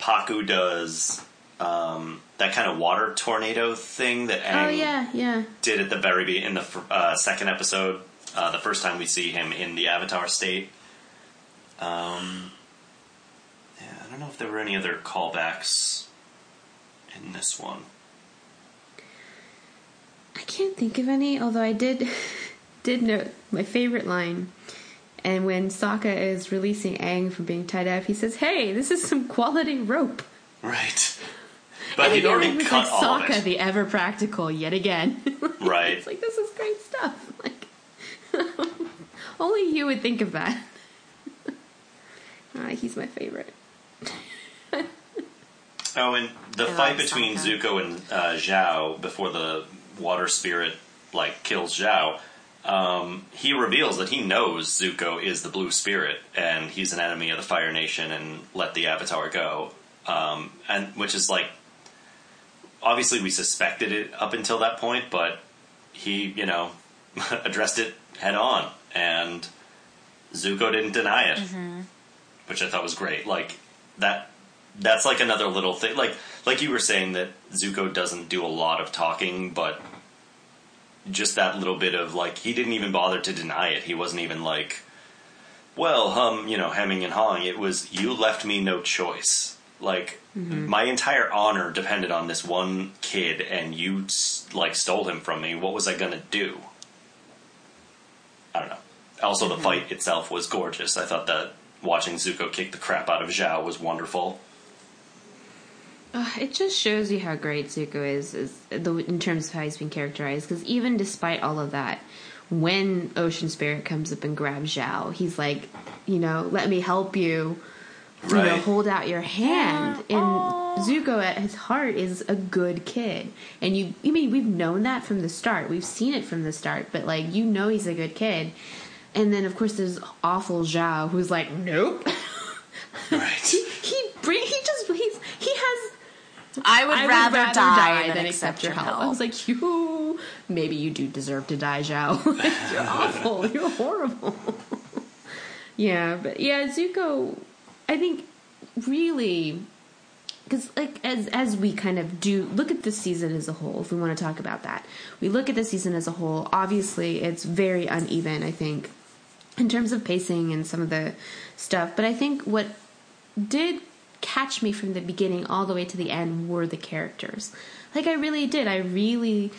Pakku does um, that kind of water tornado thing that Aang Oh yeah, yeah. did at the very be- in the uh, second episode, uh, the first time we see him in the Avatar state. Um, yeah, I don't know if there were any other callbacks in this one. I can't think of any, although I did did note my favorite line. And when Sokka is releasing Aang from being tied up, he says, "Hey, this is some quality rope." Right. But And he'd again, already cut like all of Sokka, it. the ever practical, yet again. Right. it's like this is great stuff. Like, only you would think of that. Ah, he's my favorite. Oh, and the I fight like between Sokka. Zuko and uh, Zhao before the water spirit like kills Zhao, um, he reveals that he knows Zuko is the blue spirit and he's an enemy of the Fire Nation and let the Avatar go. Um, and which is like obviously we suspected it up until that point, but he you know addressed it head on and Zuko didn't deny it. Mm-hmm. which I thought was great. Like that that's like another little thing like like you were saying that Zuko doesn't do a lot of talking, but just that little bit of like he didn't even bother to deny it. He wasn't even like well, hum, you know, hemming and hawing. It was you left me no choice. Like mm-hmm. my entire honor depended on this one kid, and you like stole him from me. What was I gonna do? I don't know. Also, the fight itself was gorgeous. I thought that watching Zuko kick the crap out of Zhao was wonderful. Uh, it just shows you how great Zuko is, is the, in terms of how he's been characterized. Because even despite all of that, when Ocean Spirit comes up and grabs Zhao, he's like, you know, let me help you. You know, hold out your hand. And Zuko, at his heart, is a good kid. And you, I mean, we've known that from the start. We've seen it from the start. But like, you know, he's a good kid. And then, of course, there's awful Zhao, who's like, nope. Right. he he bring he just he's he has I would, I rather, would rather die, than accept your help. I was like, you maybe you do deserve to die, Zhao. You're awful. You're horrible. yeah, but yeah, Zuko. I think really because like as as we kind of do look at the season as a whole if we want to talk about that we look at the season as a whole obviously it's very uneven i think in terms of pacing and some of the stuff but i think what did catch me from the beginning all the way to the end were the characters. Like i really did i really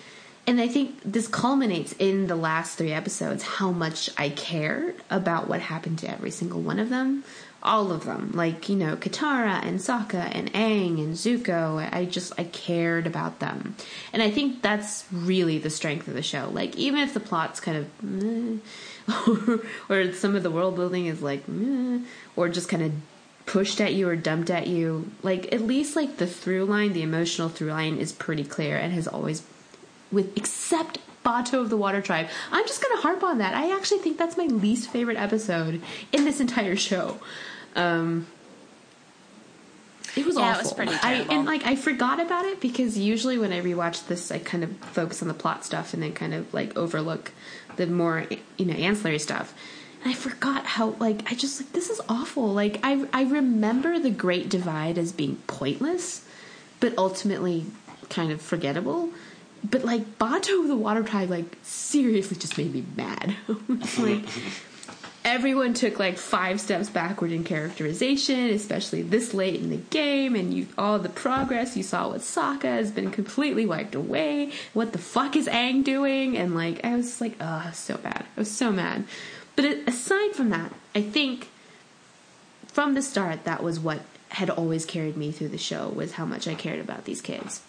and i think this culminates in the last three episodes how much i cared about what happened to every single one of them all of them. Like you know katara and Sokka and Aang and Zuko. I just I cared about them. And I think that's really the strength of the show. Like even if the plot's kind of or, or some of the world building is like or just kind of pushed at you or dumped at you like at least like the through line the emotional through line is pretty clear and has always with except Bato of the Water Tribe. I'm just going to harp on that. I actually think that's my least favorite episode in this entire show. Um, it was Yeah, it was pretty I, and like I forgot about it because usually when I rewatch this, I kind of focus on the plot stuff and then kind of like overlook the more you know ancillary stuff. And I forgot how like I just like this is awful. Like I I remember the Great Divide as being pointless, but ultimately kind of forgettable. But like Bato the Water Tribe, like seriously, just made me mad. Like everyone took like five steps backward in characterization, especially this late in the game, and you all the progress you saw with Sokka has been completely wiped away. What the fuck is Aang doing? And like I was like, oh, so bad. I was so mad. But aside from that, I think from the start that was what had always carried me through the show was how much I cared about these kids.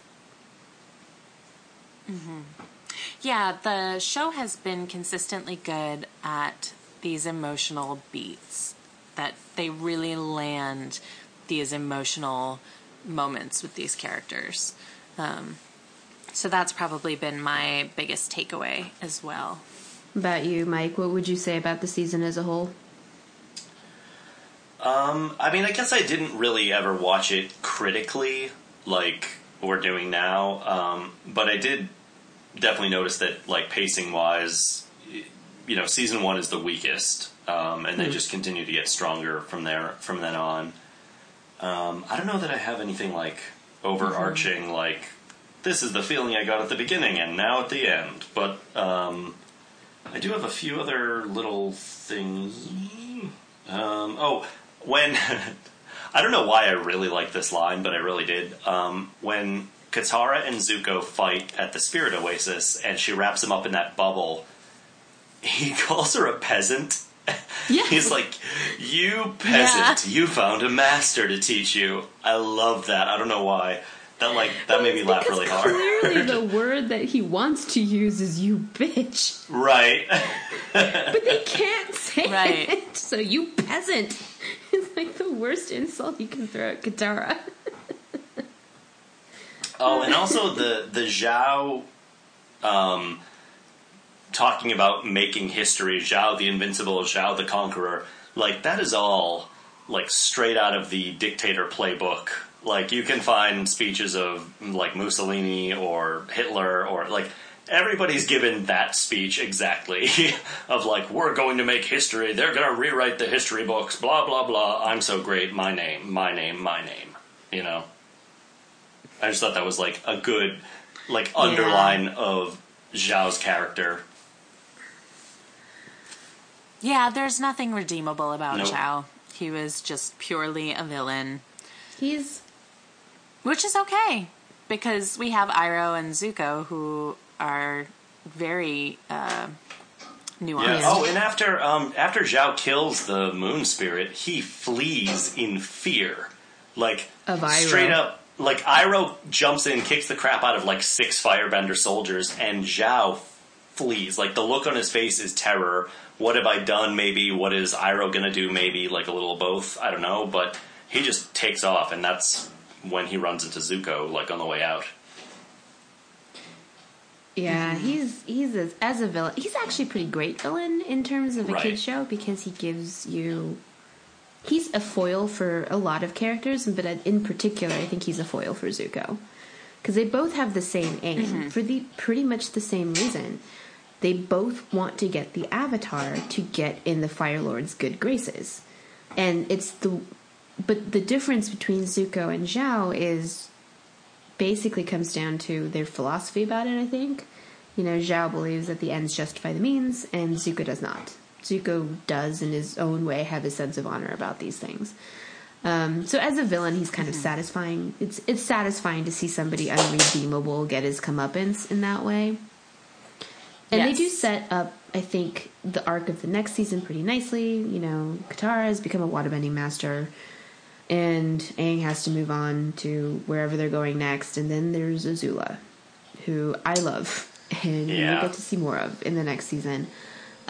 Yeah, the show has been consistently good at these emotional beats. That they really land these emotional moments with these characters. Um, so that's probably been my biggest takeaway as well. About you, Mike, what would you say about the season as a whole? Um, I mean, I guess I didn't really ever watch it critically like we're doing now, um, but I did definitely noticed that, like pacing wise, you know, season one is the weakest, um, and they just continue to get stronger from there from then on. Um, I don't know that I have anything like overarching like this is the feeling I got at the beginning and now at the end, but um, I do have a few other little things. Um, oh, when I don't know why I really like this line, but I really did. Um, when Katara and Zuko fight at the Spirit Oasis, and she wraps him up in that bubble, he calls her a peasant. Yes. He's like, "You peasant, you found a master to teach you." I love that. I don't know why. That like that made me laugh really hard. Clearly, the word that he wants to use is "you bitch," right. but they can't say Right. it. So you peasant is like the worst insult you can throw at Katara. Oh, and also the the Zhao, um, talking about making history. Zhao the Invincible, Zhao the Conqueror. Like that is all like straight out of the dictator playbook. Like you can find speeches of like Mussolini or Hitler or like everybody's given that speech exactly of like we're going to make history they're going to rewrite the history books blah blah blah i'm so great my name my name my name you know i just thought that was like a good like underline of zhao's character Yeah, there's nothing redeemable about Nope. Zhao. He was just purely a villain, He's which is okay because we have Iroh and Zuko who are very uh, nuanced. yeah. oh and after um after zhao kills the moon spirit he flees in fear like Of Iroh. straight up like Iroh jumps in kicks the crap out of like six firebender soldiers and Zhao flees like the look on his face is terror what have i done maybe what is Iroh gonna do maybe like a little of both i don't know but he just takes off and that's when he runs into Zuko like on the way out yeah, he's he's as, as a villain. He's actually a pretty great villain in terms of a Right. kid show because he gives you. He's a foil for a lot of characters, but in particular, I think he's a foil for Zuko because they both have the same aim mm-hmm. for the pretty much the same reason. They both want to get the Avatar to get in the Fire Lord's good graces, and it's the. But the difference between Zuko and Zhao is basically comes down to their philosophy about it, I think. You know, Zhao believes that the ends justify the means, and Zuko does not. Zuko does, in his own way, have a sense of honor about these things. Um, so, as a villain, he's kind of satisfying. It's it's satisfying to see somebody unredeemable get his comeuppance in that way. And they do set up, I think, the arc of the next season pretty nicely. You know, Katara has become a waterbending master and Aang has to move on to wherever they're going next. And then there's Azula, who I love, and Yeah. we get to see more of in the next season.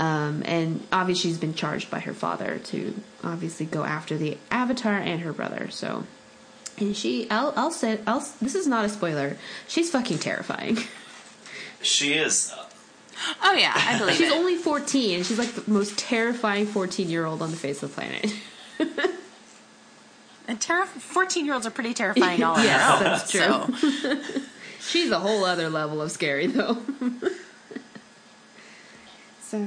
Um, and obviously, she's been charged by her father to obviously go after the Avatar and her brother. So, and she, I'll, I'll say, I'll, this is not a spoiler. She's fucking terrifying. she is Oh yeah, I believe She's it. only 14. She's like the most terrifying 14 year old on the face of the planet. And terri- fourteen-year-olds are pretty terrifying all on Yes, their own. that's true. So, She's a whole other level of scary, though. So,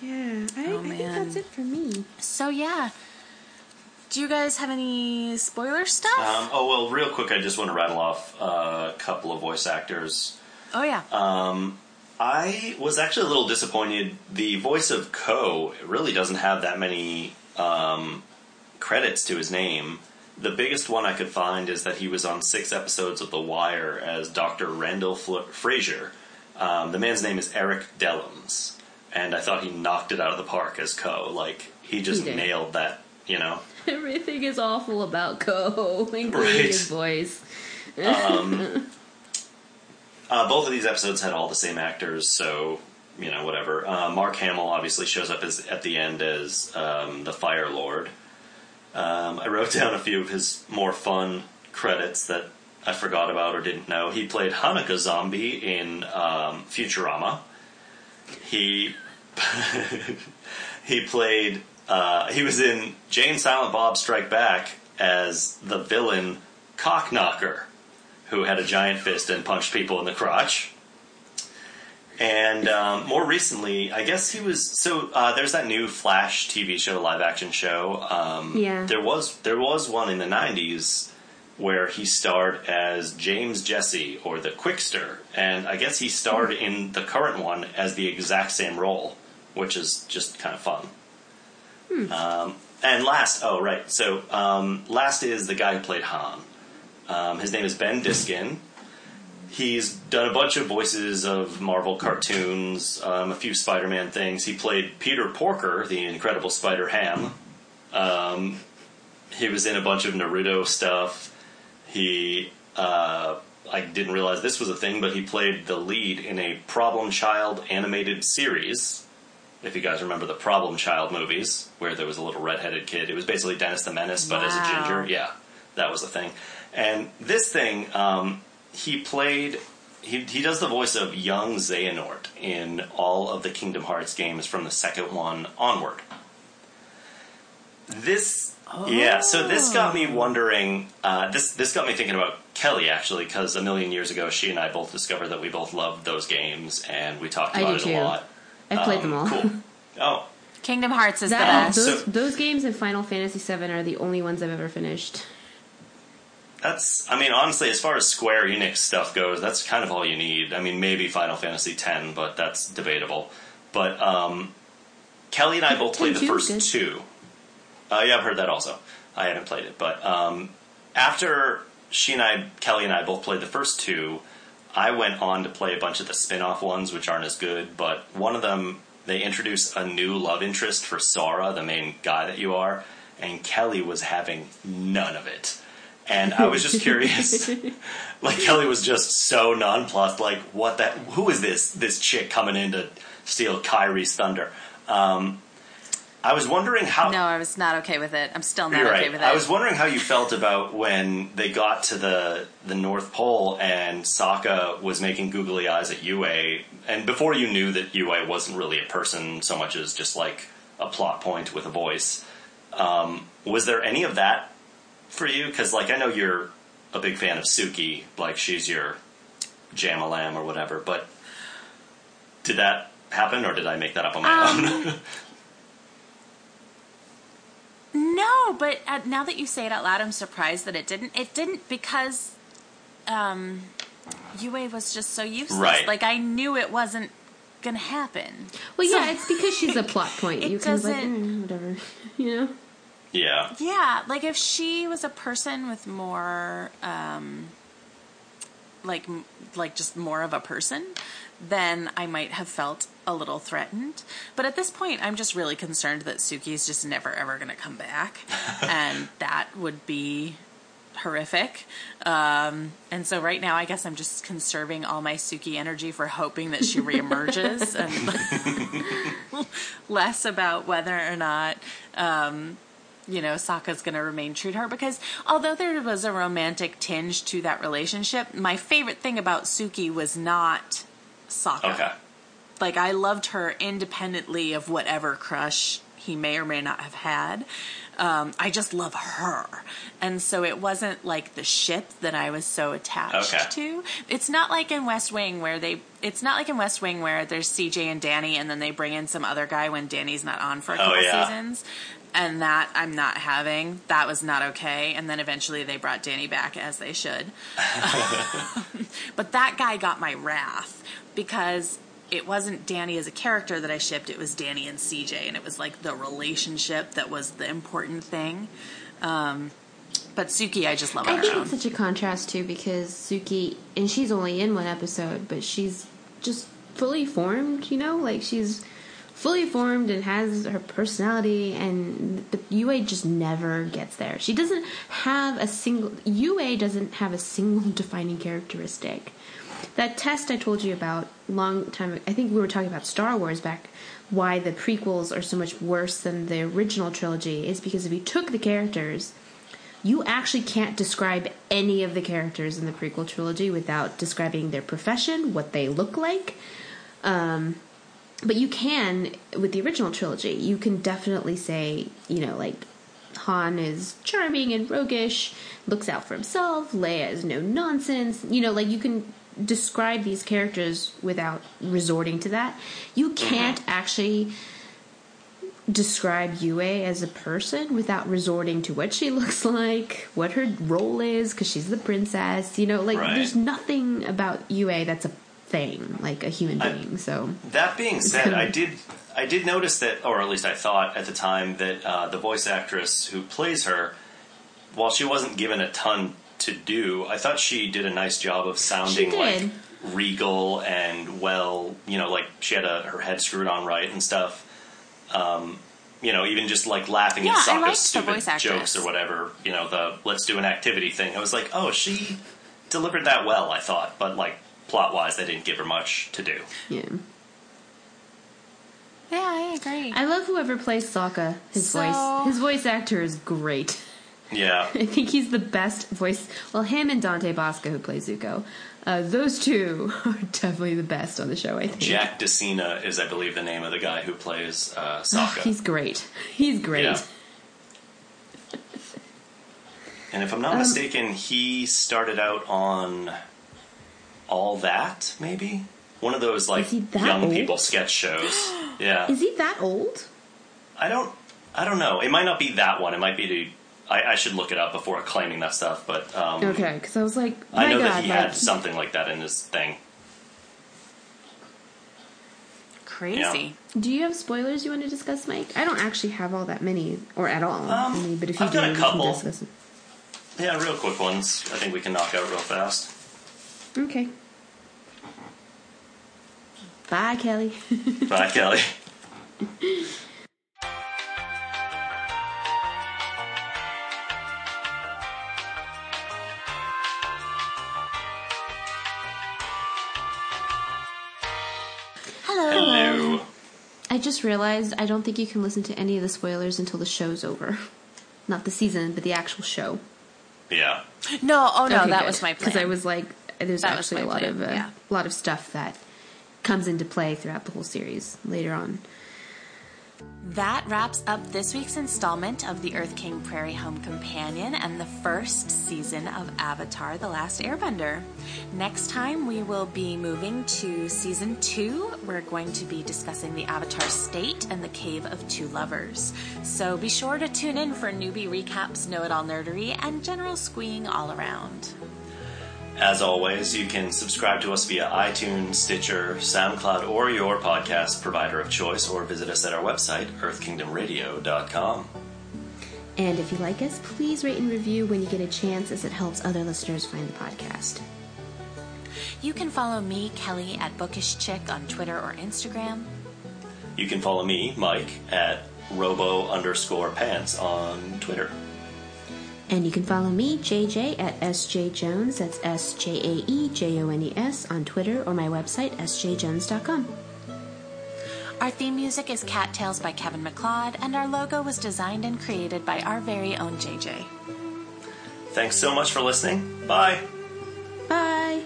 yeah, I, Oh, I think that's it for me. so yeah. Do you guys have any spoiler stuff? um, oh well real quick i just want to rattle off a couple of voice actors oh yeah. I was actually a little disappointed. The voice of Ko really doesn't have that many um, credits to his name. The biggest one I could find is that he was on six episodes of The Wire as Dr. Randall Fl- Frazier. Um, the man's name is Erik Dellums, and I thought he knocked it out of the park as Ko. Like he just He did. nailed that. You know, Everything is awful about Ko, including Right. his voice. Uh, both of these episodes had all the same actors, so you know whatever. Uh, Mark Hamill obviously shows up as at the end as um, the Fire Lord. Um, I wrote down a few of his more fun credits that I forgot about or didn't know. He played Chanukah Zombie in um, Futurama. He he played. Uh, he was in Jay and Silent Bob Strike Back as the villain Cocknocker who had a giant fist and punched people in the crotch. And um, more recently, I guess he was so. Uh, there's that new Flash TV show, live action show. Um, Yeah. There was there was one in the '90s where he starred as James Jesse or the Trickster, and I guess he starred in the current one as the exact same role, which is just kind of fun. Um, and last, oh right, so um, last is the guy who played Hahn. Um, his name is Ben Diskin. He's done a bunch of voices of Marvel cartoons, um, a few Spider-Man things. He played Peter Porker, the Incredible Spider Ham. Um, he was in a bunch of Naruto stuff. He, uh, I didn't realize this was a thing, but he played the lead in a Problem Child animated series. If you guys remember the Problem Child movies, where there was a little redheaded kid, it was basically Dennis the Menace, but as a ginger. Yeah, that was the thing. And this thing, um, he played. He, he does the voice of young Xehanort in all of the Kingdom Hearts games from the second one onward. This, yeah. So this got me wondering. Uh, this this got me thinking about Kelly actually, because a million years ago, she and I both discovered that we both loved those games, and we talked about it too. a lot. I've played Um, them all. Cool. Oh, Kingdom Hearts is the That, best. those, So- those games and Final Fantasy VII are the only ones I've ever finished. That's, I mean, honestly, as far as Square Enix stuff goes, that's kind of all you need. I mean, maybe Final Fantasy X, but that's debatable. But um, Kelly and I both played the 10 too first good. two. Uh, yeah, I've heard that also. I haven't played it, but um, after she and I, Kelly and I, both played the first two, I went on to play a bunch of the spin-off ones, which aren't as good. But one of them, they introduce a new love interest for Sora, the main guy that you are, and Kelly was having none of it. And I was just curious. like Kelly was just so nonplussed. Like, what that? Who is this? This chick coming in to steal Kairi's thunder? Um, I was wondering how. no, I was not okay with it. I'm still not You're okay right. with it. I was wondering how you felt about when they got to the the North Pole and Sokka was making googly eyes at Yue, and before you knew that Yue wasn't really a person so much as just like a plot point with a voice. Um, was there any of that for you? Because like I know you're a big fan of Suki, like she's your Jamalam or whatever, but did that happen or did I make that up on my Um, own? No, but uh, now that you say it out loud, I'm surprised that it didn't. It didn't because um, Yue was just so useless. Right. Like I knew it wasn't gonna happen. Well, So- yeah, it's because she's a plot point. It you kind of like, doesn't- eh, whatever, you know. yeah. Yeah, like if she was a person with more, um, like like just more of a person, then I might have felt a little threatened. But at this point, I'm just really concerned that Suki is just never ever going to come back, and that would be horrific. Um, and so right now, I guess I'm just conserving all my Suki energy for hoping that she reemerges, and less about whether or not. Um, you know, Sokka's going to remain true to her because although there was a romantic tinge to that relationship, my favorite thing about Suki was not Sokka. Okay. Like I loved her independently of whatever crush he may or may not have had. Um, I just love her, and so it wasn't like the ship that I was so attached Okay. to. It's not like in West Wing where they. It's not like in West Wing where there's CJ and Danny, and then they bring in some other guy when Danny's not on for a Oh, couple yeah. seasons. And that I'm not having. That was not okay. And then eventually they brought Danny back as they should. But that guy got my wrath because it wasn't Danny as a character that I shipped, it was Danny and CJ, and it was like the relationship that was the important thing. Um, but Suki, I just love I her think own. it's such a contrast too because Suki, and she's only in one episode, but she's just fully formed. You know, like she's fully formed and has her personality, and but Yue just never gets there. She doesn't have a single. Yue doesn't have a single defining characteristic. That test I told you about long time. Ago I think we were talking about Star Wars back. Why the prequels are so much worse than the original trilogy is because if you took the characters you actually can't describe any of the characters in the prequel trilogy without describing their profession, what they look like. Um, but you can with the original trilogy. You can definitely say, you know, like Han is charming and roguish, looks out for himself. Leia is no nonsense. You know, like you can describe these characters without resorting to that. You can't actually describe Yue as a person without resorting to what she looks like, what her role is, because she's the princess. You know, like Right. there's nothing about Yue that's a thing, like a human I- being. So That being said, I did I did notice that, or at least I thought at the time that uh, the voice actress who plays her, while she wasn't given a ton to do, I thought she did a nice job of sounding like regal and well, you know, like she had a, her head screwed on right and stuff. Um, you know, even just like laughing Yeah, at I Sokka's stupid voice jokes or whatever. You know, the let's do an activity thing. I was like, oh, she delivered that well. I thought, but like plot wise, they didn't give her much to do. yeah, yeah, I agree. I love whoever plays Sokka. His So- voice, his voice actor is great. Yeah. I think he's the best voice. Well, him and Dante Basco, who plays Zuko, uh, those two are definitely the best on the show. I think. Jack De Sena is, I believe, the name of the guy who plays uh, Sokka. He's great. He's great. Yeah. And if I'm not Um, mistaken, he started out on All That, maybe? One of those like Is he that young old? people sketch shows. yeah. Is he that old? I don't I don't know. It might not be that one. It might be I, I should look it up before claiming that stuff, but um, Okay, because I was like, my I know God, that he like, had something like that in his thing. Crazy. Do you have spoilers you want to discuss, Mike? I don't actually have all that many, or at all. Um, mean, but if you I've do, got a we couple. can discuss them. Yeah, real quick ones. I think we can knock out real fast. Okay. Bye, Kelly. Bye, Kelly. Hello. Hello. I just realized I don't think you can listen to any of the spoilers until the show's over. Not the season, but the actual show. Yeah. No, oh no, Okay, that good. was my plan. Because I was like, there's That was actually a my lot plan, of uh, yeah. a lot of stuff that comes into play throughout the whole series later on. That wraps up this week's installment of the Earth King Prairie Home Companion and the first season of Avatar The Last Airbender. Next time, we will be moving to season two. We're going to be discussing the Avatar State and the Cave of Two Lovers. So be sure to tune in for newbie recaps, know it all nerdery, and general squeeing all around. As always, you can subscribe to us via iTunes, Stitcher, SoundCloud, or your podcast provider of choice, or visit us at our website, earthkingdomradio.com. And if you like us, please rate and review when you get a chance, as it helps other listeners find the podcast. You can follow me, Kelly, at Bookish Chick on Twitter or Instagram. You can follow me, Mike, at robo underscore pants on Twitter. And you can follow me, JJ, at sjaejones, that's S J A E J O N E S, on Twitter or my website, sjaejones.com. Our theme music is Cattails by Kevin MacLeod, and our logo was designed and created by our very own JJ. Thanks so much for listening. Bye. Bye.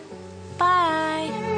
Bye.